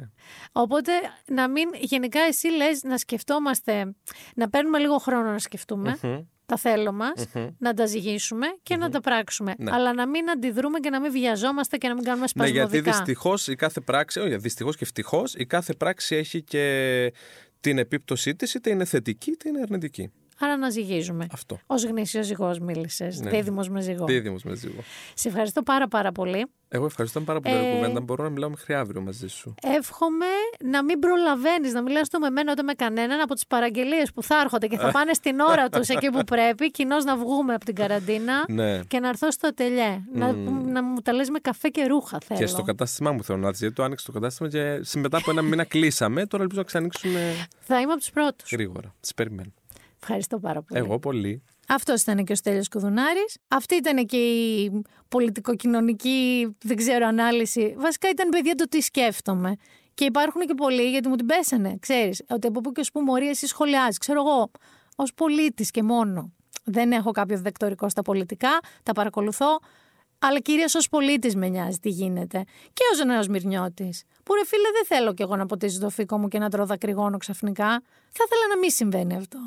Οπότε να μην. Γενικά, εσύ λες να σκεφτόμαστε. Να παίρνουμε λίγο χρόνο να σκεφτουμε τα θέλω μας, να τα ζυγίσουμε και να τα πράξουμε. Ναι. Αλλά να μην αντιδρούμε και να μην βιαζόμαστε και να μην κάνουμε σπασμωδικά. Ναι, γιατί δυστυχώς η κάθε πράξη, όχι δυστυχώς και ευτυχώς, η κάθε πράξη έχει και την επίπτωσή της, είτε είναι θετική είτε είναι αρνητική. Άρα να ζυγίζουμε. Αυτό. Ω γνήσιος ζυγός μίλησες. Ναι. Δίδυμος με ζυγό. Δίδυμος με ζυγό. Σε ευχαριστώ πάρα πάρα πολύ. Εγώ ευχαριστώ πάρα πολύ ε... κουβέντα. Μπορώ να μιλάω μέχρι αύριο μαζί σου. Εύχομαι να μην προλαβαίνεις να μιλάς το με μένα ούτε με κανέναν από τις παραγγελίες που θα έρχονται και θα πάνε στην ώρα τους εκεί που πρέπει. Κοινώς να βγούμε από την καραντίνα ναι. και να έρθω στο τελιέ. Να, να μου τα λες με καφέ και ρούχα θέλω. Και στο κατάστημά μου θέλω να δει. Γιατί το άνοιξε το κατάστημα και μετά από ένα μήνα κλείσαμε. Τώρα ελπίζω να ξανοίξουμε. Θα είμαι από τους πρώτους. Γρήγορα. Τις περιμένω. Ευχαριστώ πάρα πολύ. Εγώ πολύ. Αυτός ήταν και ο Στέλιος Κουδουνάρης. Αυτή ήταν και η πολιτικοκοινωνική, δεν ξέρω, ανάλυση. Βασικά ήταν παιδιά το τι σκέφτομαι. Και υπάρχουν και πολλοί γιατί μου την πέσανε. Ξέρεις, ότι από πού και ως πού μωρή εσύ σχολιάζεις. Ξέρω εγώ, ως πολίτης και μόνο. Δεν έχω κάποιο δεκτορικό στα πολιτικά, τα παρακολουθώ. Αλλά κυρίως ως πολίτης με νοιάζει τι γίνεται. Και ως νέος Μυρνιώτης. Που ρε φίλε, δεν θέλω κι εγώ να ποτίσω το φίκο μου και να τρώω δακρυγόνο ξαφνικά. Θα ήθελα να μην συμβαίνει αυτό.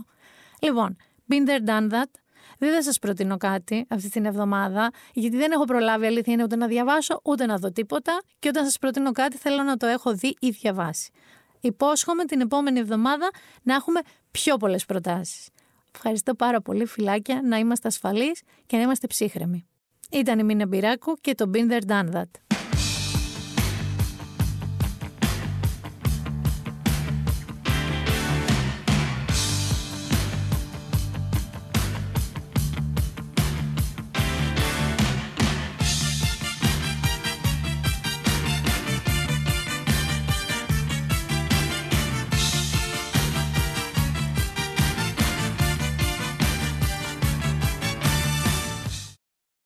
Λοιπόν, been there, done that. Δεν θα σας προτείνω κάτι αυτή την εβδομάδα, γιατί δεν έχω προλάβει αλήθεια είναι ούτε να διαβάσω ούτε να δω τίποτα. Και όταν σας προτείνω κάτι, θέλω να το έχω δει ή διαβάσει. Υπόσχομαι την επόμενη εβδομάδα να έχουμε πιο πολλές προτάσεις. Ευχαριστώ πάρα πολύ, φιλάκια, να είμαστε ασφαλείς και να είμαστε ψύχρεμοι. Ήταν η Μίνα Μπυράκου και το Been There Done That.